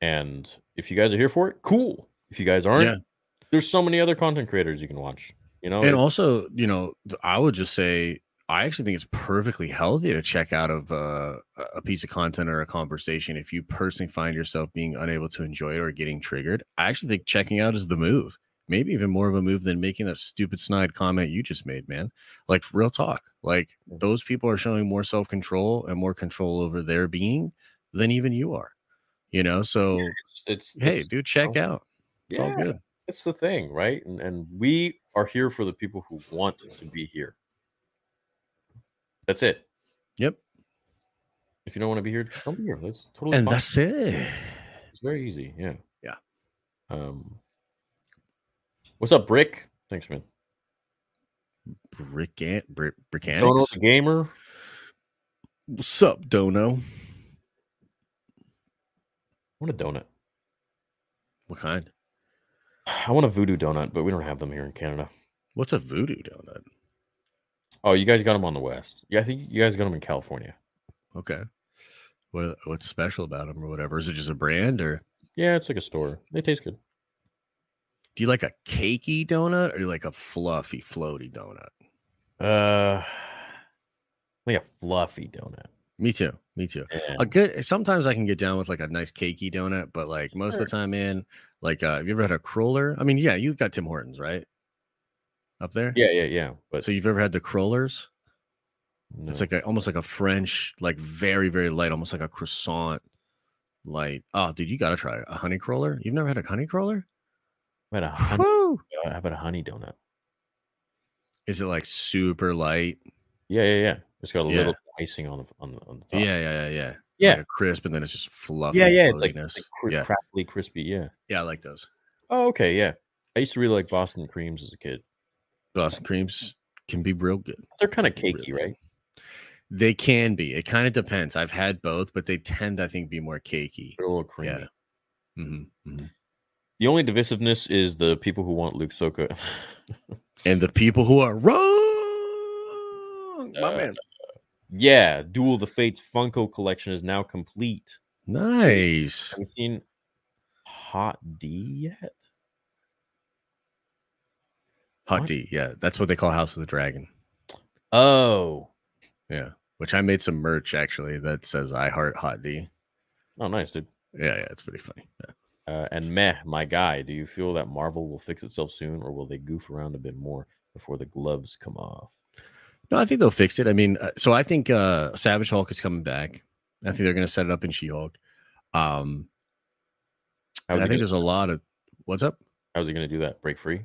And if you guys are here for it, cool. If you guys aren't, Yeah. there's so many other content creators you can watch. You know, and also you know i would just say i actually think it's perfectly healthy to check out of uh, a piece of content or a conversation if you personally find yourself being unable to enjoy it or getting triggered i actually think checking out is the move maybe even more of a move than making that stupid snide comment you just made man like real talk like those people are showing more self-control and more control over their being than even you are you know so it's, it's hey it's- dude check out it's all Yeah. good It's the thing, right? And and we are here for the people who want to be here. That's it. yep If you don't want to be here, don't be here. That's totally and fine. that's it It's very easy. Yeah. Yeah. Um. What's up, Brick? Thanks, man. brick brick brickanics Dono the gamer. What's up, Dono? I want a donut. What kind? I want a voodoo donut, but we don't have them here in Canada. What's a voodoo donut? Oh, you guys got them on the west. Yeah, I think you guys got them in California. Okay. What what's special about them or whatever? Is it just a brand or Yeah, it's like a store. They taste good. do you like a cakey donut or you like a fluffy, floaty donut? Uh, like a fluffy donut. Me too. Me too. Yeah. A good sometimes I can get down with like a nice cakey donut, but like most of the time, man, like uh have you ever had a cruller? I mean, yeah, you got Tim Hortons, right? Up there? Yeah, yeah, yeah. But So you've ever had the crullers? It's like a, almost like a French, like very, very light, almost like a croissant light. Oh, dude, you gotta try a honey cruller. You've never had a honey cruller? How about a honey, Woo! uh, how about a honey donut? Is it like super light? Yeah, yeah, yeah. It's got a Yeah. little icing on the on the on the top. Yeah, yeah, yeah, yeah. Yeah. Like crisp, and then it's just fluffy. yeah, yeah. It's like, like cri- yeah, crackly, crispy. Yeah. yeah, I like those. Oh, okay. Yeah. I used to really like Boston creams as a kid. Boston creams can be real good. They're kind of cakey, right? They can be. It kind of depends. I've had both, but they tend, I think, be more cakey. They're a little creamy. Yeah. hmm The only divisiveness is the people who want Luke Soka. And the people who are wrong, my Uh, man. yeah, Duel the Fates Funko collection is now complete. Nice. Have you seen Hot D yet? Hot D. Yeah, that's what they call House of the Dragon. Oh, Yeah, which I made some merch actually that says "I heart Hot D." oh, nice, dude. Yeah, yeah, it's pretty funny. Yeah. Uh, and meh, my guy, do you feel that Marvel will fix itself soon, or will they goof around a bit more before the gloves come off? No, I think they'll fix it. I mean, uh, so I think uh Savage Hulk is coming back. I think they're going to set it up in She Hulk. Um, I think gonna, there's a lot of what's up. how's he going to do that? Break free?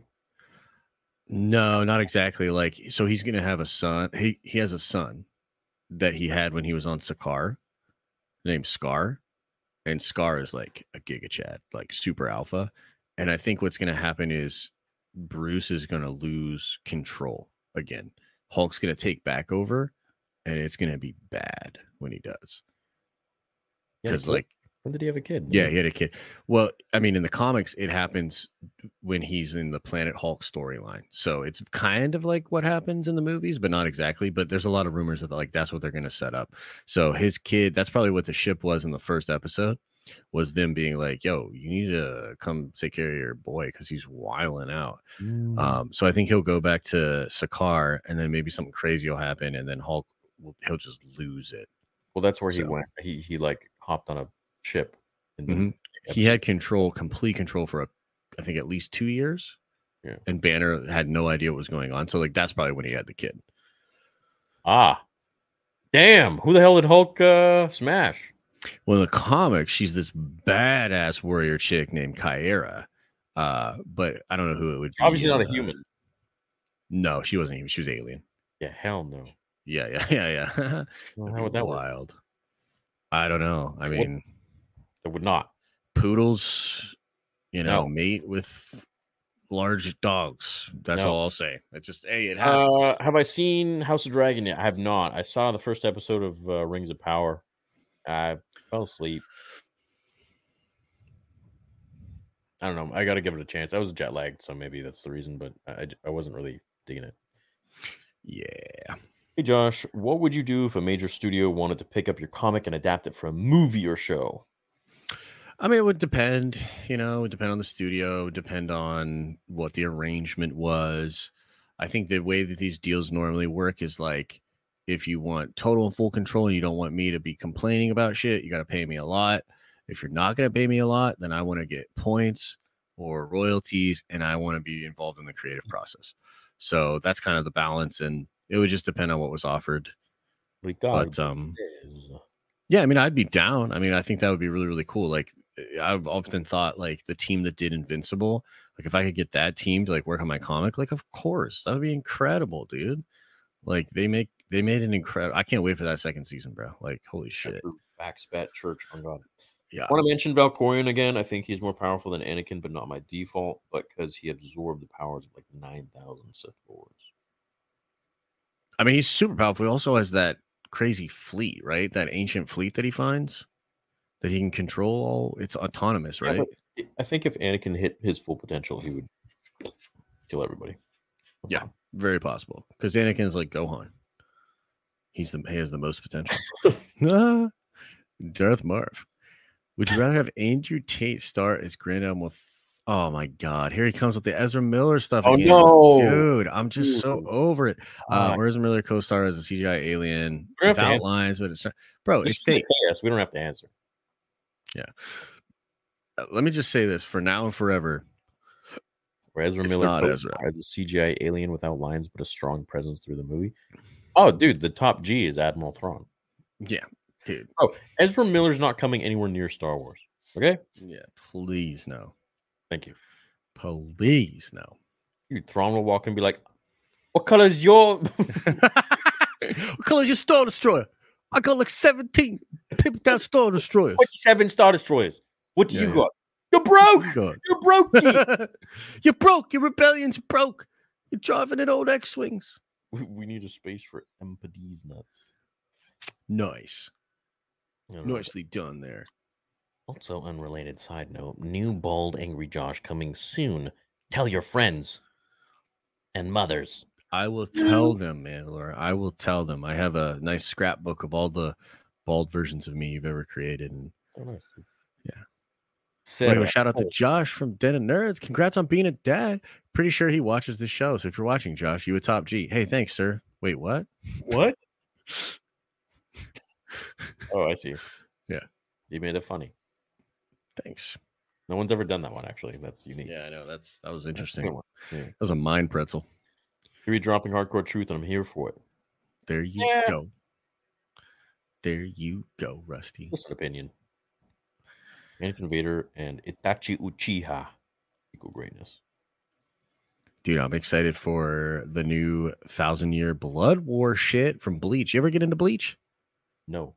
No, not exactly. Like, so he's going to have a son. He he has a son that he had when he was on Sakaar, named Skaar, and Skaar is like a Giga chad, like super alpha. And I think what's going to happen is Bruce is going to lose control again. Hulk's going to take back over, and it's going to be bad when he does. Because clip. like When did he have a kid? Yeah, he had a kid. Well, I mean, in the comics, it happens when he's in the Planet Hulk storyline. So it's kind of like what happens in the movies, but not exactly. But there's a lot of rumors that like that's what they're going to set up. So his kid, that's probably what the ship was in the first episode, was them being like, "Yo, you need to come take care of your boy because he's wiling out." Mm. Um, so I think he'll go back to Sakaar, and then maybe something crazy will happen, and then Hulk will he'll just lose it. well, that's where he went. He he like hopped on a ship. Mhm. he had control, complete control for a, I think at least two years. Yeah. And Banner had no idea what was going on. So like that's probably when he had the kid. Ah, damn! Who the hell did Hulk uh, smash? Well, in the comics, she's this badass warrior chick named Caiera. Uh, but I don't know who it would be. Obviously not a uh, human. No, she wasn't human. She was alien. Yeah, hell no. Yeah, yeah, yeah, yeah. Well, how would that work? wild? I don't know. I mean, It would not. poodles, you know, No. mate with large dogs. That's No. all I'll say. It's just hey, it happens. Uh, have I seen House of Dragon yet? I have not. I saw the first episode of uh, Rings of Power. I fell asleep. I don't know. I got to give it a chance. I was jet lagged, so maybe that's the reason. But I, I wasn't really digging it. yeah. Hey Josh, what would you do if a major studio wanted to pick up your comic and adapt it for a movie or show? I mean, it would depend, you know, it would depend on the studio, depend on what the arrangement was. I think the way that these deals normally work is like if you want total and full control and you don't want me to be complaining about shit, you got to pay me a lot. If you're not going to pay me a lot, then I want to get points or royalties and I want to be involved in the creative process. So that's kind of the balance. And it would just depend on what was offered. But, um, yeah, I mean, I'd be down. I mean, I think that would be really, really cool. Like, Eh, I've often thought, like, the team that did Invincible, like, if I could get that team to like work on my comic, like, of course, that would be incredible, dude. Like, they make they made an incredible. I can't wait for that second season, bro. Like, holy shit. Facts, bet, church, on God. Yeah. I want to mention Valkorion again. I think he's more powerful than Anakin, but not my default, but because he absorbed the powers of like 9,000 Sith Lords. I mean, he's super powerful. He also has that crazy fleet, right? That ancient fleet that he finds that he can control. All it's autonomous, right? but I- think if Anakin hit his full potential, he would kill everybody. Yeah, very possible. Because Anakin's like Gohan. He's the he has the most potential. Darth Marv. Would you rather have Andrew Tate start as Grand Admiral? Oh my God! Here he comes with the Ezra Miller stuff Oh, again, no. dude! I'm just so over it. Uh, Ah. Ezra Miller co-star as a CGI alien We have to without lines, but it's not- bro, it's fake. Yes, we don't have to answer. Uh, Let me just say this for now and forever. Or Ezra It's Miller Ezra. as a CGI alien without lines, but a strong presence through the movie. Oh, dude, the top G is Admiral Thrawn. Yeah, dude. Oh, Ezra Miller's not coming anywhere near Star Wars. Okay, Yeah, please no, thank you. please no. Dude, Thrawn will walk and be like, "What color is your?" what color is your Star Destroyer? I got like 17 people down Star Destroyers. What seven Star Destroyers? What do Yeah, you got? You're broke. God. You're broke. You're broke. Your rebellion's broke. You're driving in old X Wings. we, we need a space for MPD's nuts. Nice. Know. Nicely done there. Also, unrelated side note: new bald angry Josh coming soon. Tell your friends and mothers. I will tell them, man, Laura. I will tell them. I have a nice scrapbook of all the bald versions of me you've ever created. And Oh, nice. Yeah. Said, anyway, shout out to Josh from Den of Nerds. Congrats on being a dad. Pretty sure he watches the show. So if you're watching, Josh, you a top G. Hey, thanks, sir. Wait, what? what? oh, I see. Yeah. You made it funny. Thanks. No one's ever done that one. Actually, that's unique. Yeah, I know. That's that was That's a good interesting. one. Yeah. That was a mind pretzel. Here we dropping hardcore truth, and I'm here for it. There you Yeah. go. There you go, Rusty. Just an opinion. Anakin Vader and Itachi Uchiha equal greatness. Dude, I'm excited for the new thousand year blood war shit from Bleach. You ever get into Bleach? No.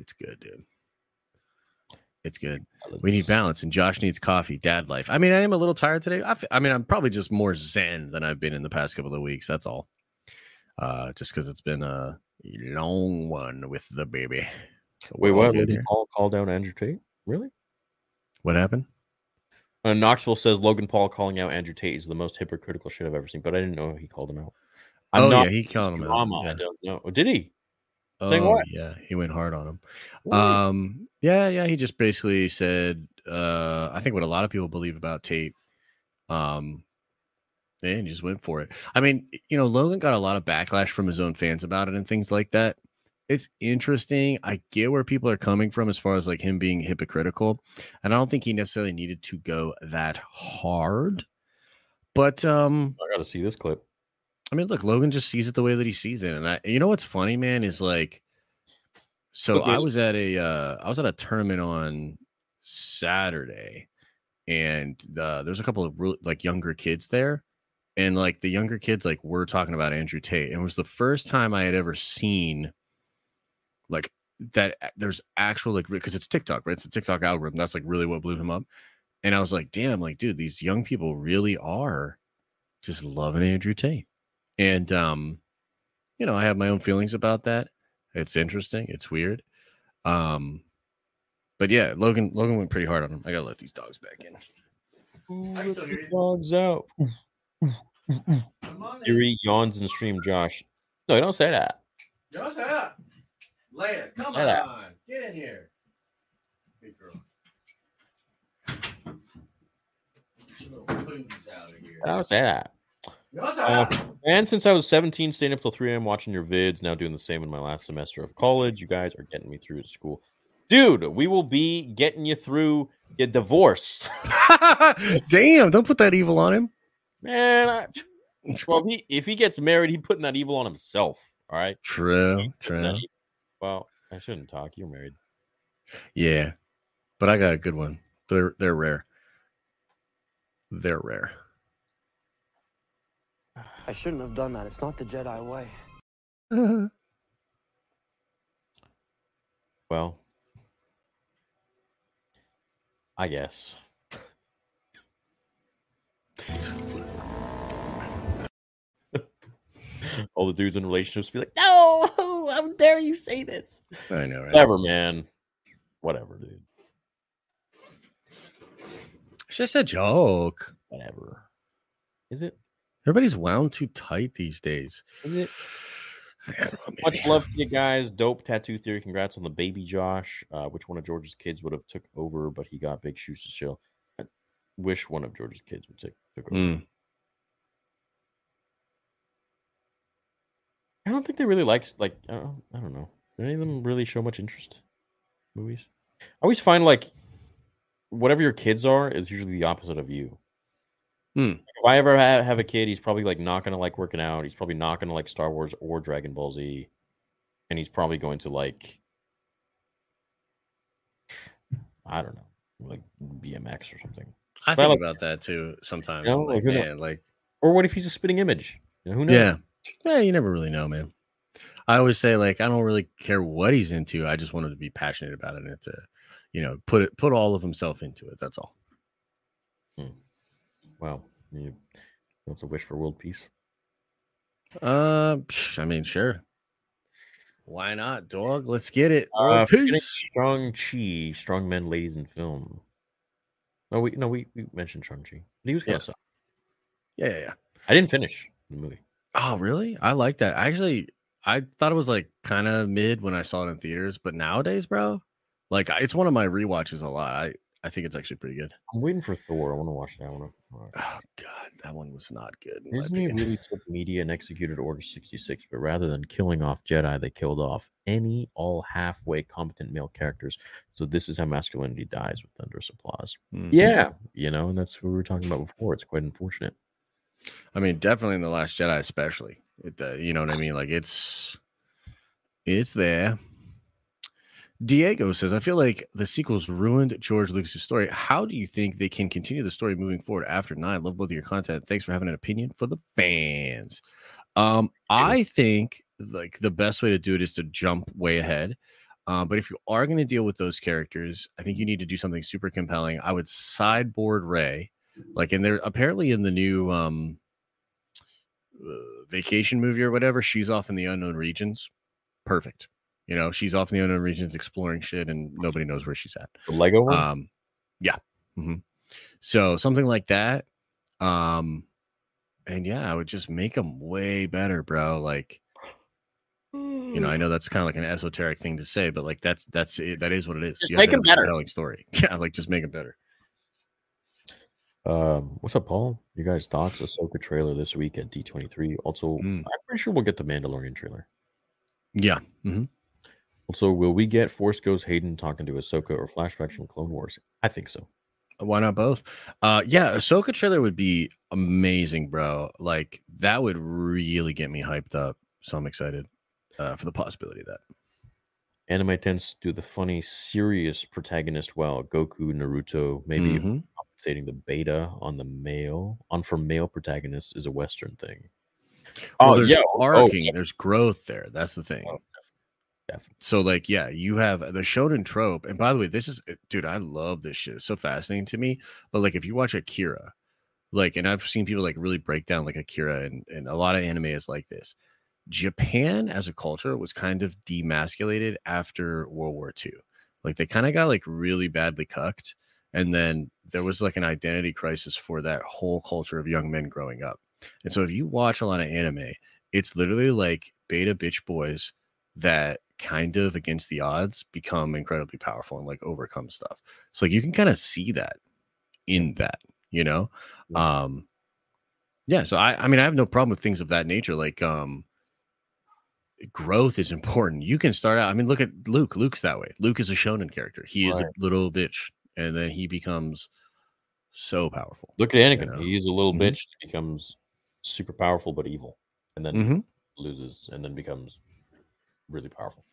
It's good, dude. It's good. We need balance, and Josh needs coffee. Dad life. I mean, I am a little tired today. I, f- I mean, I'm probably just more zen than I've been in the past couple of weeks. That's all. Uh, just because it's been a long one with the baby. So Wait, what? Did. Paul call down Andrew Tate? Really? What happened? Uh, Knoxville says Logan Paul calling out Andrew Tate is the most hypocritical shit I've ever seen, but I didn't know he called him out. I'm oh not yeah, he called him out. Yeah. I don't know. Did he? Saying Oh, what? yeah, he went hard on him. Um, yeah, yeah, he just basically said, uh, I think what a lot of people believe about Tate. Um, and just went for it. I mean, you know, Logan got a lot of backlash from his own fans about it and things like that. It's interesting. I get where people are coming from as far as like him being hypocritical, and I don't think he necessarily needed to go that hard. But um, I got to see this clip. I mean, look, Logan just sees it the way that he sees it, and I, you know what's funny, man, is like, so Okay. I was at a, uh, I was at a tournament on Saturday, and uh, there's a couple of real, like younger kids there, and like the younger kids like were talking about Andrew Tate, and it was the first time I had ever seen like that. There's actual like because it's TikTok, right? It's a TikTok algorithm. That's like really what blew him up, and I was like, damn, like dude, these young people really are just loving Andrew Tate. And um, you know, I have my own feelings about that. It's interesting. It's weird. Um, but yeah, Logan Logan went pretty hard on him. I gotta let these dogs back in. I can still hear you. Dogs out. Erie yawns and stream. Josh, no, don't say that. Just up. Leia, come Say that. on. Get in here. Big girl. Don't say that. Uh, and since I was 17, staying up till 3 a.m. watching your vids, now doing the same in my last semester of college. You guys are getting me through to school. Dude, we will be getting you through your divorce. Damn, don't put that evil on him. Man, I, well, if he, if he gets married, he putting that evil on himself. All right. True, true. Well, I shouldn't talk. You're married. Yeah. But I got a good one. They're they're rare. They're rare. I shouldn't have done that. It's not the Jedi way. Mm-hmm. Well, I guess. All the dudes in relationships be like, "No, how dare you say this?" I know, right? Whatever, man. Whatever, dude. It's just a joke. Whatever. Is it? Everybody's wound too tight these days. Is it? I know, Much love to you guys. Dope tattoo theory. Congrats on the baby, Josh. Uh, which one of George's kids would have took over, but he got big shoes to fill. I wish one of George's kids would take took over. Mm. I don't think they really like like I don't, I don't know. Do any of them really show much interest? Movies. I always find like whatever your kids are is usually the opposite of you. Hmm. If I ever ha- have a kid, he's probably like not gonna like working out. He's probably not gonna like Star Wars or Dragon Ball Z, and he's probably going to like I don't know, like BMX or something. I But I think like- about that too sometimes. You know, like, like, man, like Or what if he's a spitting image? You know, who knows? yeah. Yeah, you never really know, man. I always say like I don't really care what he's into. I just want him to be passionate about it and to, you know, put it put all of himself into it. That's all. Well, you, that's a wish for world peace. Uh, I mean, sure. Why not, dog? Let's get it. Uh, World forgetting peace. Shang-Chi, strong men, ladies in film. No, we no we, we mentioned Shang-Chi. He was kind Yeah. of Yeah, yeah, yeah. I didn't finish the movie. Oh, really? I like that. Actually, I thought it was like kind of mid when I saw it in theaters, but nowadays, bro, like it's one of my rewatches a lot. I I think it's actually pretty good. I'm waiting for Thor. I want to watch that one. Oh God, that one was not good. Disney really took media and executed Order 66, but rather than killing off Jedi, they killed off any all halfway competent male characters. So this is how masculinity dies with thunderous applause. Mhm. Yeah, you know, and that's what we were talking about before. It's quite unfortunate. I mean, definitely in the Last Jedi, especially. It, uh, you know what I mean? Like it's it's there. Diego says, "I feel like the sequels ruined George Lucas' story. How do you think they can continue the story moving forward after nine? Love both of your content. Thanks for having an opinion for the fans. Um, I think like the best way to do it is to jump way ahead. Um, but if you are going to deal with those characters, I think you need to do something super compelling. I would sideboard Rey, like, and they're apparently in the new um uh, vacation movie or whatever. She's off in the unknown regions. Perfect. You know, she's off in the unknown regions exploring shit, and nobody knows where she's at. The Lego one. Um, yeah. hmm So something like that. Um, and yeah, I would just make them way better, bro. Like, you know, I know that's kind of like an esoteric thing to say, but like that's that's it. That is what it is. Just You make to 'em have a better. compelling story. Yeah, like just make them better. Um, what's up, Paul? You guys' thoughts? Ahsoka trailer this week at D23. Also, Mm. I'm pretty sure we'll get the Mandalorian trailer. Yeah. hmm Also, will we get Force Ghost Hayden talking to Ahsoka or flashbacks from Clone Wars? I think so. Why not both? Uh yeah, Ahsoka trailer would be amazing, bro. Like that would really get me hyped up. So I'm excited uh for the possibility of that. Anime tends to do the funny, serious protagonist well. Goku, Naruto, maybe Mhm. compensating the beta on the male on for male protagonists is a Western thing. Well, Oh, there's yeah. Oh, yeah. there's growth there. That's the thing. Oh, definitely. So like, yeah, you have the shonen trope. And by the way, this is eh, dude, I love this shit. It's so fascinating to me. But like if you watch Akira, like, and I've seen people like really break down like Akira and, and a lot of anime is like this. Japan as a culture was kind of demasculated after World War II. Like they kind of got like really badly cucked. And then there was like an identity crisis for that whole culture of young men growing up. And so if you watch a lot of anime, it's literally like beta bitch boys that kind of against the odds become incredibly powerful and like overcome stuff. So like you can kind of see that in that, you know? Um yeah, so I I mean I have no problem with things of that nature. Like um growth is important. You can start out. I mean, look at Luke. Luke's that way. Luke is a shonen character. He is Right. a little bitch, and then he becomes so powerful. Look at Anakin. know? He's a little Mhm. bitch, becomes super powerful but evil, and then Mhm. loses, and then becomes really powerful.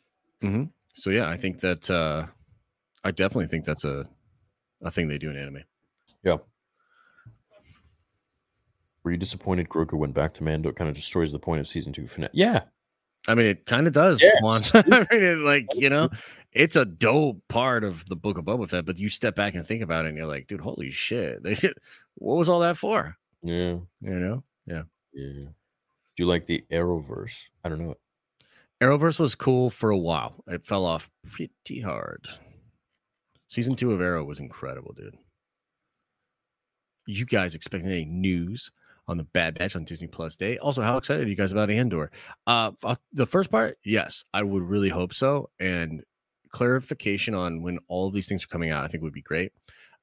hmm So yeah, I think that uh I definitely think that's a a thing they do in anime. Yeah. Were you disappointed Grogu went back to Mando? It kind of destroys the point of season two finale. Yeah, I mean, it kind of does. Yeah, I mean, it, like you know, it's a dope part of the Book of Boba Fett, but you step back and think about it, and you're like, dude, holy shit! They, what was all that for? yeah, You know? Yeah. yeah. Do you like the Arrowverse? I don't know. Arrowverse was cool for a while. It fell off pretty hard. Season two of Arrow was incredible, dude. You guys expecting any news on the Bad Batch on Disney Plus Day? Also, how excited are you guys about Andor? Uh, the first part, yes, I would really hope so. And clarification on when all of these things are coming out, I think would be great.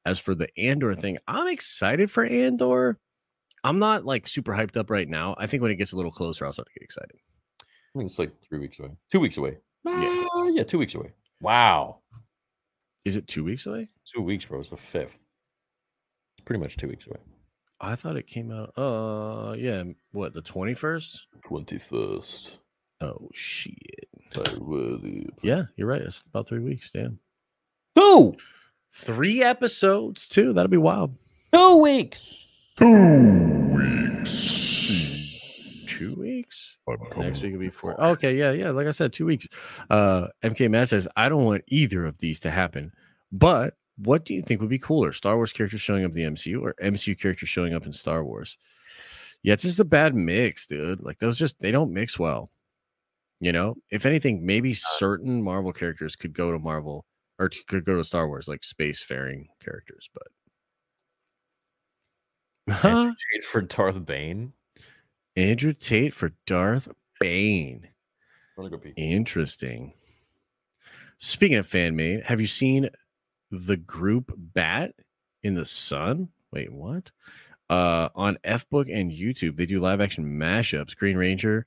As for the Andor thing, I'm excited for Andor. I'm not like super hyped up right now. I think when it gets a little closer, I'll start to get excited. I think it's like three weeks away. Two weeks away. Yeah. Ah, yeah, two weeks away. Wow, Is it two weeks away? two weeks, bro. It's the fifth. Pretty much two weeks away. I thought it came out. Uh, yeah. What the twenty first? Twenty first. Oh shit. Yeah, you're right. It's about three weeks. Damn. Two. Three episodes too. That'll be wild. Two weeks. Two weeks. Next week will be four. Okay, yeah, yeah. Like I said, two weeks. Uh, MK Matt says I don't want either of these to happen. But what do you think would be cooler? Star Wars characters showing up in the MCU or MCU characters showing up in Star Wars? Yeah, it's just a bad mix, dude. Like those just they don't mix well. You know, if anything, maybe certain Marvel characters could go to Marvel or t- could go to Star Wars, like spacefaring characters, but Tate for Darth Bane. Andrew Tate for Darth Bane. Interesting. Speaking of fan made, have you seen the group Bat in the Sun? Wait, what? Uh, on F Book and YouTube, they do live action mashups. Green Ranger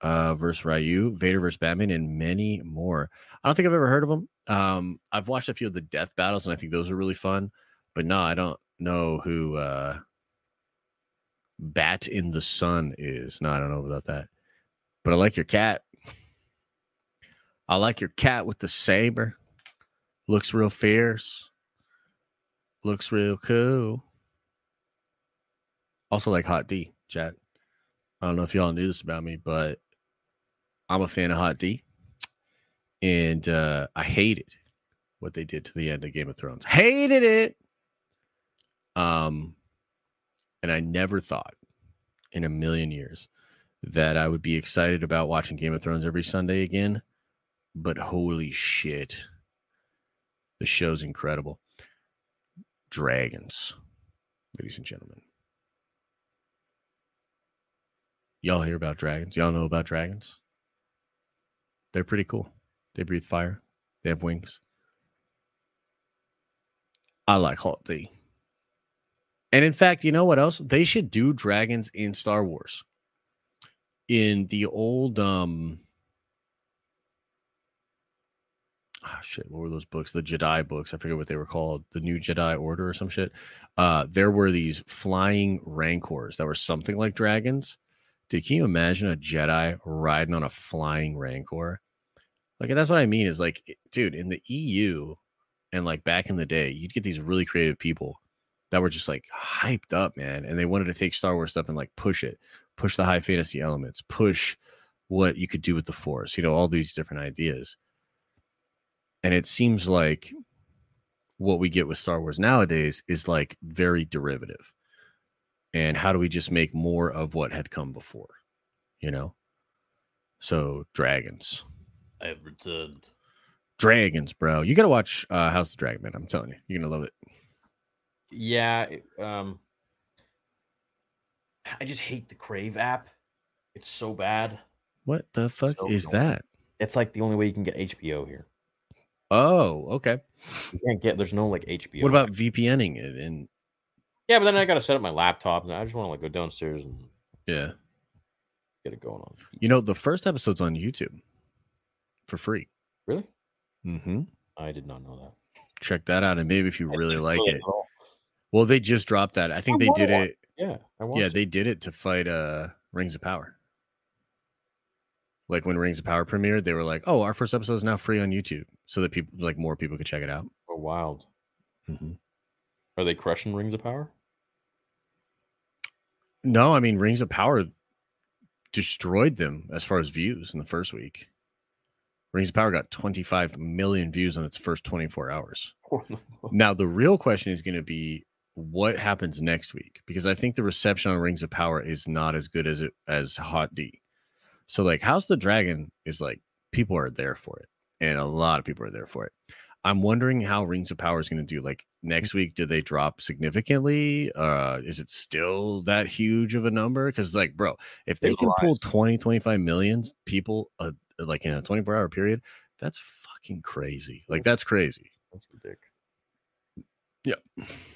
uh, versus Ryu, Vader versus Batman, and many more. I don't think I've ever heard of them. Um, I've watched a few of the death battles, and I think those are really fun. But no, I don't know who uh, Bat in the Sun is. No, I don't know about that. But I like your cat. I like your cat with the saber. Looks real fierce. Looks real cool. Also like Hot D, chat. I don't know if y'all knew this about me, but I'm a fan of Hot D. And uh, I hated what they did to the end of Game of Thrones. Hated it. Um, and I never thought in a million years that I would be excited about watching Game of Thrones every Sunday again but holy shit. The show's incredible. Dragons, ladies and gentlemen. Y'all hear about dragons? Y'all know about dragons? They're pretty cool. They breathe fire. They have wings. I like hot tea. And in fact, you know what else? They should do dragons in Star Wars. In the old um oh shit, what were those books? The Jedi books. I forget what they were called. The New Jedi Order or some shit. Uh there were these flying rancors that were something like dragons. Dude, can you imagine a Jedi riding on a flying rancor? Like that's what I mean is like, dude, in the EU and like back in the day, you'd get these really creative people that were just like hyped up, man. And they wanted to take Star Wars stuff and like push it, push the high fantasy elements, push what you could do with the force, you know, all these different ideas. And it seems like what we get with Star Wars nowadays is like very derivative. And how do we just make more of what had come before? You know? So dragons. I have returned. Dragons, bro. You gotta watch uh House of the Dragon, man. I'm telling you, you're gonna love it. Yeah. it- Um, I just hate the Crave app. It's so bad. What the fuck So is annoying. that? It's like the only way you can get HBO here. Oh, okay. You can't get. There's no like HBO. What about app. VPNing it? And Yeah, but then I got to set up my laptop, and I just want to like go downstairs and yeah, get it going on. you know, the first episode's on YouTube for free. Really? Mm-hmm. I did not know that. Check that out, and maybe if you I really like it. all. Well, they just dropped that. I think they did it. Yeah, I Yeah, they did it to fight uh Rings of Power. Like when Rings of Power premiered, they were like, "Oh, our first episode is now free on YouTube," so that people, like, more people could check it out. Oh, wild. Mhm. Are they crushing Rings of Power? No, I mean, Rings of Power destroyed them as far as views in the first week. Rings of Power got 25 million views on its first 24 hours. Now, the real question is going to be what happens next week because I think the reception on Rings of Power is not as good as it as Hot D. So, like, House of the Dragon is like people are there for it, and a lot of people are there for it. I'm wondering how Rings of Power is going to do. Like next week, did they drop significantly? Uh, is it still that huge of a number? Because, like, bro, if they can pull rised. 20, 25 million people, uh, like in a 24 hour period, that's fucking crazy. Like, that's crazy. That's ridiculous.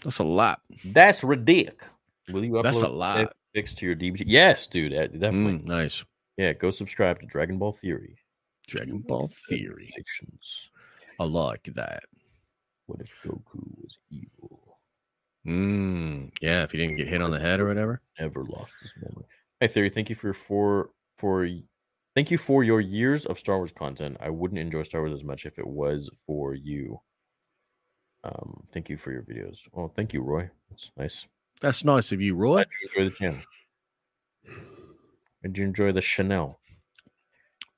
That's a lot. That's ridiculous. Will you upload That's a lot. Fix to your DBG? Yes, dude. Definitely. Mm, nice. Yeah, go subscribe to Dragon Ball Theory. Dragon Ball Theory. Sensations. I like that. What if Goku was evil? Mm, yeah, if you didn't get hit on the head or whatever. Never lost his memory. Hey, Theory, thank you for for for thank you for your years of Star Wars content. I wouldn't enjoy Star Wars as much if it was for you. Um, thank you for your videos. Oh, thank you, Roy. That's nice. That's nice of you, Roy. Glad you enjoy the channel. Did you enjoy the Chanel?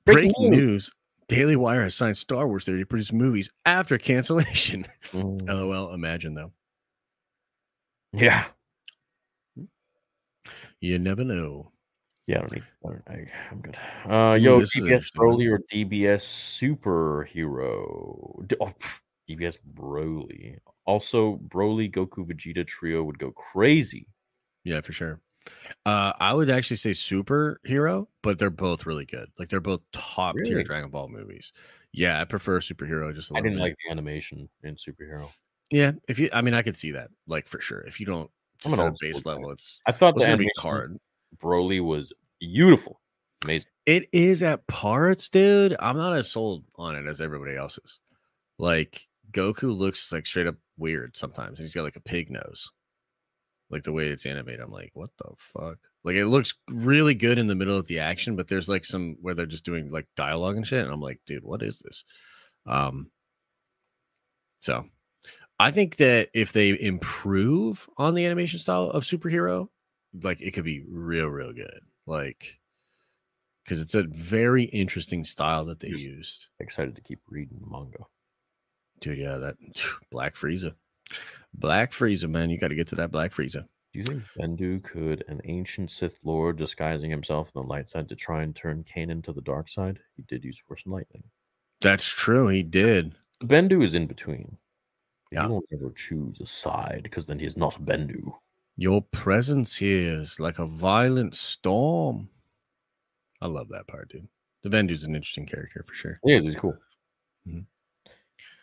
Breaking news. Daily Wire has signed Star Wars Theory to produce movies after cancellation. Mm, LOL. Imagine though. yeah. You never know. Yeah, I don't need. I don't, I, I'm good. Uh, yo, this DBS. Broly or DBS Superhero? Oh, DBS Broly. Also, Broly Goku Vegeta trio would go crazy. Yeah, for sure. Uh, I would actually say superhero, but they're both really good. Like they're both top tier Really? Dragon Ball movies. Yeah, I prefer superhero just a I little didn't bit. like the animation in superhero. Yeah, if you, I mean, I could see that, like for sure. If you don't, I'm just an at a old school base guy. level, it's I thought the gonna be hard. Broly was beautiful, amazing. It is at parts, dude. I'm not as sold on it as everybody else is. Like Goku looks like straight up weird sometimes, and he's got like a pig nose. Like the way it's animated, I'm like, what the fuck? Like it looks really good in the middle of the action, but there's like some where they're just doing like dialogue and shit, and I'm like, dude, what is this? Um, so I think that if they improve on the animation style of superhero, like it could be real, real good. Like because it's a very interesting style that they used. Excited to keep reading the manga. Dude, yeah, that Black Frieza. Black Frieza, man. You got to get to that Black Frieza. Do you think Bendu could, an ancient Sith Lord disguising himself in the light side to try and turn Kanan to the dark side? He did use Force and Lightning. That's true. He did. Bendu is in between. Yeah. You don't ever choose a side because then he's not Bendu. Your presence here is like a violent storm. I love that part, dude. The Bendu's an interesting character for sure. Yeah, he's cool. Mhm.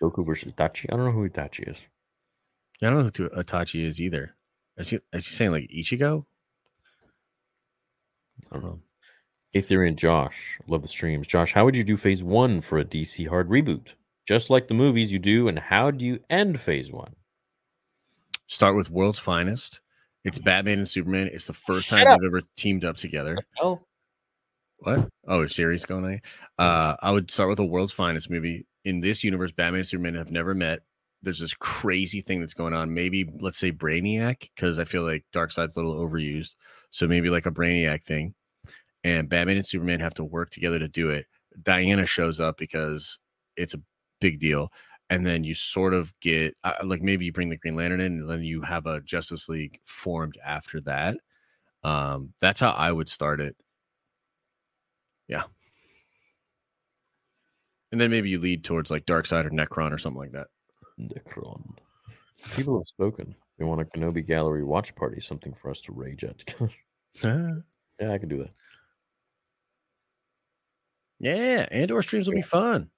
Goku versus Itachi. I don't know who Itachi is. Yeah, I don't know who Itachi is either. Is he, is he saying like Ichigo? I don't know. Hey Theory and Josh, love the streams. Josh, how would you do phase one for a DC hard reboot? Just like the movies you do, and how do you end phase one? Start with World's Finest. It's Batman and Superman. It's the first time they've ever teamed up together. Oh, What? Oh, a series going on. Uh, I would start with a World's Finest movie. In this universe, Batman and Superman have never met. There's this crazy thing that's going on. Maybe let's say Brainiac, because I feel like Darkseid's a little overused. So maybe like a Brainiac thing. And Batman and Superman have to work together to do it. Diana shows up because it's a big deal. And then you sort of get uh, like maybe you bring the Green Lantern in, and then you have a Justice League formed after that. Um, that's how I would start it. Yeah. And then maybe you lead towards like Darkseid or Nekron or something like that. Nekron. People have spoken. They want a Kenobi Gallery watch party, something for us to rage at. yeah, I can do that. yeah, Andor streams will be fun.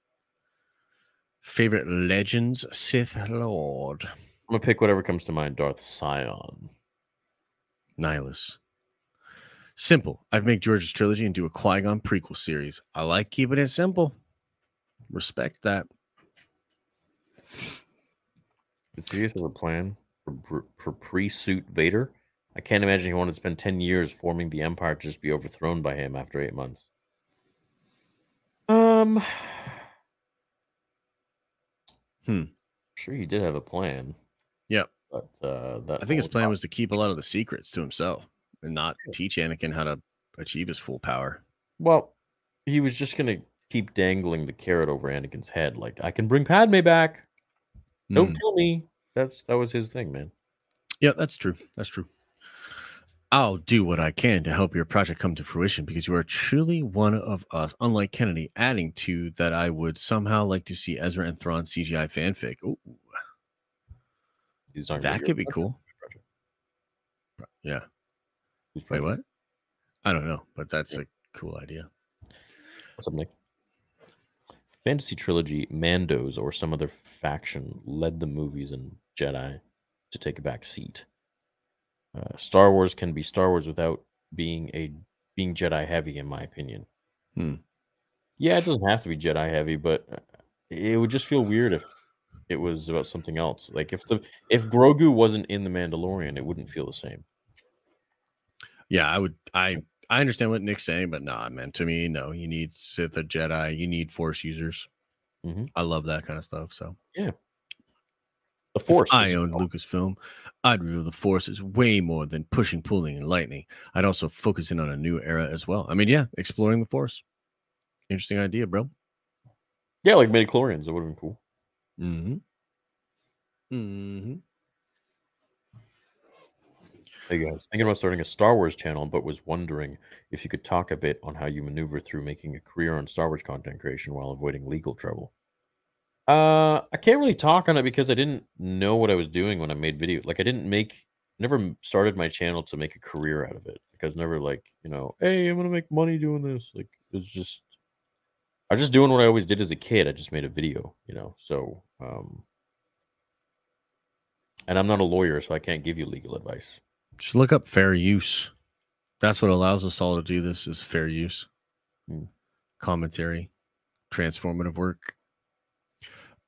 Favorite Legends Sith Lord I'm gonna pick whatever comes to mind. Darth Sion. Nihilus. Simple. I'd make George's trilogy and do a Qui Gon prequel series. I like keeping it simple. Respect that. Did Sidious have a plan for for pre-suit Vader? I can't imagine he wanted to spend ten years forming the Empire to just be overthrown by him after eight months. Um, Hmm. sure he did have a plan, Yep. but uh, that I think his whole plan was to keep a lot of the secrets to himself and not teach Anakin how to achieve his full power. Well, he was just gonna keep dangling the carrot over Anakin's head, like I can bring Padme back. Don't Mm. kill me. That's that was his thing, man. Yeah, that's true. That's true. I'll do what I can to help your project come to fruition because you are truly one of us. Unlike Kennedy, adding to that, I would somehow like to see Ezra and Thrawn CGI fanfic. Ooh, He's talking about that could be project. cool. Yeah. Wait, what? I don't know, but that's a cool idea. What's up, Nick? Fantasy trilogy Mandos or some other faction led the movies and Jedi to take a back seat. Uh, Star Wars can be Star Wars without being a being Jedi heavy, in my opinion. Hmm. Yeah, it doesn't have to be Jedi heavy, but uh, it would just feel weird if it was about something else. Like if the if Grogu wasn't in the Mandalorian, it wouldn't feel the same. Yeah, I would. I I understand what Nick's saying, but nah, man. To me, no. You need Sith or Jedi. You need Force users. Mhm. I love that kind of stuff. So yeah, The If Force. I is- owned Lucasfilm, I'd reveal the Force is way more than pushing, pulling, and lightning. I'd also focus in on a new era as well. I mean, yeah, exploring the Force. Interesting idea, bro. yeah, like midichlorians. That would have been cool. Mm-hmm. Mm-hmm. Hey guys, thinking about starting a Star Wars channel, but was wondering if you could talk a bit on how you maneuver through making a career on Star Wars content creation while avoiding legal trouble. Uh, I can't really talk on it because I didn't know what I was doing when I made video. Like, I didn't make, never started my channel to make a career out of it. Like, I was never like, you know, hey, I'm gonna make money doing this. Like, it was just, I was just doing what I always did as a kid. I just made a video, you know. So, um, and I'm not a lawyer, so I can't give you legal advice. Just look up fair use. That's what allows us all to do this is fair use. Hmm. Commentary, transformative work.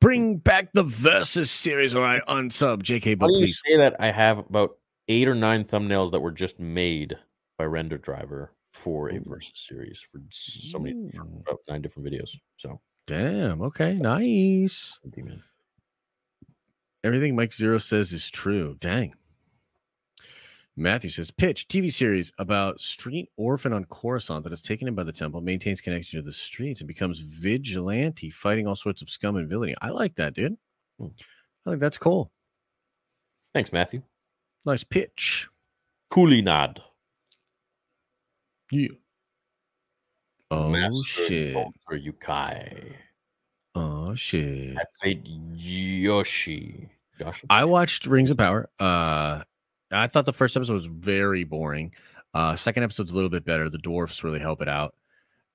Bring back the versus series, or I unsub. JK, How but do you please. say that I have about eight or nine thumbnails that were just made by Render Driver for a versus series for so many for about nine different videos. So Damn. Okay. Nice. thank you, man. Everything Mike Zeroh says is true. Dang. Matthew says, pitch TV series about street orphan on Coruscant that is taken in by the temple, maintains connection to the streets, and becomes vigilante, fighting all sorts of scum and villainy. I like that, dude. Hmm. I think that's cool. Thanks, Matthew. Nice pitch. Kulinad. Yeah. Oh Master shit. Ultra Yukai. Oh shit. Fate Yoshi. Yoshi. I watched Rings of Power. Uh I thought the first episode was very boring. Uh second episode's a little bit better. The dwarfs really help it out.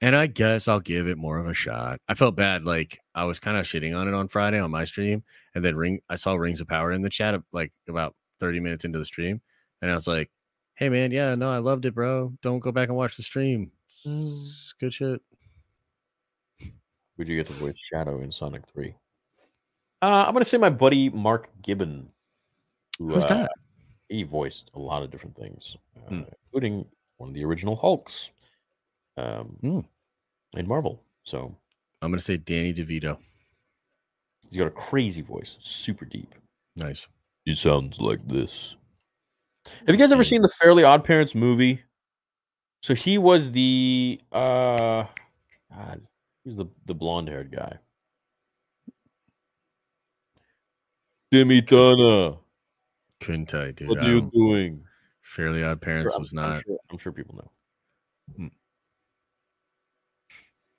And I guess I'll give it more of a shot. I felt bad, like I was kind of shitting on it on Friday on my stream, and then ring I saw Rings of Power in the chat like about 30 minutes into the stream, and I was like, Hey man, yeah, no, I loved it, bro. Don't go back and watch the stream. It's good shit. Would you get to voice Shadow in Sonic 3? Uh, I'm going to say my buddy Mark Gibbon. Who, Who's uh, that? He voiced a lot of different things, uh, Hmm. including one of the original Hulks um, Hmm. in Marvel. So I'm gonna say Danny DeVito. he's got a crazy voice, super deep. Nice. He sounds like this. Have you guys ever seen the Fairly Odd Parents movie? So he was the uh God, he's the the blonde haired guy. Timmy Turner, Couldn't tell you, dude. what are you doing? Fairly Odd Parents I'm- was I'm not. sure, I'm sure people know. Hmm.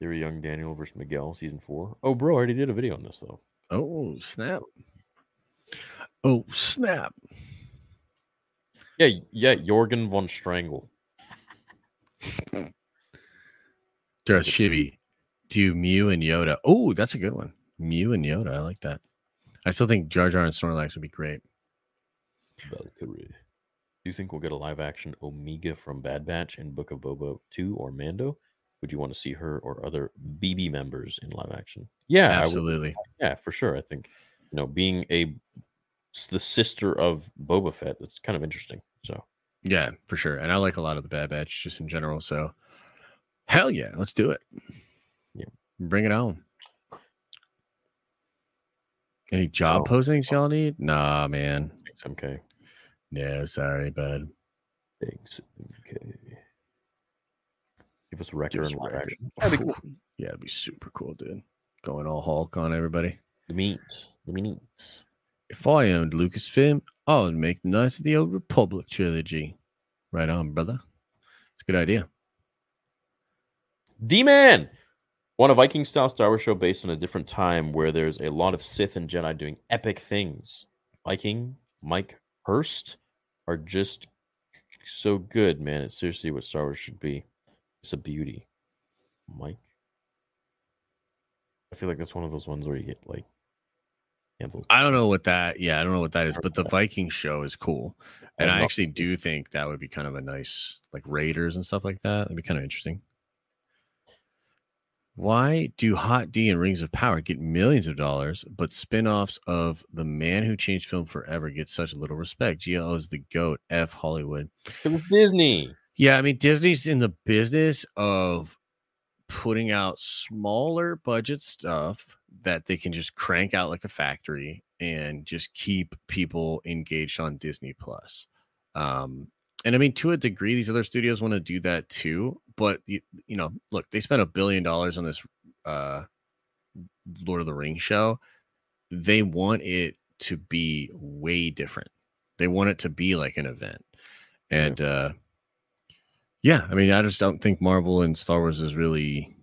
They were young Daniel versus Miguel, season four. Oh, bro, I already did a video on this though. Oh snap! Oh snap! Yeah, yeah, Jorgen von Strangle. There's Shibby. Do Mew and Yoda. Oh, that's a good one. Mew and Yoda. I like that. I still think Jar Jar and Snorlax would be great. Valkyrie. Do you think we'll get a live action Omega from Bad Batch in Book of Boba 2 or Mando? Would you want to see her or other BB members in live action? Yeah, Absolutely. yeah, for sure. I think you know, being a the sister of Boba Fett, that's kind of interesting. So Yeah, for sure. And I like a lot of the Bad Batch just in general. So hell yeah, let's do it. Yeah. Bring it on. Any job Oh. postings y'all need? Nah, man. MK. No, sorry, bud. Thanks, Okay. Give us a record Give us a record. That'd be cool. Yeah, it'd be super cool, dude. Going all Hulk on everybody. The meat. The meat. If I owned Lucasfilm, I would make the Knights of the Old Republic trilogy. Right on, brother. It's a good idea. D Man! Want a Viking style Star Wars show based on a different time where there's a lot of Sith and Jedi doing epic things. Viking, Mike Hirst are just so good, man. It's seriously what Star Wars should be. It's a beauty. Mike. I feel like that's one of those ones where you get like canceled. I don't know what that. Yeah, I don't know what that is, but the Viking show is cool, and I actually do think that would be kind of a nice like Raiders and stuff like that. That'd be kind of interesting. Why do Hot D and Rings of Power get millions of dollars, but spin-offs of The Man Who Changed Film Forever get such little respect? GLO is the GOAT. F Hollywood. Because it's Disney. Yeah, I mean Disney's in the business of putting out smaller budget stuff that they can just crank out like a factory and just keep people engaged on Disney Plus. Um, and I mean, to a degree, these other studios want to do that too. But you, you know, look, they spent a billion dollars on this uh, Lord of the Rings show. They want it to be way different. They want it to be like an event, and uh, yeah, I mean, I just don't think Marvel and Star Wars is really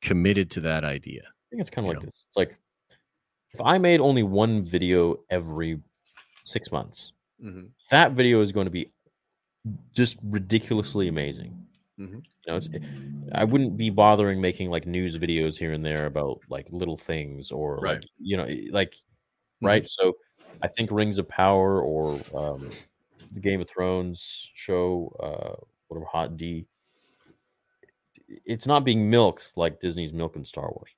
committed to that idea. I think it's kind of like know. this. It's like if I made only one video every six months, that video is going to be just ridiculously amazing. Mhm. You know, it's, I wouldn't be bothering making like news videos here and there about like little things or Right. like you know, eh, like right. So I think Rings of Power or um, the Game of Thrones show, uh, whatever Hot D, it's not being milked like Disney's milk milking Star Wars.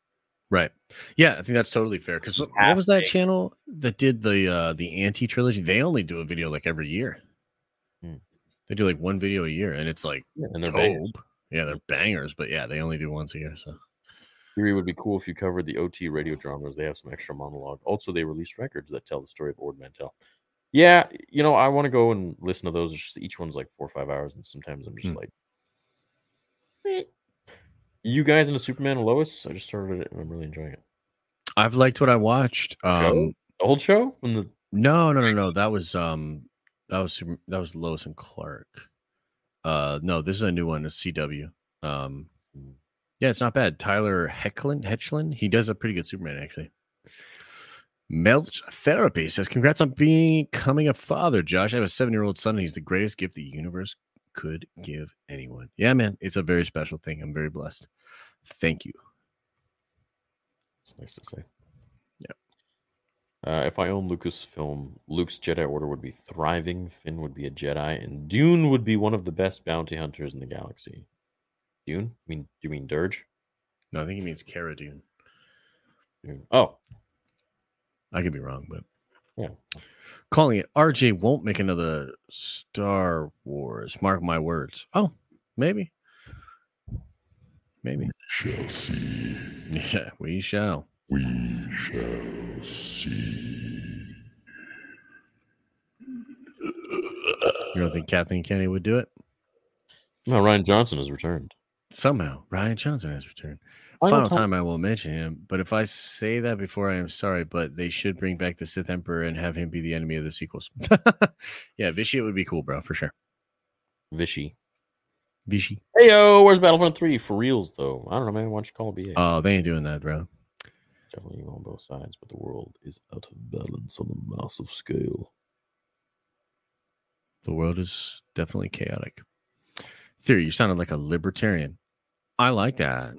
Right. Yeah, I think that's totally fair. Because what, what was that channel that did the uh the anti trilogy? They only do a video like every year. Hmm. They do like one video a year, and it's like Yeah, and they're. Yeah, they're bangers, but yeah, they only do once a year. So Theory would be cool if you covered the OT radio dramas. They have some extra monologue. Also, they released records that tell the story of Ord Mantell. Yeah, you know, I want to go and listen to those. It's just each one's like four or five hours, and sometimes I'm just Hmm. like, "Eh." you guys into Superman and Lois? I just started it and I'm really enjoying it. I've liked what I watched. Um, old show? When the no, no, no, no. That was um, that was Super- that was Lois and Clark. Uh, no, this is a new one. It's CW. Um. Yeah, it's not bad. Tyler Hecklin, Hetchlin, he does a pretty good Superman actually. Melch Therapy says, "Congrats on becoming a father, Josh. I have a seven-year-old son, and he's the greatest gift the universe could give anyone. Yeah, man, it's a very special thing. I'm very blessed. Thank you. It's nice to say. Yep. Uh, if I own Lucasfilm, Luke's Jedi Order would be thriving. Finn would be a Jedi, and Dune would be one of the best bounty hunters in the galaxy. Dune? I mean, do you mean Dirge? No, I think he means Cara Dune. Dune. Oh, I could be wrong, but yeah. calling it RJ won't make another Star Wars. Mark my words. Oh, maybe. Maybe. Shall see. Yeah, we shall. We shall see. You don't think Kathleen Kennedy would do it? No, Rian Johnson has returned. Somehow, Rian Johnson has returned. Final Final time- time I will mention him, but if I say that before, I am sorry. But they should bring back the Sith Emperor and have him be the enemy of the sequels. yeah, Vitiate would be cool, bro, for sure. Vishy. Vichy. Hey yo, where's Battlefront 3? For reals though. I don't know, man. Why don't you call it BA? Oh, they ain't doing that, bro. Definitely on both sides, but the world is out of balance on a massive scale. The world is definitely chaotic. Theory, you sounded like a libertarian. I like that.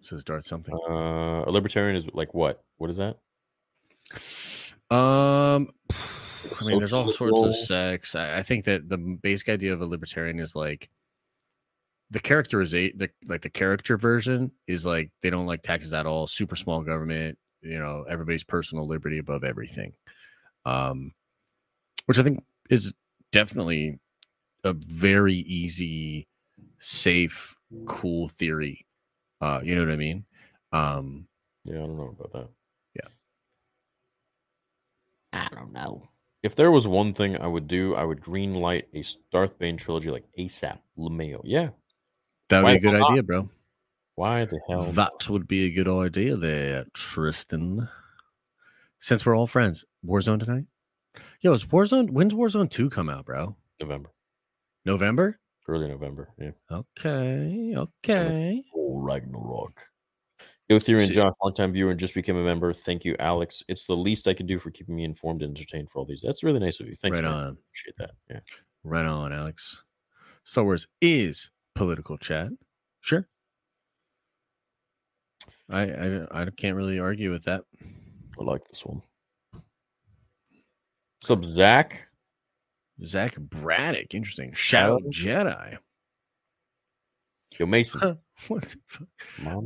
Says Darth something. Uh, a libertarian is like what? What is that? Um, I mean, there's all sorts of sects. I, I think that the basic idea of a libertarian is like the characterization, the like the character version is like they don't like taxes at all, super small government, you know, everybody's personal liberty above everything. Um, which I think is definitely a very easy, safe, cool theory. Uh, you know what I mean? Um, Yeah, I don't know about that. Yeah. I don't know. If there was one thing I would do, I would green light a Darth Bane trilogy like ASAP LeMayo. Yeah. That would be a good idea, bro. Why the hell? That would be a good idea there, Tristan. Since we're all friends, Warzone tonight. Yo, is Warzone? When's Warzone two come out, bro? November. November. Early November. Yeah. Okay, okay. Oh, Ragnarok. Yo, Theory and Josh, longtime viewer and just became a member. Thank you, Alex. It's the least I can do for keeping me informed and entertained for all these. That's really nice of you. Thanks. right man. on, Appreciate that. Yeah. right on, Alex. Star Wars is political chat. Sure. I I, I can't really argue with that. I like this one. What's up, Zach? Zach Braddock, interesting. Shadow Shadow? Jedi. Yo, Mason. what the fuck?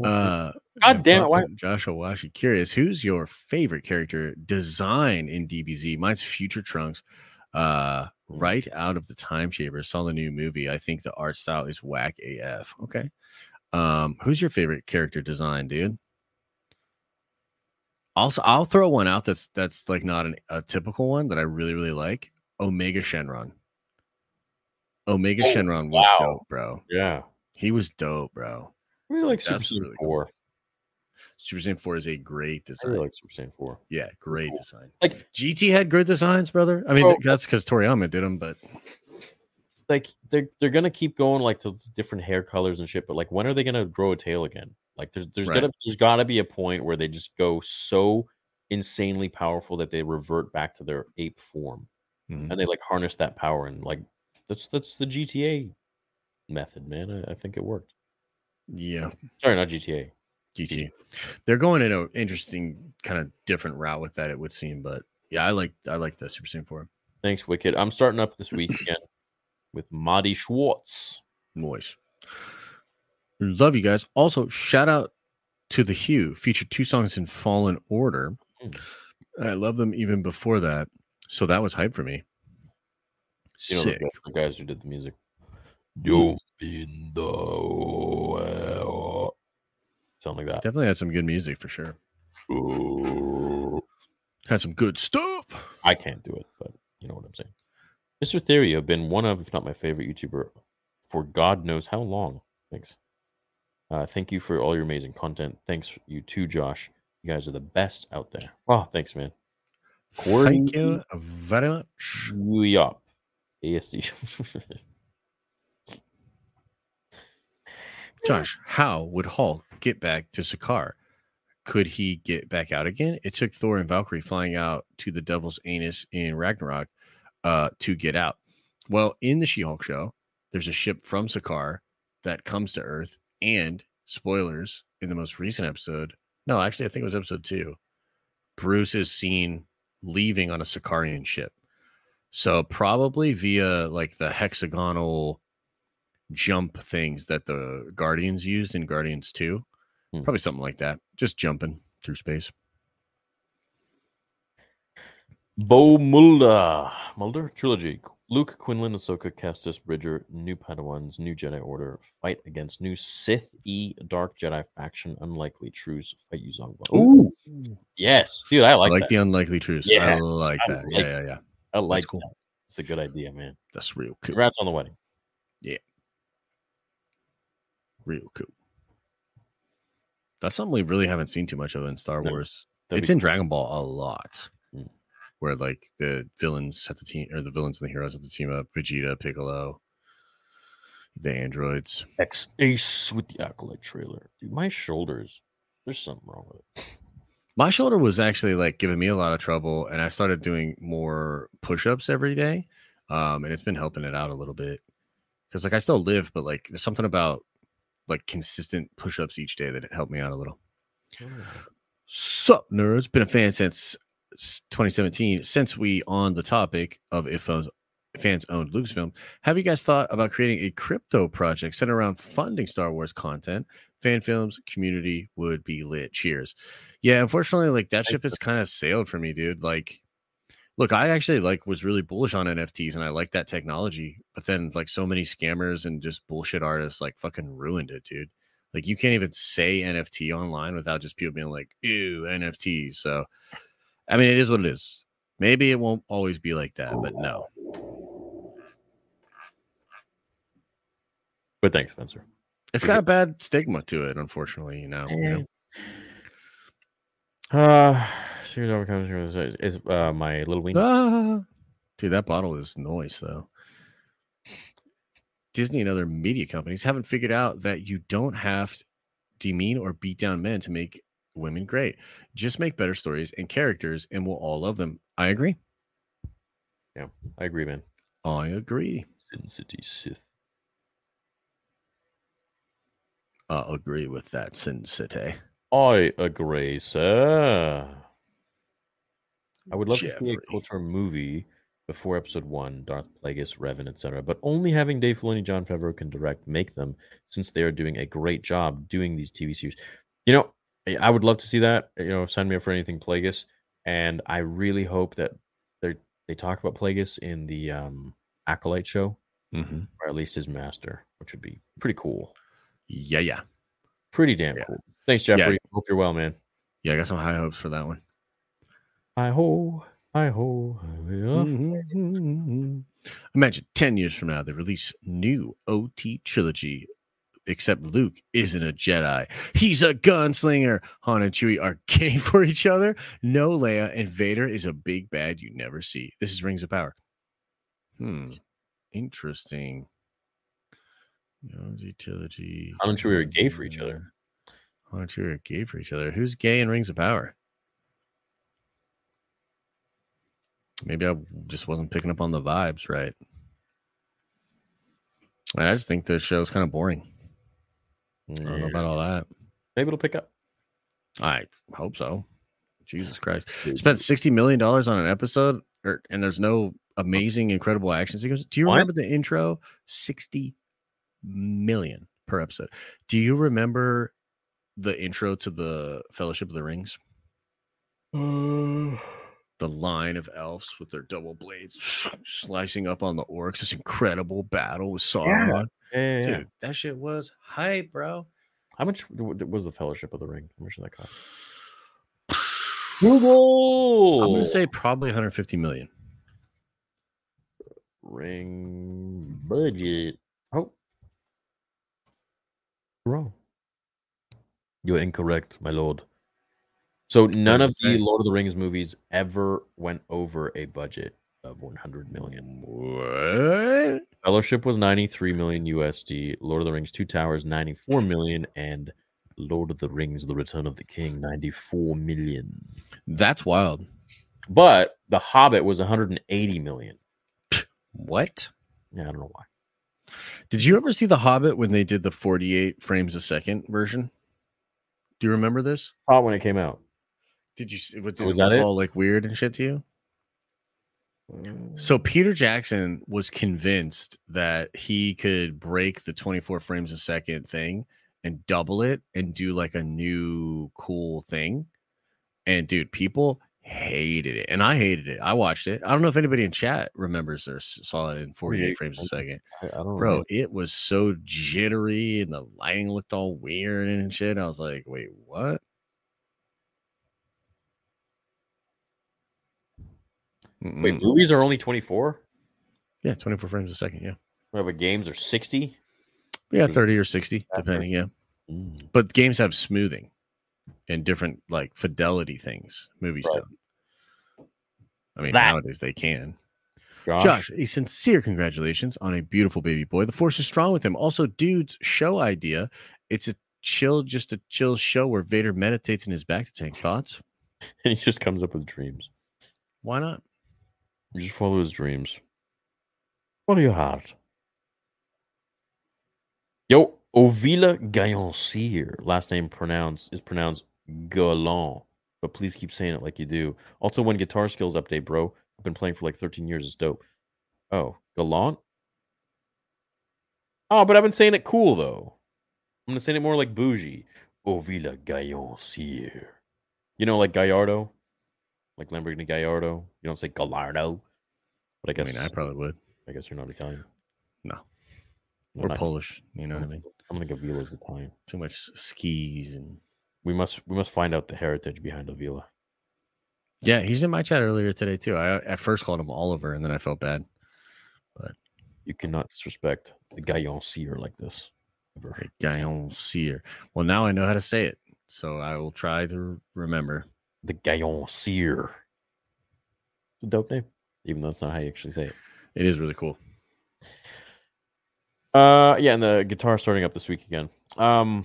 Uh, God damn it, why- Joshua Washi, curious, who's your favorite character design in DBZ? Mine's Future Trunks. Uh, right out of the Time Shaver. Saw the new movie. I think the art style is whack AF. Okay. Um, who's your favorite character design, dude? Also, I'll throw one out that's that's like not an, a typical one that I really really like. Omega Shenron. Omega Oh, Shenron was wow. dope, bro. yeah. He was dope, bro. I really like Super That's Saiyan really cool. 4. Super Saiyan 4 is a great I design. really like Super Saiyan 4. yeah, great cool. design. Like, GT had great designs, brother. I mean, Bro. that's because Toriyama did them, but like they're they're gonna keep going like to different hair colors and shit, but like when are they gonna grow a tail again? Like there's there's Right. gonna there's gotta be a point where they just go so insanely powerful that they revert back to their ape form Mhm. and they like harness that power and like that's that's the GTA method, man. I, I think it worked. yeah, Sorry, not GTA. GT. They're going in an interesting kind of different route with that, it would seem. But yeah, I like I like the Super Saiyan 4. Thanks, Wicked. I'm starting up this week again with Marty Schwartz. Noise. Love you guys. Also, shout out to the Hu. Featured two songs in Fallen Order. Mm. I love them even before that. So that was hype for me. You know Sick. the guys who did the music. Yo, in the. Sound like that. Definitely had some good music for sure. Ooh. Had some good stuff. I can't do it, but you know what I'm saying. Mr. Theory, have been one of, if not my favorite YouTuber, for God knows how long. Thanks. Uh, thank you for all your amazing content. Thanks you too, Josh. You guys are the best out there. Oh, thanks, man. Thank you very much. We Yup. ASD. Josh, how would Hulk get back to Sakaar? Could he get back out again? It took Thor and Valkyrie flying out to the Devil's Anus in Ragnarok uh, to get out. Well, in the She-Hulk show, there's a ship from Sakaar that comes to Earth, and spoilers in the most recent episode. No, actually, I think it was episode two. Bruce is seen leaving on a Sakaarian ship. So probably via like the hexagonal jump things that the Guardians used in Guardians 2. Hmm. Probably something like that. Just jumping through space. Bo Mulder. Mulder trilogy. Luke, Quinlan, Ahsoka, Kestis, Bridger, new Padawans, new Jedi Order, fight against new Sith E Dark Jedi faction, unlikely truce, fight Yuuzhan Vong. Ooh. yes, dude, I like, I like, like that. the unlikely truth. Yeah, I like I that. like yeah, yeah, yeah. I like cool. that. It's a good idea, man. That's real cool. Congrats on the wedding. Yeah, real cool. That's something we really haven't seen too much of in Star No, Wars. It's be in Dragon Ball a lot. Mm. Where like the villains have the team or the villains and the heroes have the team up. Vegeta, Piccolo, the androids. X Ace with the Acolyte trailer. Dude, my shoulders, there's something wrong with it. My shoulder was actually like giving me a lot of trouble, and I started doing more push-ups every day, um, and it's been helping it out a little bit. Because like I still live, but like there's something about like consistent push-ups each day that helped me out a little. Sup, nerds? Been a fan since 2017. Since we on the topic of if fans, fans owned Lucasfilm, have you guys thought about creating a crypto project centered around funding Star Wars content? Fan films community would be lit. Cheers. Yeah, unfortunately, like that ship has kind of sailed for me, dude. Like, look, I actually like was really bullish on NFTs and I like that technology, but then like so many scammers and just bullshit artists like fucking ruined it, dude. Like you can't even say NFT online without just people being like, ew, NFTs. So I mean it is what it is. Maybe it won't always be like that, but no. But thanks, Spencer. It's got a bad stigma to it, unfortunately, you know. you know? Uh, shoot, over comes here is uh my little wing. Ah. Dude, that bottle is noise though. Disney and other media companies haven't figured out that you don't have to demean or beat down men to make women great. Just make better stories and characters, and we'll all love them. I agree. Yeah, I agree, man. I agree. Sin City Sith. I agree with that, Sin City. I agree, sir. I would love to see Jeffrey. a KOTOR movie before episode one, Darth Plagueis, Revan, etc. But only having Dave Filoni, Jon Favreau can direct make them, since they are doing a great job doing these TV series. You know, I- would love to see that. You know, sign me up for anything Plagueis, and I really hope that they they talk about Plagueis in the um, Acolyte show, Mm-hmm. or at least his master, which would be pretty cool. Yeah, yeah. Pretty damn Yeah. cool. Thanks, Jeffrey. Hope you're well, man. Yeah, I got some high hopes for that one. Hi ho, hi ho. Mhm. Imagine 10 years from now, they release new OT trilogy, except Luke isn't a Jedi. He's a gunslinger. Han and Chewie are gay for each other. No Leia and Vader is a big bad you never see. This is Rings of Power. Hmm. Interesting. OT trilogy. Han and Chewie are gay for each other. Han and Chewie are gay for each other. Who's gay in Rings of Power? Maybe I just wasn't picking up on the vibes right. I just think the show's kind of boring. I don't know about all that. Maybe it'll pick up. I hope so. Jesus Christ. Spent $60 million on an episode, or, and there's no amazing, incredible action sequence. Do you What? remember the intro? 60 million per episode. Do you remember the intro to the Fellowship of the Rings? Uh, the line of elves with their double blades slicing up on the orcs. This incredible battle with Sauron. Yeah, yeah, yeah. Dude, that shit was hype, bro. How much w- w- was the Fellowship of the Ring? How much did that cost? Google. I'm gonna say probably 150 million. ring budget. Oh, wrong. You're incorrect, my lord. So none of the? Lord of the Rings movies ever went over a budget. of 100 million. What? Fellowship was 93 million USD. Lord of the Rings Two Towers 94 million, and Lord of the Rings: The Return of the King 94 million. That's wild. But The Hobbit was 180 million. What? Yeah, I don't know why. Did you ever see The Hobbit when they did the 48 frames a second version? Do you remember this? Saw it when it came out. Did you? What, did oh, Was that it? all like weird and shit to you? Mm. So Peter Jackson was convinced that he could break the 24 frames a second thing and double it and do like a new cool thing. And dude, people hated it. And I hated it. I watched it. I don't know if anybody in chat remembers or saw it in 48 frames a second. I, I don't Bro, know. it was so jittery and the lighting looked all weird and shit. I was like, wait, what? Wait, Mm-mm. movies are only 24? yeah, 24 frames a second. Yeah. Well, but games are 60? Yeah, 30 or 60, depending. Yeah. Mm. But games have smoothing and different like fidelity things. Movies Right. don't. I mean, That- nowadays they can. Josh, Josh, a sincere congratulations on a beautiful baby boy. The force is strong with him. Also, dude's show idea. It's a chill, just a chill show where Vader meditates in his bacta tank thoughts. and he just comes up with dreams. Why not? Just follow his dreams. Follow your heart. Yo, Ovila Gailloncier. Last name pronounced is pronounced Galant, but please keep saying it like you do. Also, when guitar skills update, bro. I've been playing for like 13 years. It's dope. Oh, Galant? Oh, but I've been saying it cool though. I'm gonna say it more like bougie. Ovila Gailloncier. You know, like Gallardo? Like Lamborghini Gallardo. You don't say Gallardo. But I guess I mean, I probably would. I guess you're not Italian. No. Or not- Polish. You know what I mean? I'm gonna go Vila's Italian. Too much skis and We must we must find out the heritage behind Avila. yeah, he's in my chat earlier today too. I at first called him Oliver and then I felt bad. But you cannot disrespect the Gaillon seer like this. Ever. Gaillon Seer. Well, now I know how to say it, so I will try to remember. The Gaillon seer. It's a dope name, even though that's not how you actually say it. It is really cool. Uh, yeah, and the guitar starting up this week again. Um,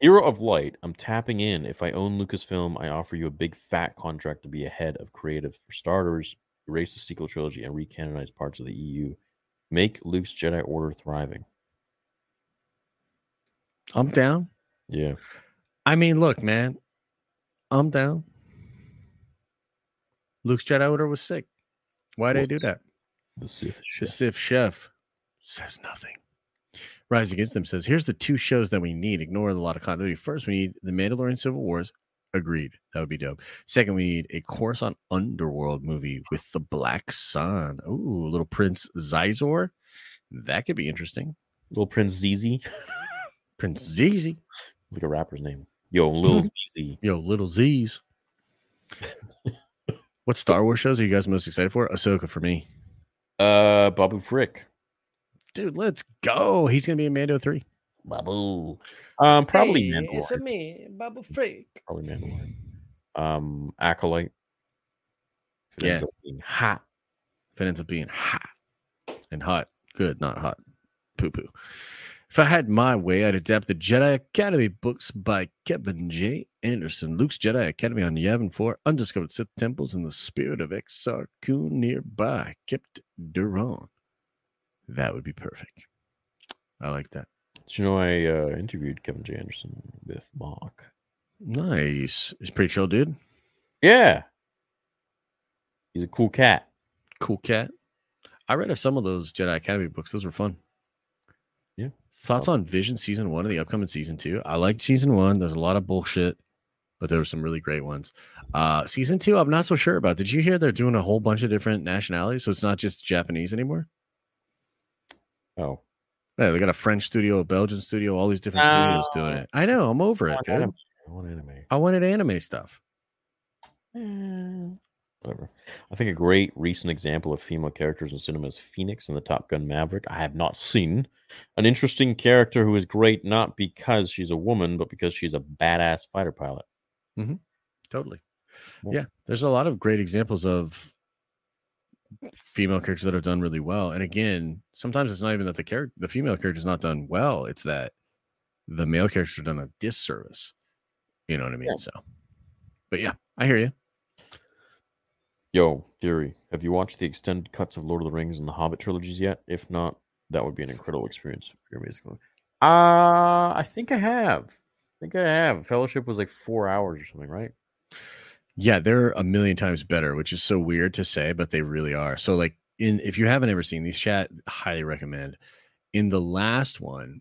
Hero of Light. I'm tapping in. If I own Lucasfilm, I offer you a big fat contract to be ahead of creative for starters. Erase the sequel trilogy and recanonize parts of the EU. Make Luke's Jedi Order thriving. I'm down. Yeah. I mean, look, man, I'm down. Luke's Jedi Order was sick. Why'd I do that? The Sith The. Sith chef says nothing. Rise Against Them says, here's the two shows that we need. Ignore a lot of continuity. First, we need The Mandalorian Civil Wars. Agreed. That would be dope. Second, we need a Coruscant Underworld movie with the Black Sun. Ooh, little Prince Xizor. That could be interesting. Little Prince ZZ. Prince Zizi. It's like a rapper's name. Yo, Little ZZ. Yo, little Z's. what Star Wars shows are you guys most excited for? Ahsoka for me. Uh, Babu Frick. Dude, let's go. He's gonna be in Mando 3. Babu. Um, probably Mandalorian. me, Babu Frick. Probably Mandalorian. Um, Acolyte. If it Yeah. ends up being hot. If it ends up being hot and hot, good, not hot. Poo poo. If I had my way, I'd adapt the Jedi Academy books by Kevin J. Anderson. Luke's Jedi Academy on Yavin 4, undiscovered Sith temples and the spirit of Exar Kun nearby, Kyp Durron. That would be perfect. I like that. Did you know I uh, interviewed Kevin J. Anderson with Mark? Nice. He's a pretty chill, dude. Yeah. He's a cool cat. Cool cat. I read of some of those Jedi Academy books. Those were fun. Yeah. Thoughts on Vision season one of the upcoming season two? I liked season one. There's a lot of bullshit, but there were some really great ones. Uh season two, I'm not so sure about. Did you hear they're doing a whole bunch of different nationalities? So it's not just Japanese anymore. Oh. Yeah, they got a French studio, a Belgian studio, all these different studios doing it. I know, I'm over I it, want dude. anime. I want anime. I wanted anime stuff. Whatever. I think a great recent example of female characters in cinema is Phoenix in the Top Gun Maverick. I have not seen an interesting character who is great not because she's a woman, but because she's a badass fighter pilot. Mm-hmm. Totally. Yeah. Yeah. There's a lot of great examples of female characters that have done really well. And again, sometimes it's not even that the character, the female character is not done well. It's that the male characters are done a disservice. You know what I mean? Yeah. So, but yeah, I hear you. Yo, theory. Have you watched the extended cuts of Lord of the Rings and the Hobbit trilogies yet? If not, that would be an incredible experience for your music. Uh I think I have. I think I have. Fellowship was like four hours or something, right? Yeah, they're a million times better, which is so weird to say, but they really are. So, like, in if you haven't ever seen these, chat, highly recommend. In the last one,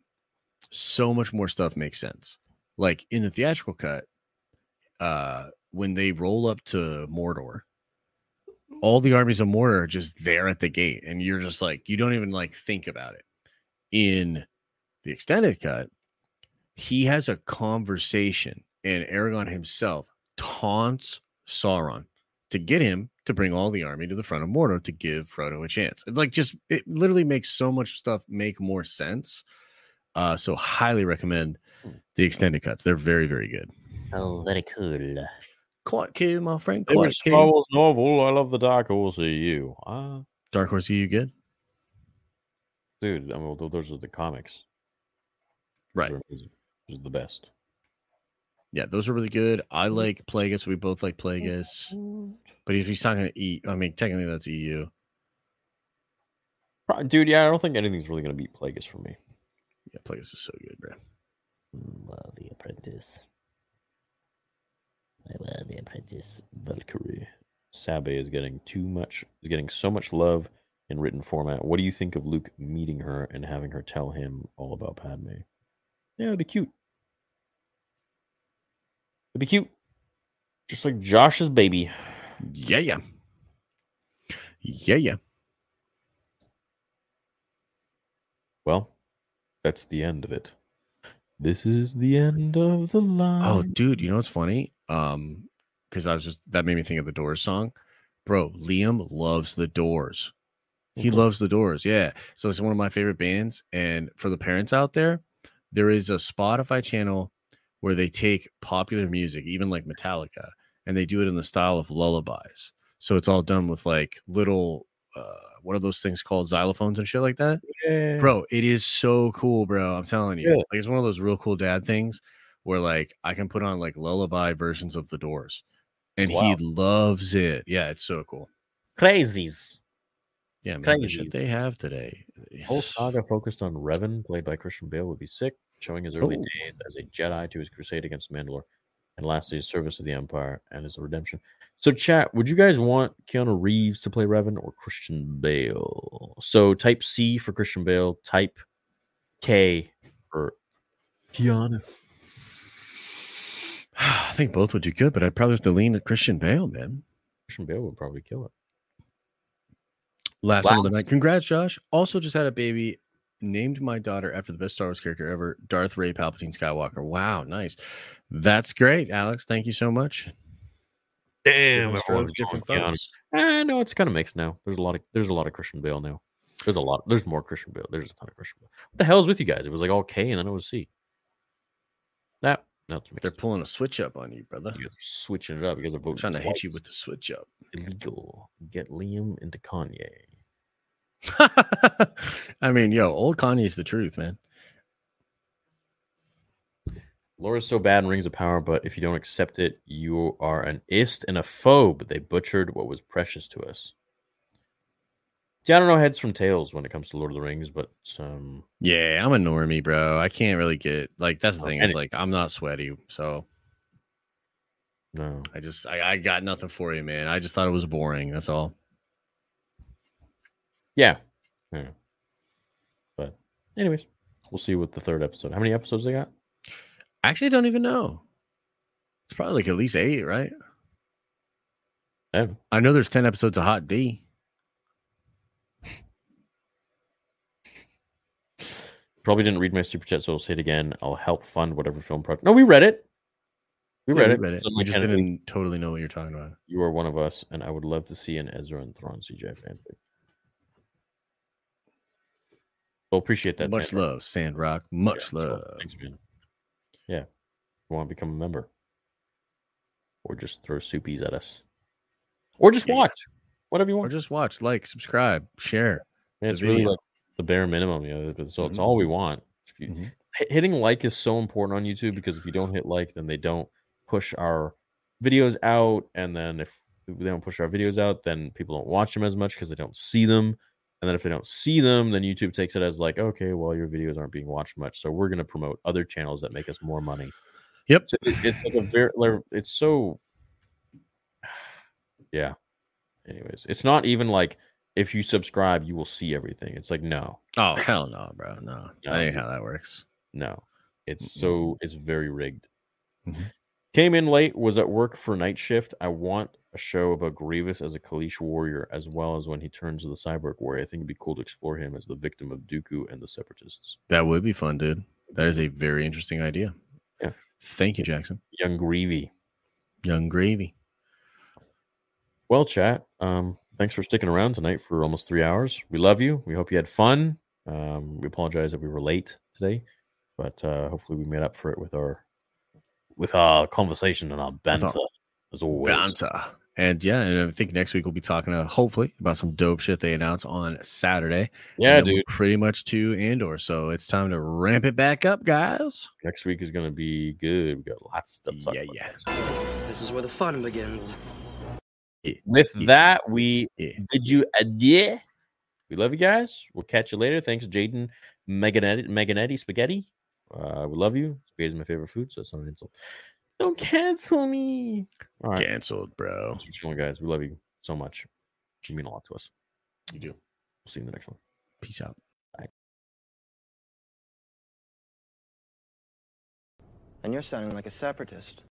so much more stuff makes sense. Like in the theatrical cut, uh, when they roll up to Mordor, all the armies of Mordor are just there at the gate, and you're just like, you don't even like think about it. In the extended cut, he has a conversation, and Aragorn himself taunts Sauron to get him to bring all the army to the front of Mordor to give Frodo a chance. It, like just it literally makes so much stuff make more sense. Uh, so highly recommend the extended cuts. They're very, very good. Oh, very cool. Quite cool, my friend. Quite Star cool. Wars novel. I love the Dark Horse EU. Ah, Dark Horse, you good? dude. I mean, those are the comics. Right. Those are. The best. Yeah, those are really good. I like Plagueis. We both like Plagueis. But if he's not going to eat, I mean, technically that's EU. Dude, yeah, I don't think anything's really gonna beat Plagueis for me. Yeah, Plagueis is so good, bro. Well, the apprentice. Well, the apprentice. Valkyrie. Sabe is getting too much, is getting so much love in written format. What do you think of Luke meeting her and having her tell him all about Padme? Yeah, it'd be cute. It'd be cute. Just like Josh's baby. Yeah, yeah. Yeah, yeah. Well, that's the end of it. This is the end of the oh, line. Oh, dude, you know what's funny? Um, because I was just that made me think of the Doors song. Bro, Liam loves the Doors. He Mhm. loves the Doors. Yeah. So it's one of my favorite bands. And for the parents out there, there is a Spotify channel where they take popular music, even like Metallica, and they do it in the style of lullabies. So it's all done with like little uh what are those things called? Xylophones and shit like that. Yeah. Bro, it is so cool, bro. I'm telling you. Yeah. Like it's one of those real cool dad things where like I can put on like lullaby versions of the doors. And Wow. he loves it. Yeah, it's so cool. Crazies. Yeah, man. The shit they have today. Whole saga focused on Revan, played by Christian Bale, would be sick, showing his early Oh. days as a Jedi to his crusade against Mandalore, and lastly, his service to the Empire and his redemption. So, chat, would you guys want Keanu Reeves to play Revan or Christian Bale? So, type C for Christian Bale, type K for Keanu. I think both would do good, but I'd probably have to lean at Christian Bale, man. Christian Bale would probably kill it. Last one of the night. Congrats, Josh. Also just had a baby. Named my daughter after the best Star Wars character ever, Darth Rey Palpatine Skywalker. Wow, nice. That's great, Alex. Thank you so much. Damn, Different everyone's different going Keanu. folks. Eh, no, it's kind of mixed now. There's a lot of there's a lot of Christian Bale now. There's a lot. There's more Christian Bale. There's a ton of Christian Bale. What the hell is with you guys? It was like all K and then it was C. That no, They're mixed. pulling a switch up on you, brother. You're switching it up. You guys are voting trying to hit you with the switch up. illegal. Get Liam into Kanye. I mean, yo, old Kanye's the truth, man. Laura's so bad in Rings of Power, but if you don't accept it, you are an ist and a phobe. They butchered what was precious to us. See, I don't know heads from tails when it comes to Lord of the Rings, but um, Yeah, I'm a normie, bro. I can't really get like that's the Oh, thing. Is like I'm not sweaty, so no. I just I, I got nothing for you, man. I just thought it was boring. That's all. Yeah. Yeah. But anyways, we'll see with the third episode. How many episodes they got? I actually don't even know. It's probably like at least eight, right? Yeah. I know there's ten episodes of Hot D. Probably didn't read my super chat, so I'll say it again. I'll help fund whatever film project. No, we read it. We Yeah, read we it. read it. We just didn't totally know what you're talking about. You are one of us, and I would love to see an Ezra and Thrawn CGI fanfic. Well, appreciate that. Much Sandra. love, Sandrock. Much Yeah, so, love. Thanks, man. Yeah. You want to become a member? Or just throw soupies at us. Or just Yeah. watch. whatever you or want. just watch, like, subscribe, share. Yeah, it's really like the bare minimum, you know. So it's all we want. If you, Mhm. hitting like is so important on YouTube because if you don't hit like, then they don't push our videos out, and then if they don't push our videos out, then people don't watch them as much because they don't see them. And then if they don't see them, then YouTube takes it as like, okay, well, your videos aren't being watched much, so we're gonna promote other channels that make us more money. Yep. So it- it's like a very, it's so, yeah. Anyways, it's not even like if you subscribe, you will see everything. It's like no, Oh hell no, bro. No, No, that ain't how that works. no. It's Mm-mm. so it's very rigged. Mhm. Came in late, was at work for night shift. I want a show about Grievous as a Kaleesh warrior, as well as when he turns to the cyborg warrior. I think it'd be cool to explore him as the victim of Dooku and the Separatists. That would be fun, dude. That is a very interesting idea. Yeah. Thank you, Jackson. Young Grievy. Young gravy. Well, chat. Um, thanks for sticking around tonight for almost three hours. We love you. We hope you had fun. Um, we apologize that we were late today, but uh, hopefully we made up for it with our with our conversation and our banter, as always. Banter. And yeah, and I think next week we'll be talking uh, hopefully about some dope shit they announce on Saturday. Yeah, And then we're dude. Pretty much to Andor. So it's time to ramp it back up, guys. Next week is gonna be good. We got lots of stuff. Yeah, yeah. This is where the fun begins. With that, we Yeah. did you yeah. We love you guys. We'll catch you later. Thanks, Jaden Meganetti Meganetti Spaghetti. Uh, we love you. Spaghetti is my favorite food, so that's not an insult. Don't cancel me. All right. Canceled, bro. Thanks for chilling, guys. We love you so much. You mean a lot to us. You do. We'll see you in the next one. Peace out. And you're sounding like a separatist.